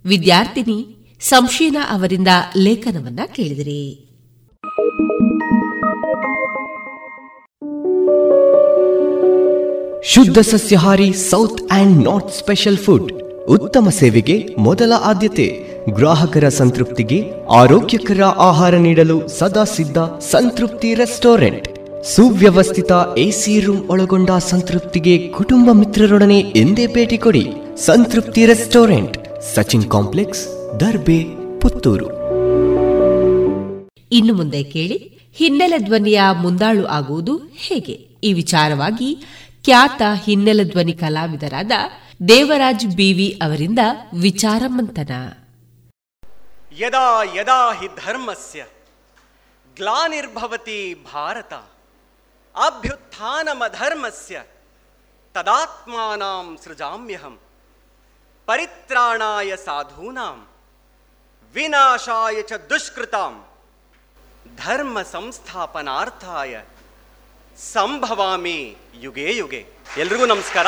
ವಿದ್ಯಾರ್ಥಿನಿ ಸಂಶೀನ ಅವರಿಂದ ಲೇಖನವನ್ನ ಕೇಳಿದಿರಿ. ಶುದ್ಧ ಸಸ್ಯಹಾರಿ south and north special food. ಉತ್ತಮ ಸೇವೆಗೆ ಮೊದಲ ಆದ್ಯತೆ. ಗ್ರಾಹಕರ ಸಂತೃಪ್ತಿಗೆ ಆರೋಗ್ಯಕರ ಆಹಾರ ನೀಡಲು ಸದಾ ಸಿದ್ಧ ಸಂತೃಪ್ತಿ ರೆಸ್ಟೋರೆಂಟ್. ಸುವ್ಯವಸ್ಥಿತ ಎಸಿ ರೂಮ್ ಒಳಗೊಂಡ ಸಂತೃಪ್ತಿಗೆ ಕುಟುಂಬ ಮಿತ್ರರೊಡನೆ ಎಂದೇ ಭೇಟಿ ಕೊಡಿ. Santrupti restaurant, Sachin complex, Darbe, Puttur. ಇನ್ನು ಮುಂದೆ ಕೇಳಿ, ಹಿನ್ನೆಲೆ ಧ್ವನಿಯ ಮುಂದಾಳು ಆಗುವುದು ಹೇಗೆ? ಈ ವಿಚಾರವಾಗಿ ಖ್ಯಾತ ಹಿನ್ನೆಲೆ ಧ್ವನಿ ಕಲಾವಿದರಾದ ದೇವರಾಜ್ ಬಿವಿ ಅವರಿಂದ ವಿಚಾರ ಮಂಥನ. ಯದಾ ಯದಾ ಹಿ ಧರ್ಮಸ್ಯ ಗ್ಲಾನಿರ್ಭವತಿ ಭಾರತ ಅಭ್ಯುತ್ಥಾನಮಧರ್ಮಸ್ಯ ತದಾತ್ಮಾನಾಂ ಸೃಜಾಮ್ಯಹಂ ಪರಿತ್ರಾಣಾಯ ಸಾಧೂನಾಂ ವಿನಾಶಾಯ ಚ ದುಷ್ಕೃತಾಂ ಧರ್ಮ ಸಂಸ್ಥಾಪನಾರ್ಥಾಯ ಸಂಭವಾಮಿ ಯುಗೇ ಯುಗೆ. ಎಲ್ರಿಗೂ ನಮಸ್ಕಾರ.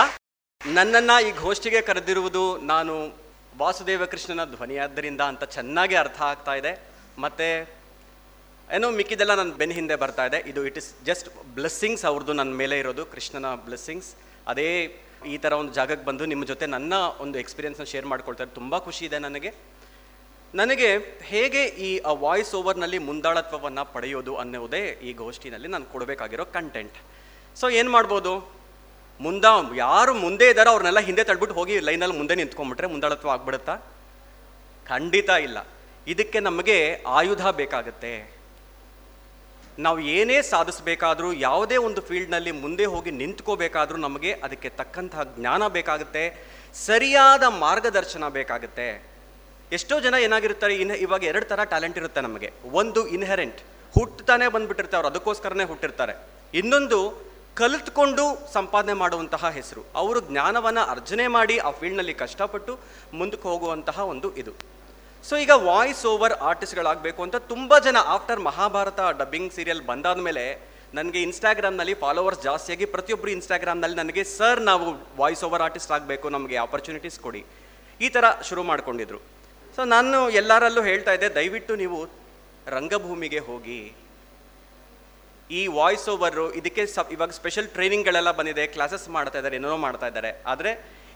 ನನ್ನನ್ನ ಈ ಗೋಷ್ಠಿಗೆ ಕರೆದಿರುವುದು ನಾನು ವಾಸುದೇವ ಕೃಷ್ಣನ ಧ್ವನಿಯಾದ್ದರಿಂದ ಅಂತ ಚೆನ್ನಾಗಿ ಅರ್ಥ ಆಗ್ತಾ ಇದೆ. ಮತ್ತೆ ಏನೋ ಮಿಕ್ಕಿದೆಲ್ಲ ನನ್ನ ಬೆನ್ನ ಹಿಂದೆ ಬರ್ತಾ ಇದೆ. ಇದು ಇಟ್ ಇಸ್ ಜಸ್ಟ್ ಬ್ಲೆಸ್ಸಿಂಗ್ಸ್ ಅವ್ರದ್ದು ನನ್ನ ಮೇಲೆ ಇರೋದು, ಕೃಷ್ಣನ ಬ್ಲೆಸ್ಸಿಂಗ್ಸ್ ಅದೇ ಈ ಥರ ಒಂದು ಜಾಗಕ್ಕೆ ಬಂದು ನಿಮ್ಮ ಜೊತೆ ನನ್ನ ಒಂದು ಎಕ್ಸ್ಪೀರಿಯನ್ಸ್ನ ಶೇರ್ ಮಾಡ್ಕೊಳ್ತಾರೆ ತುಂಬ ಖುಷಿ ಇದೆ ನನಗೆ. ನನಗೆ ಹೇಗೆ ಈ ವಾಯ್ಸ್ ಓವರ್ನಲ್ಲಿ ಮುಂದಾಳತ್ವವನ್ನು ಪಡೆಯೋದು ಅನ್ನೋದೇ ಈ ಗೋಷ್ಠಿನಲ್ಲಿ ನಾನು ಕೊಡಬೇಕಾಗಿರೋ ಕಂಟೆಂಟ್ ಸೊ ಏನು ಮಾಡ್ಬೋದು? ಮುಂದ, ಯಾರು ಮುಂದೆ ಇದ್ದಾರೋ ಅವ್ರನ್ನೆಲ್ಲ ಹಿಂದೆ ತಳ್ಬಿಟ್ಟು ಹೋಗಿ ಲೈನಲ್ಲಿ ಮುಂದೆ ನಿಂತ್ಕೊಂಡ್ಬಿಟ್ರೆ ಮುಂದಾಳತ್ವ ಆಗ್ಬಿಡುತ್ತಾ? ಖಂಡಿತ ಇಲ್ಲ. ಇದಕ್ಕೆ ನಮಗೆ ಆಯುಧ ಬೇಕಾಗುತ್ತೆ. ನಾವು ಏನೇ ಸಾಧಿಸಬೇಕಾದ್ರೂ, ಯಾವುದೇ ಒಂದು ಫೀಲ್ಡ್ನಲ್ಲಿ ಮುಂದೆ ಹೋಗಿ ನಿಂತ್ಕೋಬೇಕಾದ್ರೂ ನಮಗೆ ಅದಕ್ಕೆ ತಕ್ಕಂತಹ ಜ್ಞಾನ ಬೇಕಾಗುತ್ತೆ. ಸರಿಯಾದ ಮಾರ್ಗದರ್ಶನ ಬೇಕಾಗುತ್ತೆ. ಎಷ್ಟೋ ಜನ ಏನಾಗಿರ್ತಾರೆ ಇನ್ ಇವಾಗ ಎರಡು ಥರ ಟ್ಯಾಲೆಂಟ್ ಇರುತ್ತೆ ನಮಗೆ. ಒಂದು ಇನ್ಹೆರೆಂಟ್ ಹುಟ್ಟುತ್ತಾನೆ ಬಂದುಬಿಟ್ಟಿರ್ತಾರೆ ಅವ್ರು ಅದಕ್ಕೋಸ್ಕರನೇ ಹುಟ್ಟಿರ್ತಾರೆ. ಇನ್ನೊಂದು, ಕಲಿತ್ಕೊಂಡು ಸಂಪಾದನೆ ಮಾಡುವಂತಹ ಹೆಸರು. ಅವರು ಜ್ಞಾನವನ್ನು ಅರ್ಜನೆ ಮಾಡಿ ಆ ಫೀಲ್ಡ್ನಲ್ಲಿ ಕಷ್ಟಪಟ್ಟು ಮುಂದಕ್ಕೆ ಹೋಗುವಂತಹ ಒಂದು ಇದು. ಸೊ ಈಗ ವಾಯ್ಸ್ ಓವರ್ ಆರ್ಟಿಸ್ಟ್ಗಳಾಗಬೇಕು ಅಂತ ತುಂಬ ಜನ ಆಫ್ಟರ್ ಮಹಾಭಾರತ ಡಬ್ಬಿಂಗ್ ಸೀರಿಯಲ್ ಬಂದಾದ ಮೇಲೆ ನನಗೆ ಇನ್ಸ್ಟಾಗ್ರಾಮ್ನಲ್ಲಿ ಫಾಲೋವರ್ಸ್ ಜಾಸ್ತಿಯಾಗಿ ಪ್ರತಿಯೊಬ್ಬರು ಇನ್ಸ್ಟಾಗ್ರಾಮ್ನಲ್ಲಿ ನನಗೆ ಸರ್ ನಾವು ವಾಯ್ಸ್ ಓವರ್ ಆರ್ಟಿಸ್ಟ್ ಆಗಬೇಕು, ನಮಗೆ ಆಪರ್ಚುನಿಟೀಸ್ ಕೊಡಿ. ಈ ಥರ ಶುರು ಮಾಡ್ಕೊಂಡಿದ್ರು. ಸೊ ನಾನು ಎಲ್ಲರಲ್ಲೂ ಹೇಳ್ತಾ ಇದ್ದೆ, ದಯವಿಟ್ಟು ನೀವು ರಂಗಭೂಮಿಗೆ ಹೋಗಿ. ಈ ವಾಯ್ಸ್ ಓವರು ಇದಕ್ಕೆ ಸಬ್ ಇವಾಗ ಸ್ಪೆಷಲ್ ಟ್ರೈನಿಂಗ್ಗಳೆಲ್ಲ ಬಂದಿದೆ ಕ್ಲಾಸಸ್ ಮಾಡ್ತಾ ಇದ್ದಾರೆ, ಏನೇನೋ ಮಾಡ್ತಾ ಇದ್ದಾರೆ. ಆದರೆ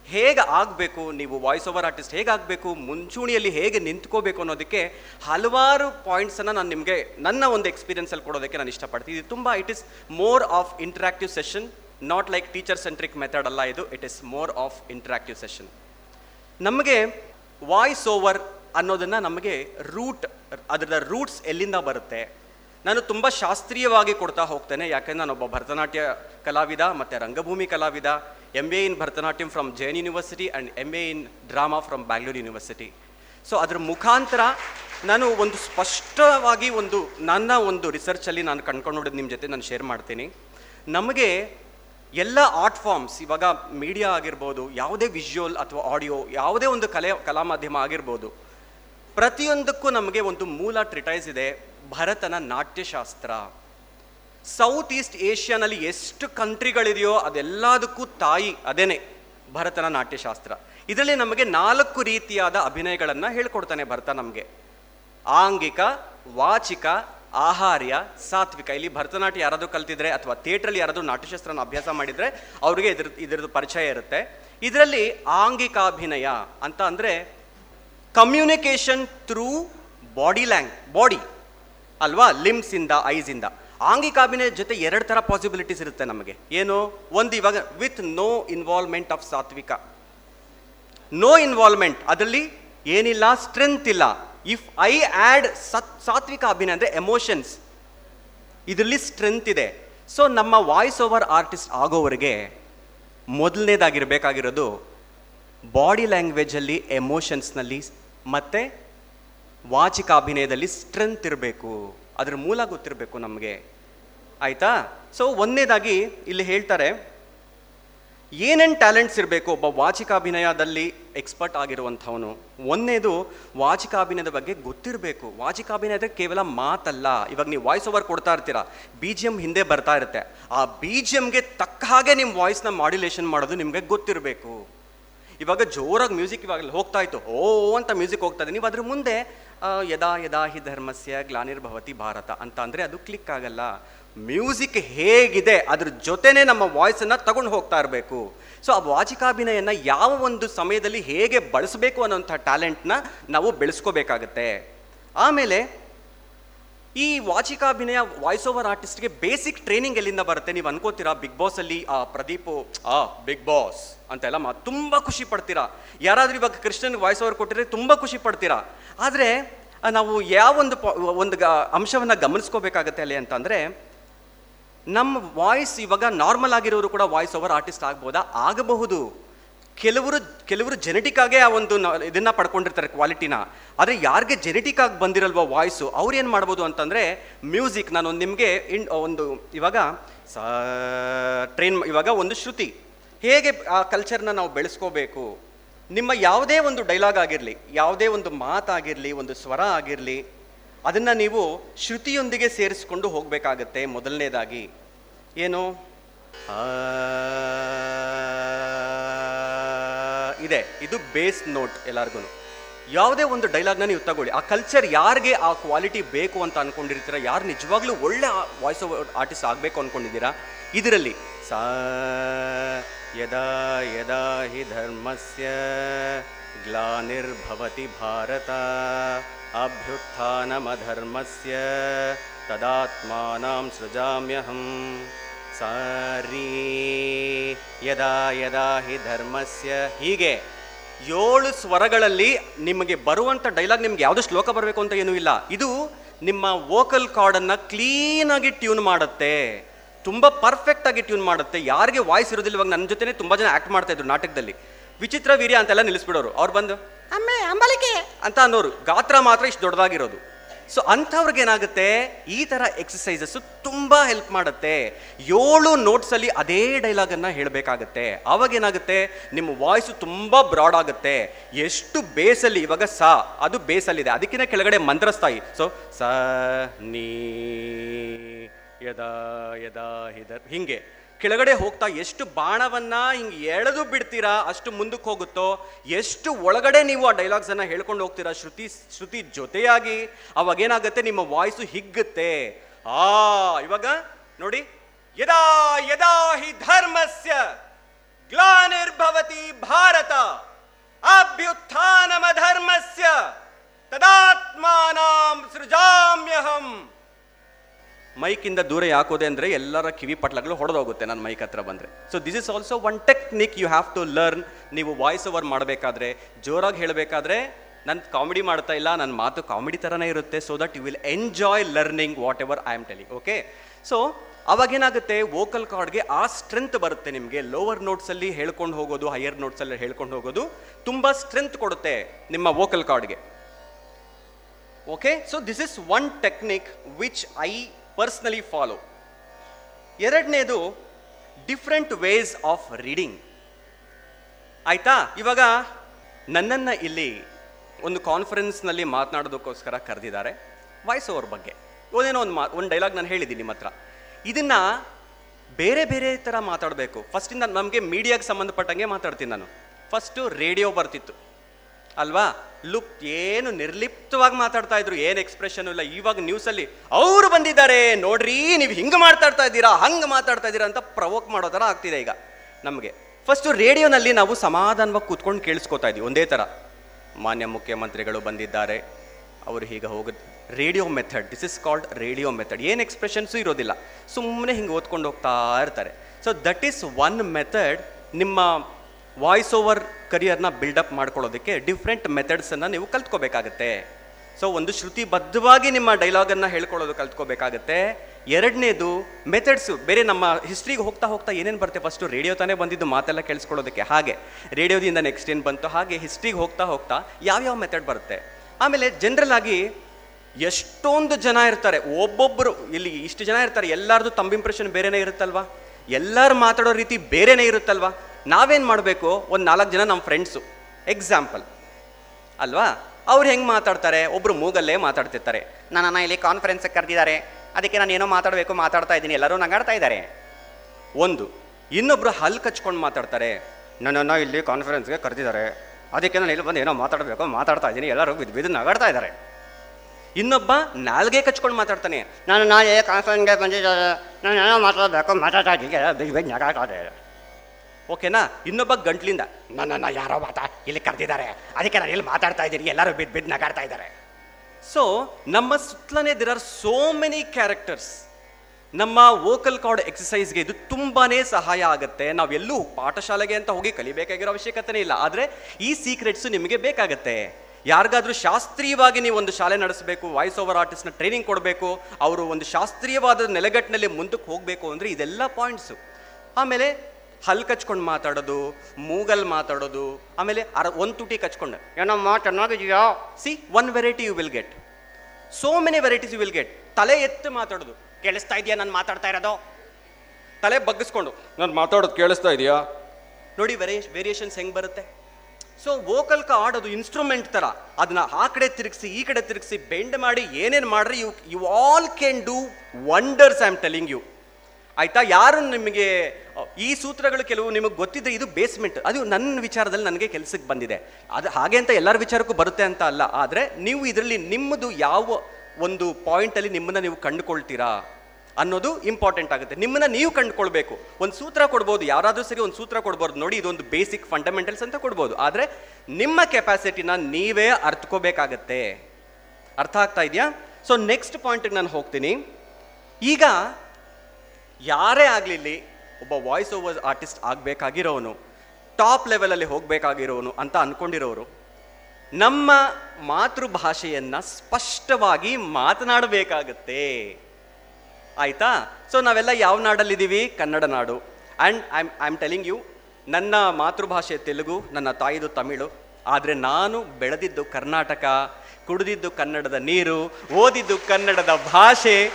ಹೇಗೆ ಆಗಬೇಕು, ನೀವು ವಾಯ್ಸ್ ಓವರ್ ಆರ್ಟಿಸ್ಟ್ ಹೇಗಾಗಬೇಕು ಮುಂಚೂಣಿಯಲ್ಲಿ ಹೇಗೆ ನಿಂತ್ಕೋಬೇಕು ಅನ್ನೋದಕ್ಕೆ ಹಲವಾರು ಪಾಯಿಂಟ್ಸನ್ನು ನಾನು ನಿಮಗೆ, ನನ್ನ ಒಂದು ಎಕ್ಸ್ಪೀರಿಯನ್ಸಲ್ಲಿ ಕೊಡೋದಕ್ಕೆ ನಾನು ಇಷ್ಟಪಡ್ತೀನಿ. ಇದು ತುಂಬ it is more of interactive session not like teacher centric method ಅಲ್ಲ ಇದು it is more of interactive session ನಮಗೆ ವಾಯ್ಸ್ ಓವರ್ ಅನ್ನೋದನ್ನು ನಮಗೆ ರೂಟ್ ಅದರ ರೂಟ್ಸ್ ಎಲ್ಲಿಂದ ಬರುತ್ತೆ? ನಾನು ತುಂಬ ಶಾಸ್ತ್ರೀಯವಾಗಿ ಕೊಡ್ತಾ ಹೋಗ್ತೇನೆ, ಯಾಕೆಂದ್ರೆ ನಾನೊಬ್ಬ ಭರತನಾಟ್ಯ ಕಲಾವಿದ, ಮತ್ತು ರಂಗಭೂಮಿ ಕಲಾವಿದ M A in Bharatanatyam from Jain university and M A in drama from Bangalore university so ಅದ್ರ ಮುಖಾಂತರ ನಾನು ಒಂದು ಸ್ಪಷ್ಟವಾಗಿ ಒಂದು ನನ್ನ ಒಂದು ರಿಸರ್ಚಲ್ಲಿ ನಾನು ಕಂಡ್ಕೊಂಡು ನಿಮ್ಮ ಜೊತೆ ನಾನು ಶೇರ್ ಮಾಡ್ತೀನಿ. ನಮಗೆ ಎಲ್ಲ ಆರ್ಟ್ ಫಾರ್ಮ್ಸ್ ಇವಾಗ ಮೀಡಿಯಾ ಆಗಿರ್ಬೋದು, ಯಾವುದೇ ವಿಜುವಲ್ ಅಥವಾ ಆಡಿಯೋ ಯಾವುದೇ ಒಂದು ಕಲೆ, ಕಲಾ ಮಾಧ್ಯಮ ಆಗಿರ್ಬೋದು, ಪ್ರತಿಯೊಂದಕ್ಕೂ ನಮಗೆ ಒಂದು ಮೂಲ ಟ್ರಿಟೈಸ್ ಇದೆ, ಭರತನ ನಾಟ್ಯಶಾಸ್ತ್ರ. ಸೌತ್ ಈಸ್ಟ್ ಏಷ್ಯಾನಲ್ಲಿ ಎಷ್ಟು ಕಂಟ್ರಿಗಳಿದೆಯೋ ಅದೆಲ್ಲದಕ್ಕೂ ತಾಯಿ ಅದೇನೆ ಭರತನ ನಾಟ್ಯಶಾಸ್ತ್ರ. ಇದರಲ್ಲಿ ನಮಗೆ ನಾಲ್ಕು ರೀತಿಯಾದ ಅಭಿನಯಗಳನ್ನು ಹೇಳ್ಕೊಡ್ತಾನೆ ಭರತ ನಮಗೆ. ಆಂಗಿಕ, ವಾಚಿಕ ಆಹಾರ್ಯ, ಸಾತ್ವಿಕ. ಇಲ್ಲಿ ಭರತನಾಟ್ಯ ಯಾರಾದರೂ ಕಲ್ತಿದ್ರೆ ಅಥವಾ ಥಿಯೇಟ್ರಲ್ಲಿ ಯಾರಾದರೂ ನಾಟ್ಯಶಾಸ್ತ್ರನ ಅಭ್ಯಾಸ ಮಾಡಿದರೆ ಅವರಿಗೆ ಇದ್ರ, ಇದ್ರದ್ದು ಪರಿಚಯ ಇರುತ್ತೆ. ಇದರಲ್ಲಿ ಆಂಗಿಕಾಭಿನಯ ಅಂತ ಅಂದರೆ communication through body lang body ಅಲ್ವಾ? ಲಿಮ್ಸಿಂದ ಐಸಿಂದ ಆಂಗಿಕ ಅಭಿನಯದ ಜೊತೆ ಎರಡು ಥರ ಪಾಸಿಬಿಲಿಟೀಸ್ ಇರುತ್ತೆ ನಮಗೆ. ಏನು? ಒಂದು ಇವಾಗ ವಿತ್ ನೋ ಇನ್ವಾಲ್ವ್ಮೆಂಟ್ ಆಫ್ ಸಾತ್ವಿಕ. ನೋ ಇನ್ವಾಲ್ವ್ಮೆಂಟ್ ಅದರಲ್ಲಿ ಏನಿಲ್ಲ ಸ್ಟ್ರೆಂತ್ ಇಲ್ಲ. ಇಫ್ ಐ ಆ್ಯಡ್ ಸತ್ ಸಾತ್ವಿಕ ಅಭಿನಯ ಅಂದರೆ ಎಮೋಷನ್ಸ್ ಇದರಲ್ಲಿ ಸ್ಟ್ರೆಂತ್ ಇದೆ. ಸೊ ನಮ್ಮ ವಾಯ್ಸ್ ಓವರ್ ಆರ್ಟಿಸ್ಟ್ ಆಗೋವರೆಗೆ ಮೊದಲನೇದಾಗಿರಬೇಕಾಗಿರೋದು ಬಾಡಿ ಲ್ಯಾಂಗ್ವೇಜಲ್ಲಿ ಎಮೋಷನ್ಸ್ನಲ್ಲಿ ಮತ್ತು ವಾಚಿಕ ಅಭಿನಯದಲ್ಲಿ ಸ್ಟ್ರೆಂತ್ ಇರಬೇಕು. ಅದ್ರ ಮೂಲ ಗೊತ್ತಿರಬೇಕು ನಮಗೆ. ಆಯಿತಾ? ಸೊ ಒಂದನೇದಾಗಿ ಇಲ್ಲಿ ಹೇಳ್ತಾರೆ ಏನೇನು ಟ್ಯಾಲೆಂಟ್ಸ್ ಇರಬೇಕು, ಒಬ್ಬ ವಾಚಿಕಾಭಿನಯದಲ್ಲಿ ಎಕ್ಸ್ಪರ್ಟ್ ಆಗಿರುವಂಥವನು, ಒಂದನೇದು ವಾಚಿಕಾಭಿನಯದ ಬಗ್ಗೆ ಗೊತ್ತಿರಬೇಕು. ವಾಚಿಕಾಭಿನಯದ ಕೇವಲ ಮಾತಲ್ಲ. ಇವಾಗ ನೀವು ವಾಯ್ಸ್ ಓವರ್ ಕೊಡ್ತಾ ಇರ್ತೀರಾ ಬಿ ಜಿ ಎಂ ಹಿಂದೆ ಬರ್ತಾ ಇರುತ್ತೆ. ಆ ಬಿ ಜಿ ಎಮ್ಗೆ ತಕ್ಕ ಹಾಗೆ ನಿಮ್ಮ ವಾಯ್ಸ್ನ ಮಾಡ್ಯುಲೇಷನ್ ಮಾಡೋದು ನಿಮಗೆ ಗೊತ್ತಿರಬೇಕು. ಇವಾಗ ಜೋರಾಗಿ ಮ್ಯೂಸಿಕ್ ಇವಾಗ ಹೋಗ್ತಾ ಇತ್ತು ಓ ಅಂತ ಮ್ಯೂಸಿಕ್ ಹೋಗ್ತಾ ಇದೆ. ನೀವು ಅದ್ರ ಮುಂದೆ ಯದಾ ಯದಾ ಹಿ ಧರ್ಮಸ್ಯ ಗ್ಲಾನಿರ್ಭವತಿ ಭಾರತ ಅಂತ ಅಂದರೆ ಅದು ಕ್ಲಿಕ್ ಆಗಲ್ಲ. ಮ್ಯೂಸಿಕ್ ಹೇಗಿದೆ, ಅದ್ರ ಜೊತೆನೇ ನಮ್ಮ ವಾಯ್ಸನ್ನು ತಗೊಂಡು ಹೋಗ್ತಾ ಇರಬೇಕು. ಸೊ ಆ ವಾಚಿಕಾಭಿನಯನ ಯಾವ ಒಂದು ಸಮಯದಲ್ಲಿ ಹೇಗೆ ಬಳಸಬೇಕು ಅನ್ನೋಂಥ ಟ್ಯಾಲೆಂಟ್ನ ನಾವು ಬೆಳೆಸ್ಕೋಬೇಕಾಗತ್ತೆ. ಆಮೇಲೆ, ಈ ವಾಚಿಕಾಭಿನಯ ವಾಯ್ಸ್ ಓವರ್ ಆರ್ಟಿಸ್ಟ್ಗೆ ಬೇಸಿಕ್ ಟ್ರೈನಿಂಗ್ ಎಲ್ಲಿಂದ ಬರುತ್ತೆ? ನೀವು ಅನ್ಕೋತೀರಾ ಬಿಗ್ ಬಾಸ್ ಅಲ್ಲಿ, ಆ ಪ್ರದೀಪು, ಆ ಬಿಗ್ ಬಾಸ್ ಅಂತೆಲ್ಲ ಮಾ, ತುಂಬ ಖುಷಿ ಪಡ್ತೀರಾ. ಯಾರಾದ್ರೂ ಇವಾಗ ಕೃಷ್ಣನ್ ವಾಯ್ಸ್ ಓವರ್ ಕೊಟ್ಟಿದ್ರೆ ತುಂಬ ಖುಷಿ ಪಡ್ತೀರಾ. ಆದರೆ ನಾವು ಯಾವ ಒಂದು ಅಂಶವನ್ನು ಗಮನಿಸ್ಕೋಬೇಕಾಗತ್ತೆ ಅಲ್ಲಿ ಅಂತಂದರೆ ನಮ್ಮ ವಾಯ್ಸ್ ಇವಾಗ ನಾರ್ಮಲ್ ಆಗಿರೋರು ಕೂಡ ವಾಯ್ಸ್ ಓವರ್ ಆರ್ಟಿಸ್ಟ್ ಆಗ್ಬೋದಾ? ಆಗಬಹುದು. ಕೆಲವರು ಕೆಲವರು ಜೆನೆಟಿಕ್ ಆಗೇ ಆ ಒಂದು ಇದನ್ನ ಪಡ್ಕೊಂಡಿರ್ತಾರೆ ಕ್ವಾಲಿಟಿನ ಆದರೆ ಯಾರಿಗೆ ಜೆನೆಟಿಕ್ ಆಗಿ ಬಂದಿರಲ್ವ ವಾಯ್ಸು ಅವ್ರು ಏನು ಮಾಡ್ಬೋದು ಅಂತಂದರೆ ಮ್ಯೂಸಿಕ್ ನಾನು ನಿಮಗೆ ಇನ್, ಒಂದು ಇವಾಗ ಸ ಟ್ರೈನ್ ಇವಾಗ ಒಂದು ಶ್ರುತಿ. ಹೇಗೆ ಆ ಕಲ್ಚರ್ನ ನಾವು ಬೆಳೆಸ್ಕೋಬೇಕು? ನಿಮ್ಮ ಯಾವುದೇ ಒಂದು ಡೈಲಾಗ್ ಆಗಿರಲಿ, ಯಾವುದೇ ಒಂದು ಮಾತಾಗಿರಲಿ ಒಂದು ಸ್ವರ ಆಗಿರಲಿ, ಅದನ್ನು ನೀವು ಶ್ರುತಿಯೊಂದಿಗೆ ಸೇರಿಸ್ಕೊಂಡು ಹೋಗಬೇಕಾಗತ್ತೆ ಮೊದಲನೇದಾಗಿ. ಏನು? ಇದೆ. ಇದು ಬೇಸ್ ನೋಟ್ ಎಲ್ಲರಿಗೂ ಯಾವುದೇ ಒಂದು ಡೈಲಾಗ್ನ ನೀವು ತಗೊಳ್ಳಿ. ಆ ಕಲ್ಚರ್ ಯಾರಿಗೆ ಆ ಕ್ವಾಲಿಟಿ ಬೇಕು ಅಂತ ಅಂದ್ಕೊಂಡಿರ್ತೀರ ಯಾರು ನಿಜವಾಗ್ಲೂ ಒಳ್ಳೆ ವಾಯ್ಸ್ ಆರ್ಟಿಸ್ಟ್ ಆಗಬೇಕು ಅಂದ್ಕೊಂಡಿದ್ದೀರಾ ಇದರಲ್ಲಿ, ಸಾ, ಯದಾ ಯದಾ ಹಿ ಧರ್ಮಸ್ಯ ಗ್ಲಾನಿರ್ಭವತಿ ಭಾರತ ಅಭ್ಯುತ್ಥಾನಮಧರ್ಮಸ್ಯ ತದಾತ್ಮಾನಾಂ ಸೃಜಾಮ್ಯಹಂ. ಸಾರಿ. ಯದಾ ಯದಾ ಹಿ ಧರ್ಮಸ್ಯ. ಹೀಗೆ ಏಳು ಸ್ವರಗಳಲ್ಲಿ ನಿಮಗೆ ಬರುವಂಥ ಡೈಲಾಗ್ ನಿಮ್ಗೆ ಯಾವುದು ಶ್ಲೋಕ ಬರಬೇಕು ಅಂತ ಏನೂ ಇಲ್ಲ. ಇದು ನಿಮ್ಮ ವೋಕಲ್ ಕಾರ್ಡನ್ನು ಕ್ಲೀನಾಗಿ ಟ್ಯೂನ್ ಮಾಡುತ್ತೆ. ತುಂಬ ಪರ್ಫೆಕ್ಟ್ ಆಗಿ ಟ್ಯೂನ್ ಮಾಡುತ್ತೆ. ಯಾರಿಗೆ ವಾಯ್ಸ್ ಇರೋದಿಲ್ಲ ಇವಾಗ ನನ್ನ ಜೊತೆನೇ ತುಂಬ ಜನ ಆ್ಯಕ್ಟ್ ಮಾಡ್ತಾ ಇದ್ರು ನಾಟಕದಲ್ಲಿ. ವಿಚಿತ್ರ ವೀರ್ಯ ಅಂತೆಲ್ಲ ನಿಲ್ಲಿಸ್ಬಿಡೋರು. ಅವ್ರು ಬಂದು ಅಮ್ಮೆ ಅಂಬಲಿಕೆ. ಅಂತ ಅನ್ನೋರು. ಗಾತ್ರ ಮಾತ್ರ ಇಷ್ಟು ದೊಡ್ಡದಾಗಿರೋದು. ಸೊ ಅಂಥವ್ರಿಗೆ ಏನಾಗುತ್ತೆ ಈ ಥರ ಎಕ್ಸಸೈಸಸ್ ತುಂಬ ಹೆಲ್ಪ್ ಮಾಡುತ್ತೆ. ಏಳು ನೋಟ್ಸಲ್ಲಿ ಅದೇ ಡೈಲಾಗನ್ನು ಹೇಳಬೇಕಾಗತ್ತೆ. ಆವಾಗ ಏನಾಗುತ್ತೆ ನಿಮ್ಮ ವಾಯ್ಸು ತುಂಬ ಬ್ರಾಡ್ ಆಗುತ್ತೆ. ಎಷ್ಟು ಬೇಸಲ್ಲಿ ಇವಾಗ ಸ, ಅದು ಬೇಸಲ್ಲಿದೆ ಅದಕ್ಕಿಂತ ಕೆಳಗಡೆ ಮಂತ್ರಸ್ಥಾಯಿ. ಸೊ ಸ, ನೀ, ಯದಾ ಯದಾ ಹಿದರ್ ಹಿಂಗೆ. ಕೆಳಗಡೆ ಹೋಗ್ತಾ ಎಷ್ಟು ಬಾಣವನ್ನ ಹಿಂಗೆ ಎಳೆದು ಬಿಡ್ತೀರಾ, ಅಷ್ಟು ಮುಂದಕ್ಕೆ ಹೋಗುತ್ತೋ, ಎಷ್ಟು ಒಳಗಡೆ ನೀವು ಆ ಡೈಲಾಗ್ಸ್ ಅನ್ನ ಹೇಳ್ಕೊಂಡು ಹೋಗ್ತೀರಾ, ಶ್ರುತಿ ಶ್ರುತಿ ಜೊತೆಯಾಗಿ, ಅವಾಗ ಏನಾಗುತ್ತೆ, ನಿಮ್ಮ ವಾಯ್ಸು ಹಿಗ್ಗುತ್ತೆ. ಆ, ಇವಾಗ ನೋಡಿ, ಯದಾ ಯದಾ ಹಿ ಧರ್ಮಸ್ಯ ಗ್ಲಾನಿರ್ಭವತಿ ಭಾರತ, ಅಭ್ಯುತ್ಥಾನಮ ಧರ್ಮಸ್ಯ, ತದಾತ್ಮಾನಾಂ ಸೃಜಾಮ್ಯಹಂ. ಮೈಕಿಂದ ದೂರ ಯಾಕೋದೆ ಅಂದರೆ ಎಲ್ಲರ ಕಿವಿ ಪಟ್ಲಗಳು ಹೊಡೆದೋಗುತ್ತೆ ನಾನು ಮೈಕ್ ಹತ್ರ ಬಂದರೆ. So this is also one technique you have to learn ನೀವು ವಾಯ್ಸ್ ಓವರ್ ಮಾಡಬೇಕಾದ್ರೆ, ಜೋರಾಗಿ ಹೇಳಬೇಕಾದ್ರೆ ನನ್ನ ಕಾಮಿಡಿ ಮಾಡ್ತಾ ಇಲ್ಲ ನನ್ನ ಮಾತು ಕಾಮಿಡಿ ಥರನೇ ಇರುತ್ತೆ so that you will enjoy learning whatever I am telling okay so ಅವಾಗೇನಾಗುತ್ತೆ vocal ಕಾರ್ಡ್ಗೆ ಆ ಸ್ಟ್ರೆಂತ್ ಬರುತ್ತೆ ನಿಮಗೆ. ಲೋವರ್ ನೋಟ್ಸಲ್ಲಿ ಹೇಳ್ಕೊಂಡು ಹೋಗೋದು ಹೈಯರ್ ನೋಟ್ಸಲ್ಲಿ ಹೇಳ್ಕೊಂಡು ಹೋಗೋದು ತುಂಬ ಸ್ಟ್ರೆಂತ್ ಕೊಡುತ್ತೆ ನಿಮ್ಮ ವೋಕಲ್ ಕಾರ್ಡ್ಗೆ okay so this is one technique which I personally follow ಎರಡನೇದು ಡಿಫ್ರೆಂಟ್ ವೇಸ್ ಆಫ್ ರೀಡಿಂಗ್ ಆಯ್ತಾ? ಇವಾಗ ನನ್ನನ್ನು ಇಲ್ಲಿ ಒಂದು ಕಾನ್ಫರೆನ್ಸ್ನಲ್ಲಿ ಮಾತನಾಡೋದಕ್ಕೋಸ್ಕರ ಕರೆದಿದ್ದಾರೆ. ವಾಯ್ಸ್ ಓವರ್ ಬಗ್ಗೆ. ಒಂದೇನೋ ಒಂದು ಮಾ, ಒಂದು ಡೈಲಾಗ್ ನಾನು ಹೇಳಿದ್ದೀನಿ ನಿಮ್ಮ ಹತ್ರ. ಇದನ್ನು ಬೇರೆ ಬೇರೆ ಥರ ಮಾತಾಡಬೇಕು. ಫಸ್ಟಿಂದ ನಮಗೆ ಮೀಡಿಯಾಗೆ ಸಂಬಂಧಪಟ್ಟಂಗೆ ಮಾತಾಡ್ತೀನಿ ನಾನು. ಫಸ್ಟು ರೇಡಿಯೋ ಬರ್ತಿತ್ತು. ಅಲ್ವಾ? ಲುಕ್ ಏನು ನಿರ್ಲಿಪ್ತವಾಗಿ ಮಾತಾಡ್ತಾ ಇದ್ರು, ಏನು ಎಕ್ಸ್ಪ್ರೆಷನ್ ಇಲ್ಲ. ಇವಾಗ ನ್ಯೂಸಲ್ಲಿ ಅವರು ಬಂದಿದ್ದಾರೆ. ನೋಡ್ರಿ, ನೀವು ಹಿಂಗೆ ಮಾತಾಡ್ತಾ ಇದ್ದೀರಾ, ಹಂಗೆ ಮಾತಾಡ್ತಾ ಇದ್ದೀರಾ ಅಂತ ಪ್ರವೋಕ್ ಮಾಡೋ ಥರ ಆಗ್ತಿದೆ ಈಗ ನಮಗೆ. ಫಸ್ಟು ರೇಡಿಯೋನಲ್ಲಿ ನಾವು ಸಮಾಧಾನವಾಗಿ ಕೂತ್ಕೊಂಡು ಕೇಳಿಸ್ಕೊತಾ ಇದ್ವಿ, ಒಂದೇ ಥರ. ಮಾನ್ಯ ಮುಖ್ಯಮಂತ್ರಿಗಳು ಬಂದಿದ್ದಾರೆ. ಅವರು ಹೀಗೆ ಹೋಗುತ್ತೆ radio method this is called radio method ಏನು ಎಕ್ಸ್ಪ್ರೆಷನ್ಸು ಇರೋದಿಲ್ಲ. ಸುಮ್ಮನೆ ಹಿಂಗೆ ಓದ್ಕೊಂಡು ಹೋಗ್ತಾ ಇರ್ತಾರೆ. So that is one method ನಿಮ್ಮ ವಾಯ್ಸ್ ಓವರ್ ಕರಿಯರ್ನ ಬಿಲ್ಡಪ್ ಮಾಡ್ಕೊಳ್ಳೋದಕ್ಕೆ ಡಿಫ್ರೆಂಟ್ ಮೆಥಡ್ಸನ್ನು ನೀವು ಕಲ್ತ್ಕೋಬೇಕಾಗತ್ತೆ. ಸೊ ಒಂದು ಶ್ರುತಿಬದ್ಧವಾಗಿ ನಿಮ್ಮ ಡೈಲಾಗನ್ನು ಹೇಳ್ಕೊಳ್ಳೋದು ಕಲ್ತ್ಕೋಬೇಕಾಗತ್ತೆ. ಎರಡನೇದು ಮೆಥಡ್ಸು ಬೇರೆ ನಮ್ಮ ಹಿಸ್ಟ್ರಿಗೆ ಹೋಗ್ತಾ ಹೋಗ್ತಾ ಏನೇನು ಬರುತ್ತೆ? ಫಸ್ಟು ರೇಡಿಯೋ ತಾನೇ ಬಂದಿದ್ದು, ಮಾತೆಲ್ಲ ಕೇಳಿಸ್ಕೊಳ್ಳೋದಕ್ಕೆ ಹಾಗೆ. ರೇಡಿಯೋದಿಂದ ನೆಕ್ಸ್ಟ್ ಏನು ಬಂತು? ಹಾಗೆ ಹಿಸ್ಟ್ರಿಗೆ ಹೋಗ್ತಾ ಹೋಗ್ತಾ ಯಾವ್ಯಾವ ಮೆಥಡ್ ಬರುತ್ತೆ? ಆಮೇಲೆ ಜನರಲ್ ಆಗಿ ಎಷ್ಟೊಂದು ಜನ ಇರ್ತಾರೆ. ಒಬ್ಬೊಬ್ಬರು ಇಲ್ಲಿ ಇಷ್ಟು ಜನ ಇರ್ತಾರೆ. ಎಲ್ಲರದು ತಮ್ಮ ಇಂಪ್ರೆಷನ್ ಬೇರೆನೇ ಇರುತ್ತಲ್ವಾ? ಎಲ್ಲರೂ ಮಾತಾಡೋ ರೀತಿ ಬೇರೆನೇ ಇರುತ್ತಲ್ವಾ? ನಾವೇನು ಮಾಡಬೇಕು? ಒಂದು ನಾಲ್ಕು ಜನ ನಮ್ಮ ಫ್ರೆಂಡ್ಸು ಎಕ್ಸಾಂಪಲ್ ಅಲ್ವಾ? ಅವ್ರು ಹೆಂಗೆ ಮಾತಾಡ್ತಾರೆ? ಒಬ್ಬರು ಮೂಗಲ್ಲೇ ಮಾತಾಡ್ತಿರ್ತಾರೆ. ನನ್ನನ್ನು ಇಲ್ಲಿ ಕಾನ್ಫರೆನ್ಸಿಗೆ ಕರೆದಿದ್ದಾರೆ. ಅದಕ್ಕೆ ನಾನು ಏನೋ ಮಾತಾಡಬೇಕು, ಮಾತಾಡ್ತಾ ಇದ್ದೀನಿ. ಎಲ್ಲರೂ ನಗಾಡ್ತಾ ಇದ್ದಾರೆ. ಒಂದು. ಇನ್ನೊಬ್ಬರು ಹಲ್ ಕಚ್ಕೊಂಡು ಮಾತಾಡ್ತಾರೆ. ನನ್ನನ್ನು ಇಲ್ಲಿ ಕಾನ್ಫರೆನ್ಸ್ಗೆ ಕರೆದಿದ್ದಾರೆ. ಅದಕ್ಕೆ ನಾನು ಇಲ್ಲಿ ಬಂದು ಏನೋ ಮಾತಾಡಬೇಕು, ಮಾತಾಡ್ತಾ ಇದ್ದೀನಿ. ಎಲ್ಲರೂ ಬಿದ್ದು ಬಿದ್ದು ನಗಾಡ್ತಾ ಇದ್ದಾರೆ. ಇನ್ನೊಬ್ಬ ನಾಲ್ಗೆ ಕಚ್ಕೊಂಡು ಮಾತಾಡ್ತಾನೆ. ನಾನು ನಾಳೆ ಕಾನ್ಫರೆನ್ಸ್ಗೆ ಬಂದಿದ್ದಾರೆ ನಾನು ಏನೋ ಮಾತಾಡಬೇಕು, ಮಾತಾಡ್ತಾ ಇದ್ದೀನಿ. ಬಿದ್ದು ಬಿದ್ದು ನಗಾಡ್ತಾ ಇದ್ದಾರೆ. ಓಕೆನಾ? ಇನ್ನೊಬ್ಬ ಗಂಟ್ಲಿಂದ. ನನ್ನನ್ನು ಯಾರೋ ಮಾತಾ, ಇಲ್ಲಿ ಕರೆದಿದ್ದಾರೆ. ಅದಕ್ಕೆ ನಾನು ಇಲ್ಲಿ ಮಾತಾಡ್ತಾ ಇದ್ದೀನಿ. ಎಲ್ಲರೂ ಬಿದ್ದು ಬಿದ್ದು ನಗಾಡ್ತಾ ಇದ್ದಾರೆ. ಸೊ ನಮ್ಮ ಸುತ್ತಲೇ there are so many characters ನಮ್ಮ ವೋಕಲ್ ಕಾರ್ಡ್ ಎಕ್ಸಸೈಸ್ಗೆ ಇದು ತುಂಬಾ ಸಹಾಯ ಆಗುತ್ತೆ. ನಾವೆಲ್ಲೂ ಪಾಠಶಾಲೆಗೆ ಅಂತ ಹೋಗಿ ಕಲಿಬೇಕಾಗಿರೋ ಅವಶ್ಯಕತೆನೇ ಇಲ್ಲ. ಆದರೆ ಈ ಸೀಕ್ರೆಟ್ಸ್ ನಿಮಗೆ ಬೇಕಾಗತ್ತೆ. ಯಾರಿಗಾದ್ರೂ ಶಾಸ್ತ್ರೀಯವಾಗಿ ನೀವು ಒಂದು ಶಾಲೆ ನಡೆಸಬೇಕು ವಾಯ್ಸ್ ಓವರ್ ಆರ್ಟಿಸ್ಟ್ನ ಟ್ರೈನಿಂಗ್ ಕೊಡಬೇಕು, ಅವರು ಒಂದು ಶಾಸ್ತ್ರೀಯವಾದ ನೆಲೆಗಟ್ಟಿನಲ್ಲಿ ಮುಂದಕ್ಕೆ ಹೋಗಬೇಕು ಅಂದರೆ ಇದೆಲ್ಲ ಪಾಯಿಂಟ್ಸು ಆಮೇಲೆ ಹಲ್ ಕಚ್ಕೊಂಡು ಮಾತಾಡೋದು ಮೂಗಲ್ ಮಾತಾಡೋದು ಆಮೇಲೆ ಅರ ಒಂದು ತುಟಿ ಕಚ್ಕೊಂಡು. ಏನಮ್ಮ ಚೆನ್ನಾಗಿದೆಯಾ? See one variety you will get so many varieties you will get ತಲೆ ಎತ್ತು ಮಾತಾಡೋದು. ಕೇಳಿಸ್ತಾ ಇದೆಯಾ ನಾನು ಮಾತಾಡ್ತಾ ಇರೋದು? ತಲೆ ಬಗ್ಗಿಸ್ಕೊಂಡು. ನಾನು ಮಾತಾಡೋದು ಕೇಳಿಸ್ತಾ ಇದೆಯಾ? ನೋಡಿ ವೆರೇ ವೇರಿಯೇಷನ್ಸ್ ಹೆಂಗೆ ಬರುತ್ತೆ? ಸೊ ವೋಕಲ್ ಕಾರ್ಡ್ ಅದು ಇನ್ಸ್ಟ್ರೂಮೆಂಟ್ ಥರ ಅದನ್ನ ಆ ಕಡೆ ತಿರುಗಿಸಿ ಈ ಕಡೆ ತಿರುಗಿಸಿ ಬೆಂಡ್ ಮಾಡಿ ಏನೇನು ಮಾಡ್ರಿ you you all can do wonders I am telling you ಆಯ್ತಾ? ಯಾರು ನಿಮಗೆ ಈ ಸೂತ್ರಗಳು ಕೆಲವು ನಿಮಗೆ ಗೊತ್ತಿದೆ ಇದು ಬೇಸ್ಮೆಂಟ್ ಅದು ನನ್ನ ವಿಚಾರದಲ್ಲಿ ನನಗೆ ಕೆಲಸಕ್ಕೆ ಬಂದಿದೆ. ಅದು ಹಾಗೆ ಅಂತ ಎಲ್ಲರ ವಿಚಾರಕ್ಕೂ ಬರುತ್ತೆ ಅಂತ ಅಲ್ಲ. ಆದರೆ ನೀವು ಇದರಲ್ಲಿ ನಿಮ್ಮದು ಯಾವ ಒಂದು ಪಾಯಿಂಟಲ್ಲಿ ನಿಮ್ಮನ್ನು ನೀವು ಕಂಡುಕೊಳ್ತೀರಾ ಅನ್ನೋದು ಇಂಪಾರ್ಟೆಂಟ್ ಆಗುತ್ತೆ. ನಿಮ್ಮನ್ನ ನೀವು ಕಂಡುಕೊಳ್ಬೇಕು. ಒಂದು ಸೂತ್ರ ಕೊಡ್ಬೋದು, ಯಾರಾದರೂ ಸರಿ ಒಂದು ಸೂತ್ರ ಕೊಡ್ಬೋದು. ನೋಡಿ, ಇದೊಂದು ಬೇಸಿಕ್ ಫಂಡಮೆಂಟಲ್ಸ್ ಅಂತ ಕೊಡ್ಬೋದು. ಆದರೆ ನಿಮ್ಮ ಕೆಪಾಸಿಟಿನ ನೀವೇ ಅರ್ಥಕೋಬೇಕಾಗತ್ತೆ ಅರ್ಥ ಆಗ್ತಾ ಇದೆಯಾ? ಸೊ ನೆಕ್ಸ್ಟ್ ಪಾಯಿಂಟಿಗೆ ನಾನು ಹೋಗ್ತೀನಿ. ಈಗ ಯಾರೇ ಆಗಲಿಲ್ಲಿ ಒಬ್ಬ ವಾಯ್ಸ್ ಓವರ್ ಆರ್ಟಿಸ್ಟ್ ಆಗಬೇಕಾಗಿರೋನು ಟಾಪ್ ಲೆವೆಲಲ್ಲಿ ಹೋಗಬೇಕಾಗಿರೋನು ಅಂತ ಅಂದ್ಕೊಂಡಿರೋರು ನಮ್ಮ ಮಾತೃಭಾಷೆಯನ್ನು ಸ್ಪಷ್ಟವಾಗಿ ಮಾತನಾಡಬೇಕಾಗತ್ತೆ. ಆಯಿತಾ? ಸೊ ನಾವೆಲ್ಲ ಯಾವ ನಾಡಲ್ಲಿದ್ದೀವಿ? ಕನ್ನಡ ನಾಡು. And I I am telling you ನನ್ನ ಮಾತೃಭಾಷೆ ತೆಲುಗು, ನನ್ನ ತಾಯಿದು ತಮಿಳು. ಆದರೆ ನಾನು ಬೆಳೆದಿದ್ದು ಕರ್ನಾಟಕ, ಕುಡಿದಿದ್ದು ಕನ್ನಡದ ನೀರು, ಓದಿದ್ದು ಕನ್ನಡದ ಭಾಷೆ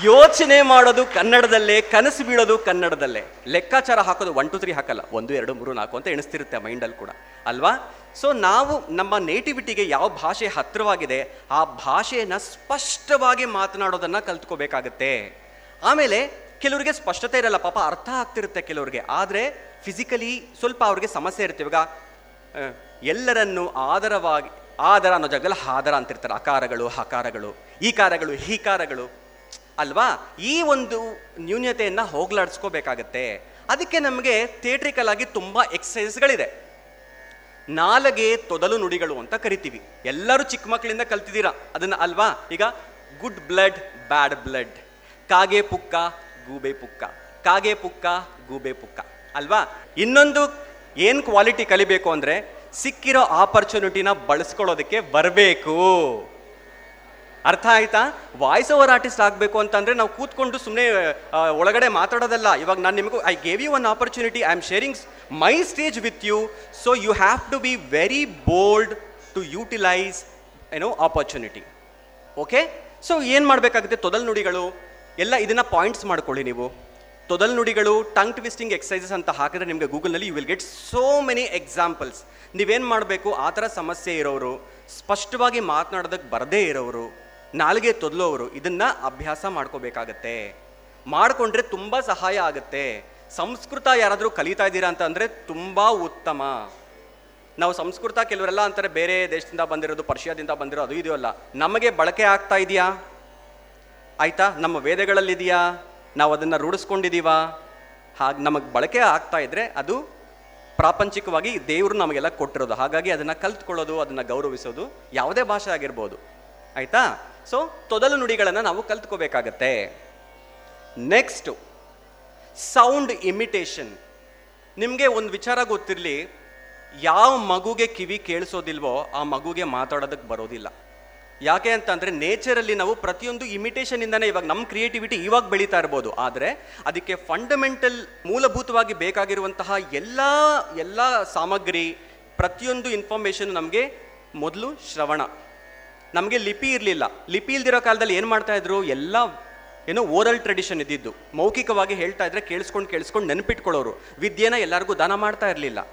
ಯೋಚನೆ ಮಾಡೋದು ಕನ್ನಡದಲ್ಲೇ, ಕನಸು ಬೀಳೋದು ಕನ್ನಡದಲ್ಲೇ. ಲೆಕ್ಕಾಚಾರ ಹಾಕೋದು ಒನ್ ಟು ತ್ರೀ ಹಾಕಲ್ಲ. ಒಂದು, ಎರಡು, ಮೂರು, ನಾಲ್ಕು ಅಂತ ಎಣಿಸ್ತಿರುತ್ತೆ ಮೈಂಡಲ್ಲಿ ಕೂಡ. ಅಲ್ವಾ? ಸೊ ನಾವು ನಮ್ಮ ನೇಟಿವಿಟಿಗೆ ಯಾವ ಭಾಷೆ ಹತ್ತಿರವಾಗಿದೆ, ಆ ಭಾಷೆಯನ್ನು ಸ್ಪಷ್ಟವಾಗಿ ಮಾತನಾಡೋದನ್ನು ಕಲ್ತ್ಕೋಬೇಕಾಗತ್ತೆ. ಆಮೇಲೆ ಕೆಲವರಿಗೆ ಸ್ಪಷ್ಟತೆ ಇರಲ್ಲ, ಪಾಪ ಅರ್ಥ ಆಗ್ತಿರುತ್ತೆ ಕೆಲವರಿಗೆ. ಆದರೆ ಫಿಸಿಕಲಿ ಸ್ವಲ್ಪ ಅವ್ರಿಗೆ ಸಮಸ್ಯೆ ಇರುತ್ತೆ. ಇವಾಗ ಎಲ್ಲರನ್ನು ಆದರವಾಗಿ, ಆದರ ಅನ್ನೋ ಜಾಗದಲ್ಲಿ ಹಾದರ ಅಂತಿರ್ತಾರೆ. ಅಕಾರಗಳು, ಹಕಾರಗಳು ಈಕಾರಗಳು ಹೀಕಾರಗಳು ಅಲ್ವಾ? ಈ ಒಂದು ನ್ಯೂನ್ಯತೆಯನ್ನು ಹೋಗ್ಲಾಡಿಸ್ಕೋಬೇಕಾಗತ್ತೆ. ಅದಕ್ಕೆ ನಮಗೆ ಥಿಯೇಟ್ರಿಕಲ್ ಆಗಿ ತುಂಬ ಎಕ್ಸಸೈಸ್ಗಳಿದೆ ನಾಲಗೆ ತೊದಲು ನುಡಿಗಳು ಅಂತ ಕರಿತೀವಿ. ಎಲ್ಲರೂ ಚಿಕ್ಕ ಮಕ್ಕಳಿಂದ ಕಲ್ತಿದ್ದೀರಾ? ಅದನ್ನು ಅಲ್ವಾ? ಈಗ ಗುಡ್ ಬ್ಲಡ್ ಬ್ಯಾಡ್ ಬ್ಲಡ್ ಕಾಗೆ ಪುಕ್ಕ, ಗೂಬೆ ಪುಕ್ಕ. ಕಾಗೆ ಪುಕ್ಕ, ಗೂಬೆ ಪುಕ್ಕ. ಅಲ್ವಾ? ಇನ್ನೊಂದು ಏನು ಕ್ವಾಲಿಟಿ ಕಲಿಬೇಕು ಅಂದರೆ ಸಿಕ್ಕಿರೋ ಆಪರ್ಚುನಿಟಿನ ಬಳಸ್ಕೊಳ್ಳೋದಕ್ಕೆ ಬರಬೇಕು. ಅರ್ಥ ಆಯ್ತಾ? ವಾಯ್ಸ್ ಓವರ್ ಆರ್ಟಿಸ್ಟ್ ಆಗಬೇಕು ಅಂತಂದರೆ ನಾವು ಕೂತ್ಕೊಂಡು ಸುಮ್ಮನೆ ಒಳಗಡೆ ಮಾತಾಡೋದಲ್ಲ. ಇವಾಗ ನಾನು ನಿಮಗೂ I gave you one opportunity I am sharing my stage with you so you have to be very bold to utilize ಏನೋ ಆಪರ್ಚುನಿಟಿ ಓಕೆ ಸೊ ಏನು ಮಾಡಬೇಕಾಗುತ್ತೆ? ತೊದಲ್ ನುಡಿಗಳು. ಎಲ್ಲ ಇದನ್ನು ಪಾಯಿಂಟ್ಸ್ ಮಾಡ್ಕೊಳ್ಳಿ ನೀವು. ತೊದಲ್ ನುಡಿಗಳು ಟಂಗ್ ಟ್ವಿಸ್ಟಿಂಗ್ ಎಕ್ಸಸೈಸಸ್ ಅಂತ ಹಾಕಿದ್ರೆ ನಿಮಗೆ ಗೂಗಲ್ನಲ್ಲಿ you will get so many examples ನೀವೇನು ಮಾಡಬೇಕು? ಆ ಥರ ಸಮಸ್ಯೆ ಇರೋರು, ಸ್ಪಷ್ಟವಾಗಿ ಮಾತನಾಡೋದಕ್ಕೆ ಬರದೇ ಇರೋರು ನಾಲ್ಗೆ ತೊದಲೋರು ಇದನ್ನ ಅಭ್ಯಾಸ ಮಾಡ್ಕೋಬೇಕಾಗತ್ತೆ. ಮಾಡಿಕೊಂಡ್ರೆ ತುಂಬ ಸಹಾಯ ಆಗುತ್ತೆ. ಸಂಸ್ಕೃತ ಯಾರಾದರೂ ಕಲಿತಾ ಇದ್ದೀರಾ ಅಂತ ಅಂದರೆ ತುಂಬ ಉತ್ತಮ. ನಾವು ಸಂಸ್ಕೃತ ಕೆಲವರೆಲ್ಲ ಅಂತಾರೆ, ಬೇರೆ ದೇಶದಿಂದ ಬಂದಿರೋದು, ಪರ್ಷಿಯಾದಿಂದ ಬಂದಿರೋ ಅದು ಇದೆಯಲ್ಲ. ನಮಗೆ ಬಳಕೆ ಆಗ್ತಾ ಇದೆಯಾ? ಆಯ್ತಾ? ನಮ್ಮ ವೇದಗಳಲ್ಲಿದೆಯಾ? ನಾವು ಅದನ್ನು ರೂಢಿಸ್ಕೊಂಡಿದ್ದೀವಾ? ಹಾಗೆ ನಮಗೆ ಬಳಕೆ ಆಗ್ತಾ ಇದ್ರೆ ಅದು ಪ್ರಾಪಂಚಿಕವಾಗಿ ದೇವರು ನಮಗೆಲ್ಲ ಕೊಟ್ಟಿರೋದು. ಹಾಗಾಗಿ ಅದನ್ನು ಕಲ್ತ್ಕೊಳ್ಳೋದು, ಅದನ್ನು ಗೌರವಿಸೋದು ಯಾವುದೇ ಭಾಷೆ ಆಗಿರ್ಬೋದು. ಆಯ್ತಾ? ಸೊ ತೊದಲು ನುಡಿಗಳನ್ನು ನಾವು ಕಲ್ತ್ಕೋಬೇಕಾಗತ್ತೆ. ನೆಕ್ಸ್ಟು ಸೌಂಡ್ ಇಮಿಟೇಷನ್ ನಿಮಗೆ ಒಂದು ವಿಚಾರ ಗೊತ್ತಿರಲಿ, ಯಾವ ಮಗುಗೆ ಕಿವಿ ಕೇಳಿಸೋದಿಲ್ವೋ ಆ ಮಗುಗೆ ಮಾತಾಡೋದಕ್ಕೆ ಬರೋದಿಲ್ಲ. ಯಾಕೆ ಅಂತಂದರೆ ನೇಚರಲ್ಲಿ ನಾವು ಪ್ರತಿಯೊಂದು ಇಮಿಟೇಷನಿಂದನೇ ಇವಾಗ ನಮ್ಮ ಕ್ರಿಯೇಟಿವಿಟಿ ಇವಾಗ ಬೆಳೀತಾ ಇರ್ಬೋದು. ಆದರೆ, ಅದಕ್ಕೆ ಫಂಡಮೆಂಟಲ್ ಮೂಲಭೂತವಾಗಿ ಬೇಕಾಗಿರುವಂತಹ ಎಲ್ಲ ಎಲ್ಲ ಸಾಮಗ್ರಿ, ಪ್ರತಿಯೊಂದು ಇನ್ಫಾರ್ಮೇಷನ್ ನಮಗೆ ಮೊದಲು ಶ್ರವಣ. ನಮಗೆ ಲಿಪಿ ಇರಲಿಲ್ಲ. ಲಿಪಿ ಇಲ್ದಿರೋ ಕಾಲದಲ್ಲಿ ಏನು ಮಾಡ್ತಾ ಇದ್ರು? ಎಲ್ಲ ಏನೋ ಓರಲ್ ಟ್ರೆಡಿಷನ್ ಇದ್ದಿದ್ದು. ಮೌಖಿಕವಾಗಿ ಹೇಳ್ತಾ ಇದ್ರೆ ಕೇಳಿಸ್ಕೊಂಡು ಕೇಳಿಸ್ಕೊಂಡು ನೆನಪಿಟ್ಕೊಳ್ಳೋರು. ವಿದ್ಯೆನ ಎಲ್ಲರಿಗೂ ದಾನ ಮಾಡ್ತಾ ಇರಲಿಲ್ಲ.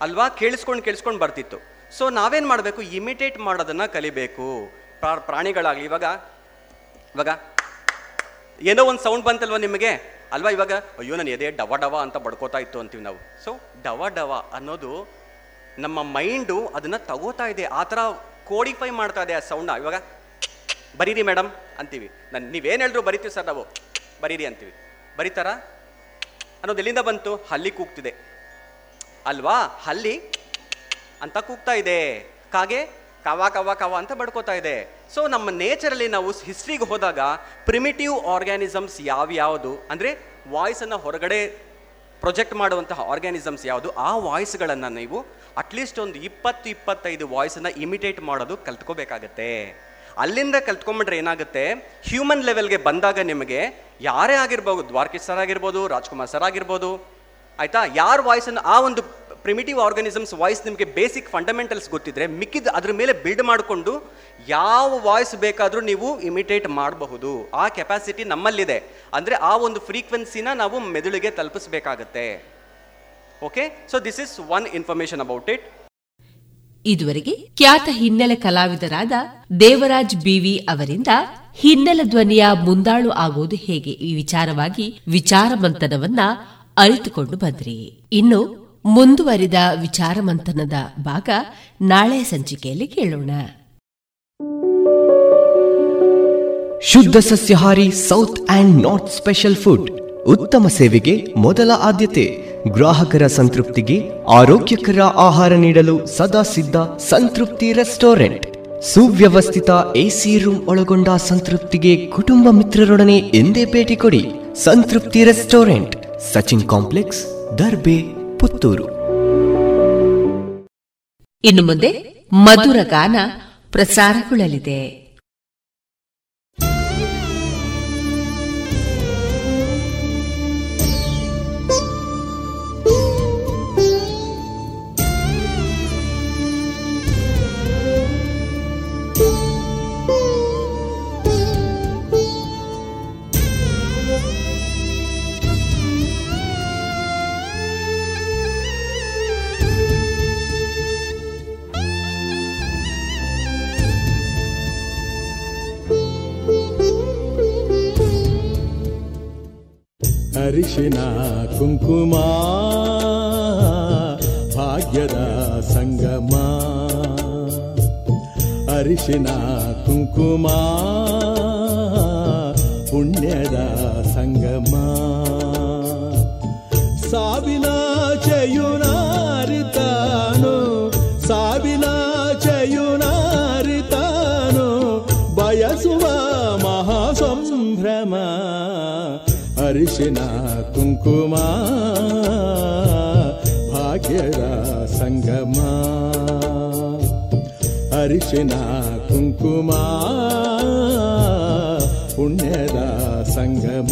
ಅಲ್ವಾ? ಕೇಳಿಸ್ಕೊಂಡು ಕೇಳಿಸ್ಕೊಂಡು ಬರ್ತಿತ್ತು. ಸೊ ನಾವೇನು ಮಾಡಬೇಕು? ಇಮಿಟೇಟ್ ಮಾಡೋದನ್ನು ಕಲಿಬೇಕು. ಪ್ರಾ- ಪ್ರಾಣಿಗಳಾಗಲಿ, ಇವಾಗ ಇವಾಗ, ಏನೋ ಒಂದು ಸೌಂಡ್ ಬಂತಲ್ವ ನಿಮಗೆ? ಅಲ್ವಾ ಇವಾಗ? ಅಯ್ಯೋ, ನಾನು ಎದೆ ಡವ ಡವ ಅಂತ ಬಡ್ಕೋತಾ ಇತ್ತು ಅಂತೀವಿ ನಾವು. ಸೊ ಡವ ಡವ ಅನ್ನೋದು ನಮ್ಮ ಮೈಂಡು ಅದನ್ನು ತಗೋತಾ ಇದೆ. ಆ ಥರ ಕೋಡಿಫೈ ಮಾಡ್ತಾ ಇದೆ ಆ ಸೌಂಡ್ನ ಇವಾಗ ಬರೀರಿ ಮೇಡಮ್ ಅಂತೀವಿ. ನಾನು ನೀವೇನು ಹೇಳಿದ್ರು ಬರಿತೀವಿ ಸರ್ ನಾವು. ಬರೀರಿ ಅಂತೀವಿ. ಬರೀತಾರ? ಅನ್ನೋದು ಎಲ್ಲಿಂದ ಬಂತು? ಹಲ್ಲಿ ಕೂಗ್ತಿದೆ. ಅಲ್ವಾ? ಹಲ್ಲಿ ಅಂತ ಕೂಗ್ತಾ ಇದೆ. ಕಾಗೆ? ಕವ ಕವ ಕವ ಅಂತ ಬಡ್ಕೋತಾ ಇದೆ. ಸೊ ನಮ್ಮ ನೇಚರಲ್ಲಿ ನಾವು ಹಿಸ್ಟ್ರಿಗೆ ಹೋದಾಗ ಪ್ರಿಮಿಟಿವ್ ಆರ್ಗ್ಯಾನಿಸಮ್ಸ್ ಯಾವ್ಯಾವುದು? ಅಂದರೆ ವಾಯ್ಸನ್ನು ಹೊರಗಡೆ ಪ್ರೊಜೆಕ್ಟ್ ಮಾಡುವಂತಹ ಆರ್ಗ್ಯಾನಿಸಮ್ಸ್ ಯಾವುದು? ಆ ವಾಯ್ಸ್ಗಳನ್ನು ನೀವು ಅಟ್ಲೀಸ್ಟ್ ಒಂದು ಇಪ್ಪತ್ತು ಇಪ್ಪತ್ತೈದು ವಾಯ್ಸನ್ನು ಇಮಿಟೇಟ್ ಮಾಡೋದು ಕಲ್ತ್ಕೋಬೇಕಾಗತ್ತೆ. ಅಲ್ಲಿಂದ ಕಲ್ತ್ಕೊಂಬಿಟ್ರೆ ಏನಾಗುತ್ತೆ? ಹ್ಯೂಮನ್ ಲೆವೆಲ್ಗೆ ಬಂದಾಗ ನಿಮಗೆ ಯಾರೇ ಆಗಿರ್ಬೋದು, ದ್ವಾರಕೀಶ್ ಸರ್ ಆಗಿರ್ಬೋದು, ರಾಜ್ಕುಮಾರ್ ಸರ್ ಆಗಿರ್ಬೋದು, ಆಯಿತಾ? ಯಾರ ವಾಯ್ಸನ್ನು ಆ ಒಂದು ಪ್ರಿಮಿಟಿವ್ ಆರ್ಗನಿಸಮ್ಸ್ ವಾಯ್ಸ್ ನಿಮಗೆ ಬೇಸಿಕ್ ಫಂಡಮೆಂಟಲ್ಸ್ ಗೊತ್ತಿದ್ರೆ ಮಿಕ್ಕಿದ ಅದ್ರ ಮೇಲೆ ಬಿಲ್ಡ್ ಮಾಡಿಕೊಂಡು ಯಾವ ವಾಯ್ಸ್ ಬೇಕಾದರೂ ನೀವು ಇಮಿಟೇಟ್ ಮಾಡಬಹುದು. ಆ ಕೆಪಾಸಿಟಿ ನಮ್ಮಲ್ಲಿದೆ. ಅಂದರೆ ಆ ಒಂದು ಫ್ರೀಕ್ವೆನ್ಸಿನ ನಾವು ಮೆದುಳಿಗೆ ತಲುಪಿಸ್ಬೇಕಾಗತ್ತೆ. Okay so this is one information about it ಇದುವರೆಗೆ ಖ್ಯಾತ ಹಿನ್ನೆಲೆ ಕಲಾವಿದರಾದ ದೇವರಾಜ್ ಬಿವಿ ಅವರಿಂದ ಹಿನ್ನೆಲೆ ಧ್ವನಿಯ ಮುಂದಾಳು ಆಗುವುದು ಹೇಗೆ ಈ ವಿಚಾರವಾಗಿ ವಿಚಾರ ಮಂಥನವನ್ನ ಅರಿತುಕೊಂಡು ಬಂದ್ರಿ. ಇನ್ನು ಮುಂದುವರಿದ ವಿಚಾರ ಮಂಥನದ ಭಾಗ ನಾಳೆ ಸಂಚಿಕೆಯಲ್ಲಿ ಕೇಳೋಣ. ಶುದ್ಧ ಸಸ್ಯಹಾರಿ south and north special food ಉತ್ತಮ ಸೇವೆಗೆ ಮೊದಲ ಆದ್ಯತೆ. ಗ್ರಾಹಕರ ಸಂತೃಪ್ತಿಗೆ ಆರೋಗ್ಯಕರ ಆಹಾರ ನೀಡಲು ಸದಾ ಸಿದ್ಧ ಸಂತೃಪ್ತಿ ರೆಸ್ಟೋರೆಂಟ್. ಸುವ್ಯವಸ್ಥಿತ ಎಸಿ ರೂಮ್ ಒಳಗೊಂಡ ಸಂತೃಪ್ತಿಗೆ ಕುಟುಂಬ ಮಿತ್ರರೊಡನೆ ಎಂದೇ ಭೇಟಿ ಕೊಡಿ ಸಂತೃಪ್ತಿ ರೆಸ್ಟೋರೆಂಟ್. ಸಚಿನ್ ಕಾಂಪ್ಲೆಕ್ಸ್, ದರ್ಬೆ ಪುತ್ತೂರು. ಇನ್ನು ಮುಂದೆ ಮಧುರ ಗಾನ ಪ್ರಸಾರಗೊಳ್ಳಲಿದೆ. ಅರಿಶಿನ ಕುಂಕುಮ ಭಾಗ್ಯದ ಸಂಗಮ ಅರಿಶಿನ ಕುಂಕುಮ ಪುಣ್ಯದ ಸಂಗಮ ಸಾವಿನ పూసిన కుంకుమా భాగ్యరా సంగమా. అరిచిన కుంకుమా పుణ్యరా సంగమా.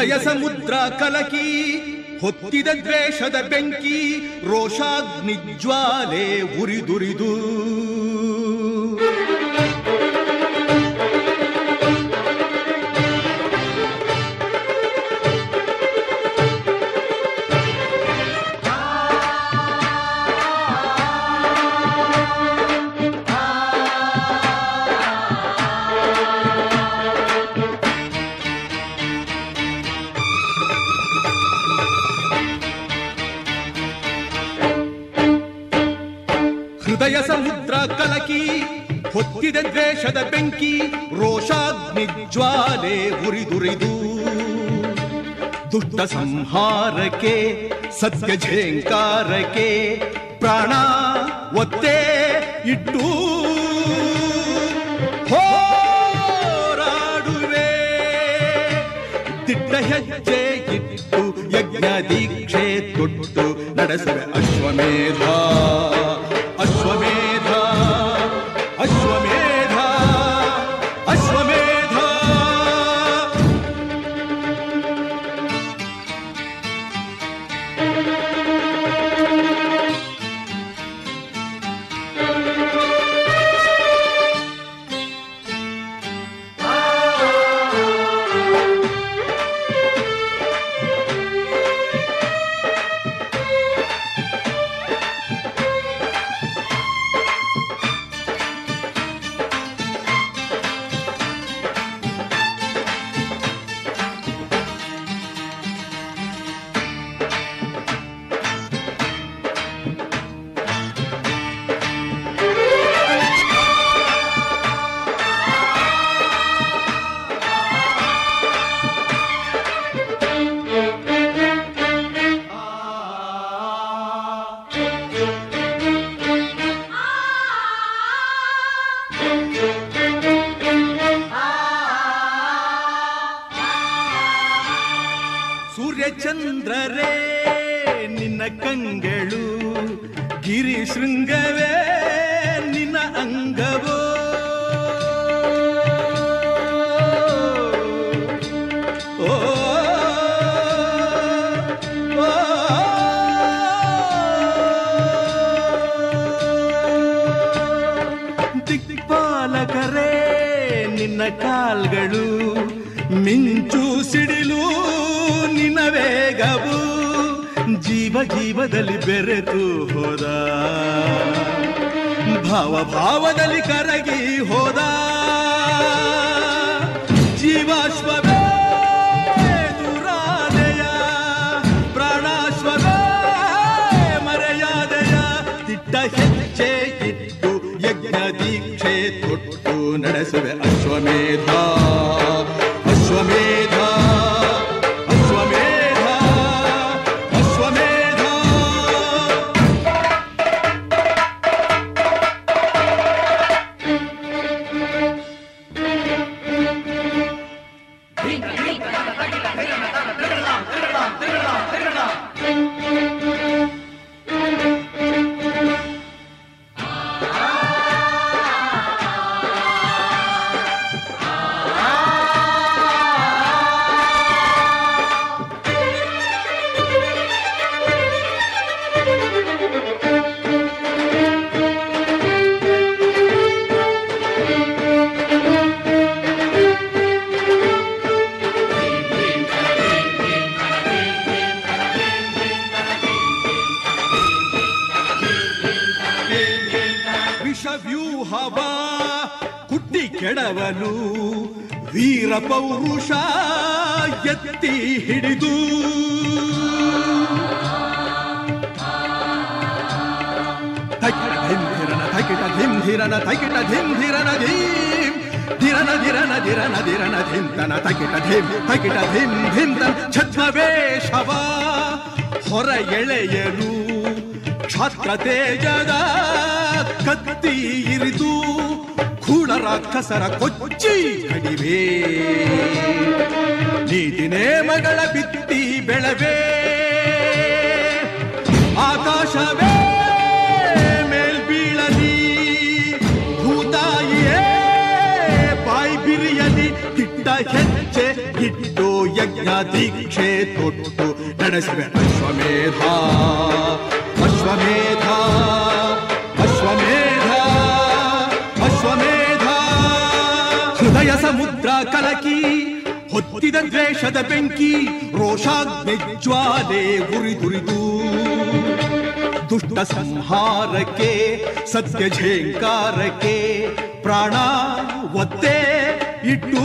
ಹೃದಯ ಸಮುದ್ರ ಕಲಕಿ ಹೊತ್ತಿದ ದ್ವೇಷದ ಬೆಂಕಿ ರೋಷಾಗ್ನಿಜ್ವಾಲೆ ಉರಿದುರಿದು. ದುಷ್ಟ ಸಂಹಾರಕ್ಕೆ ಸತ್ಯ ಝೇಂಕಾರಕ್ಕೆ ಪ್ರಾಣ ಒತ್ತೆ ಇಟ್ಟು ಹೋರಾಡುವೆ. ದಿಟ್ಟ ಹೆಜ್ಜೆ ಇಟ್ಟು ಯಜ್ಞ ದೀಕ್ಷೆ ತೊಟ್ಟು ನಡೆಸುವೆ ಅಶ್ವಮೇಧ. ಎತ್ತಿ ಹಿಡಿದು. ತೈಕಿಟ ಧಿಂಧಿರನ ತೈಕಿಟ ಧಿಂಧಿರನ ತೈಕಿಟ ಧಿಂಧಿರನ ಧೀಂ. ಧಿರನ ಧಿರನ ಧಿರನ ಧಿರನ ಧಿಂತನ, ತಕಿಟ ಧಿಂ ತಕಿಟ ಧಿಂ ಧಿಂತ ಛದ್ಮವೇಷವ ಹೊರ ಎಳೆಯಲು ಕ್ಷಾತ್ರ ತೇಜದ ಕತ್ತಿ ಇರಿದು ಖೂಳ ರಾಕ್ಷಸರ ಕೊಚ್ಚಿ ಕಡಿವೆ ನೀತಿ ನೇಮಗಳ ಬಿತ್ತಿ ಬೆಳವೆ. ಆಕಾಶವೇ ಮೇಲ್ಬೀಳಲಿ, ಭೂತಾಯಿಯೇ ಬಾಯಿ ಬಿರಿಯಲಿ, ಕಿಟ್ಟ ಹೆಜ್ಜೆ ಇಟ್ಟು ಯಜ್ಞ ದೀಕ್ಷೆ ತೊಟ್ಟು ನಡೆಸುವೆ ಅಶ್ವಮೇಧ. ಅಶ್ವಮೇಧ ಅಶ್ವಮೇಧ ಅಶ್ವಮೇಧ. ಹೃದಯ ಸಮುದ್ರ ಕಲಕಿ ಹೊತ್ತಿದ ದ್ವೇಷದ ಬೆಂಕಿ ರೋಷಾಗ್ನಿ ಜ್ವಾಲೆ ಉರಿದುರಿದು ದುಷ್ಟ ಸಂಹಾರಕ್ಕೆ ಸತ್ಯ ಝೇಂಕಾರಕ್ಕೆ ಪ್ರಾಣ ಒತ್ತೆ ಇಟ್ಟು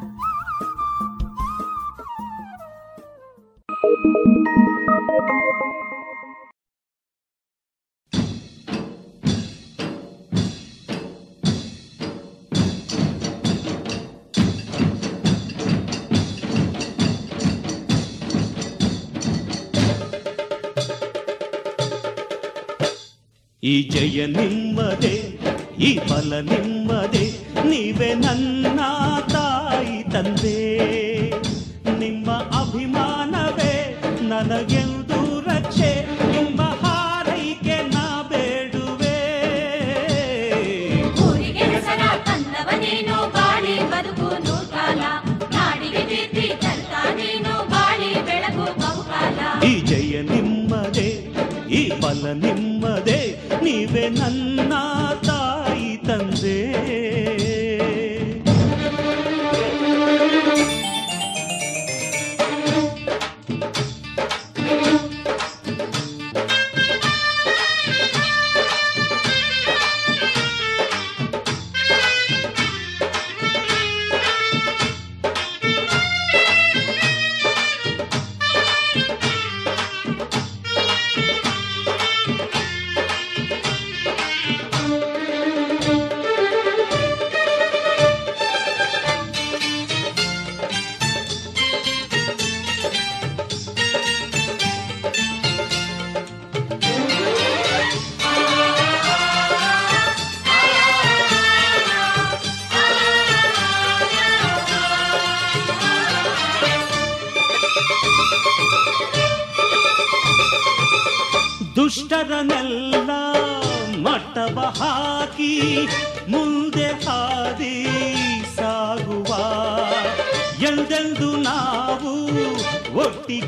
ಈ ಜಯ ನಿಮ್ಮದೇ ಈ ಬಲ ನಿಮ್ಮದೇ ನೀವೇ ನನ್ನ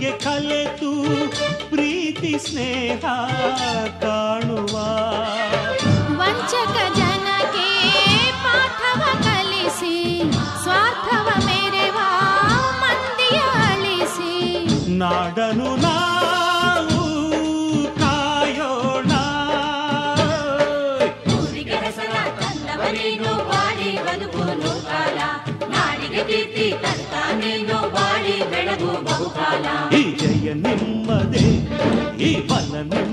ನಮಗೆ ಕಲೆತು ಪ್ರೀತಿ ಸ್ನೇಹ ಕಾಣುವ ವಂಚಕ ಜನಕ್ಕೆ ಪಾಠವ ಕಲಿಸಿ ಸ್ವಾರ್ಥವ ಮೇರೆವ ಮಂದಿಯ ಅಳಿಸಿ ನಾಡನು ನಾವು ಕಾಯೋಣ ఈ జయ నిమ్మదే ఈ బల నిమ్మ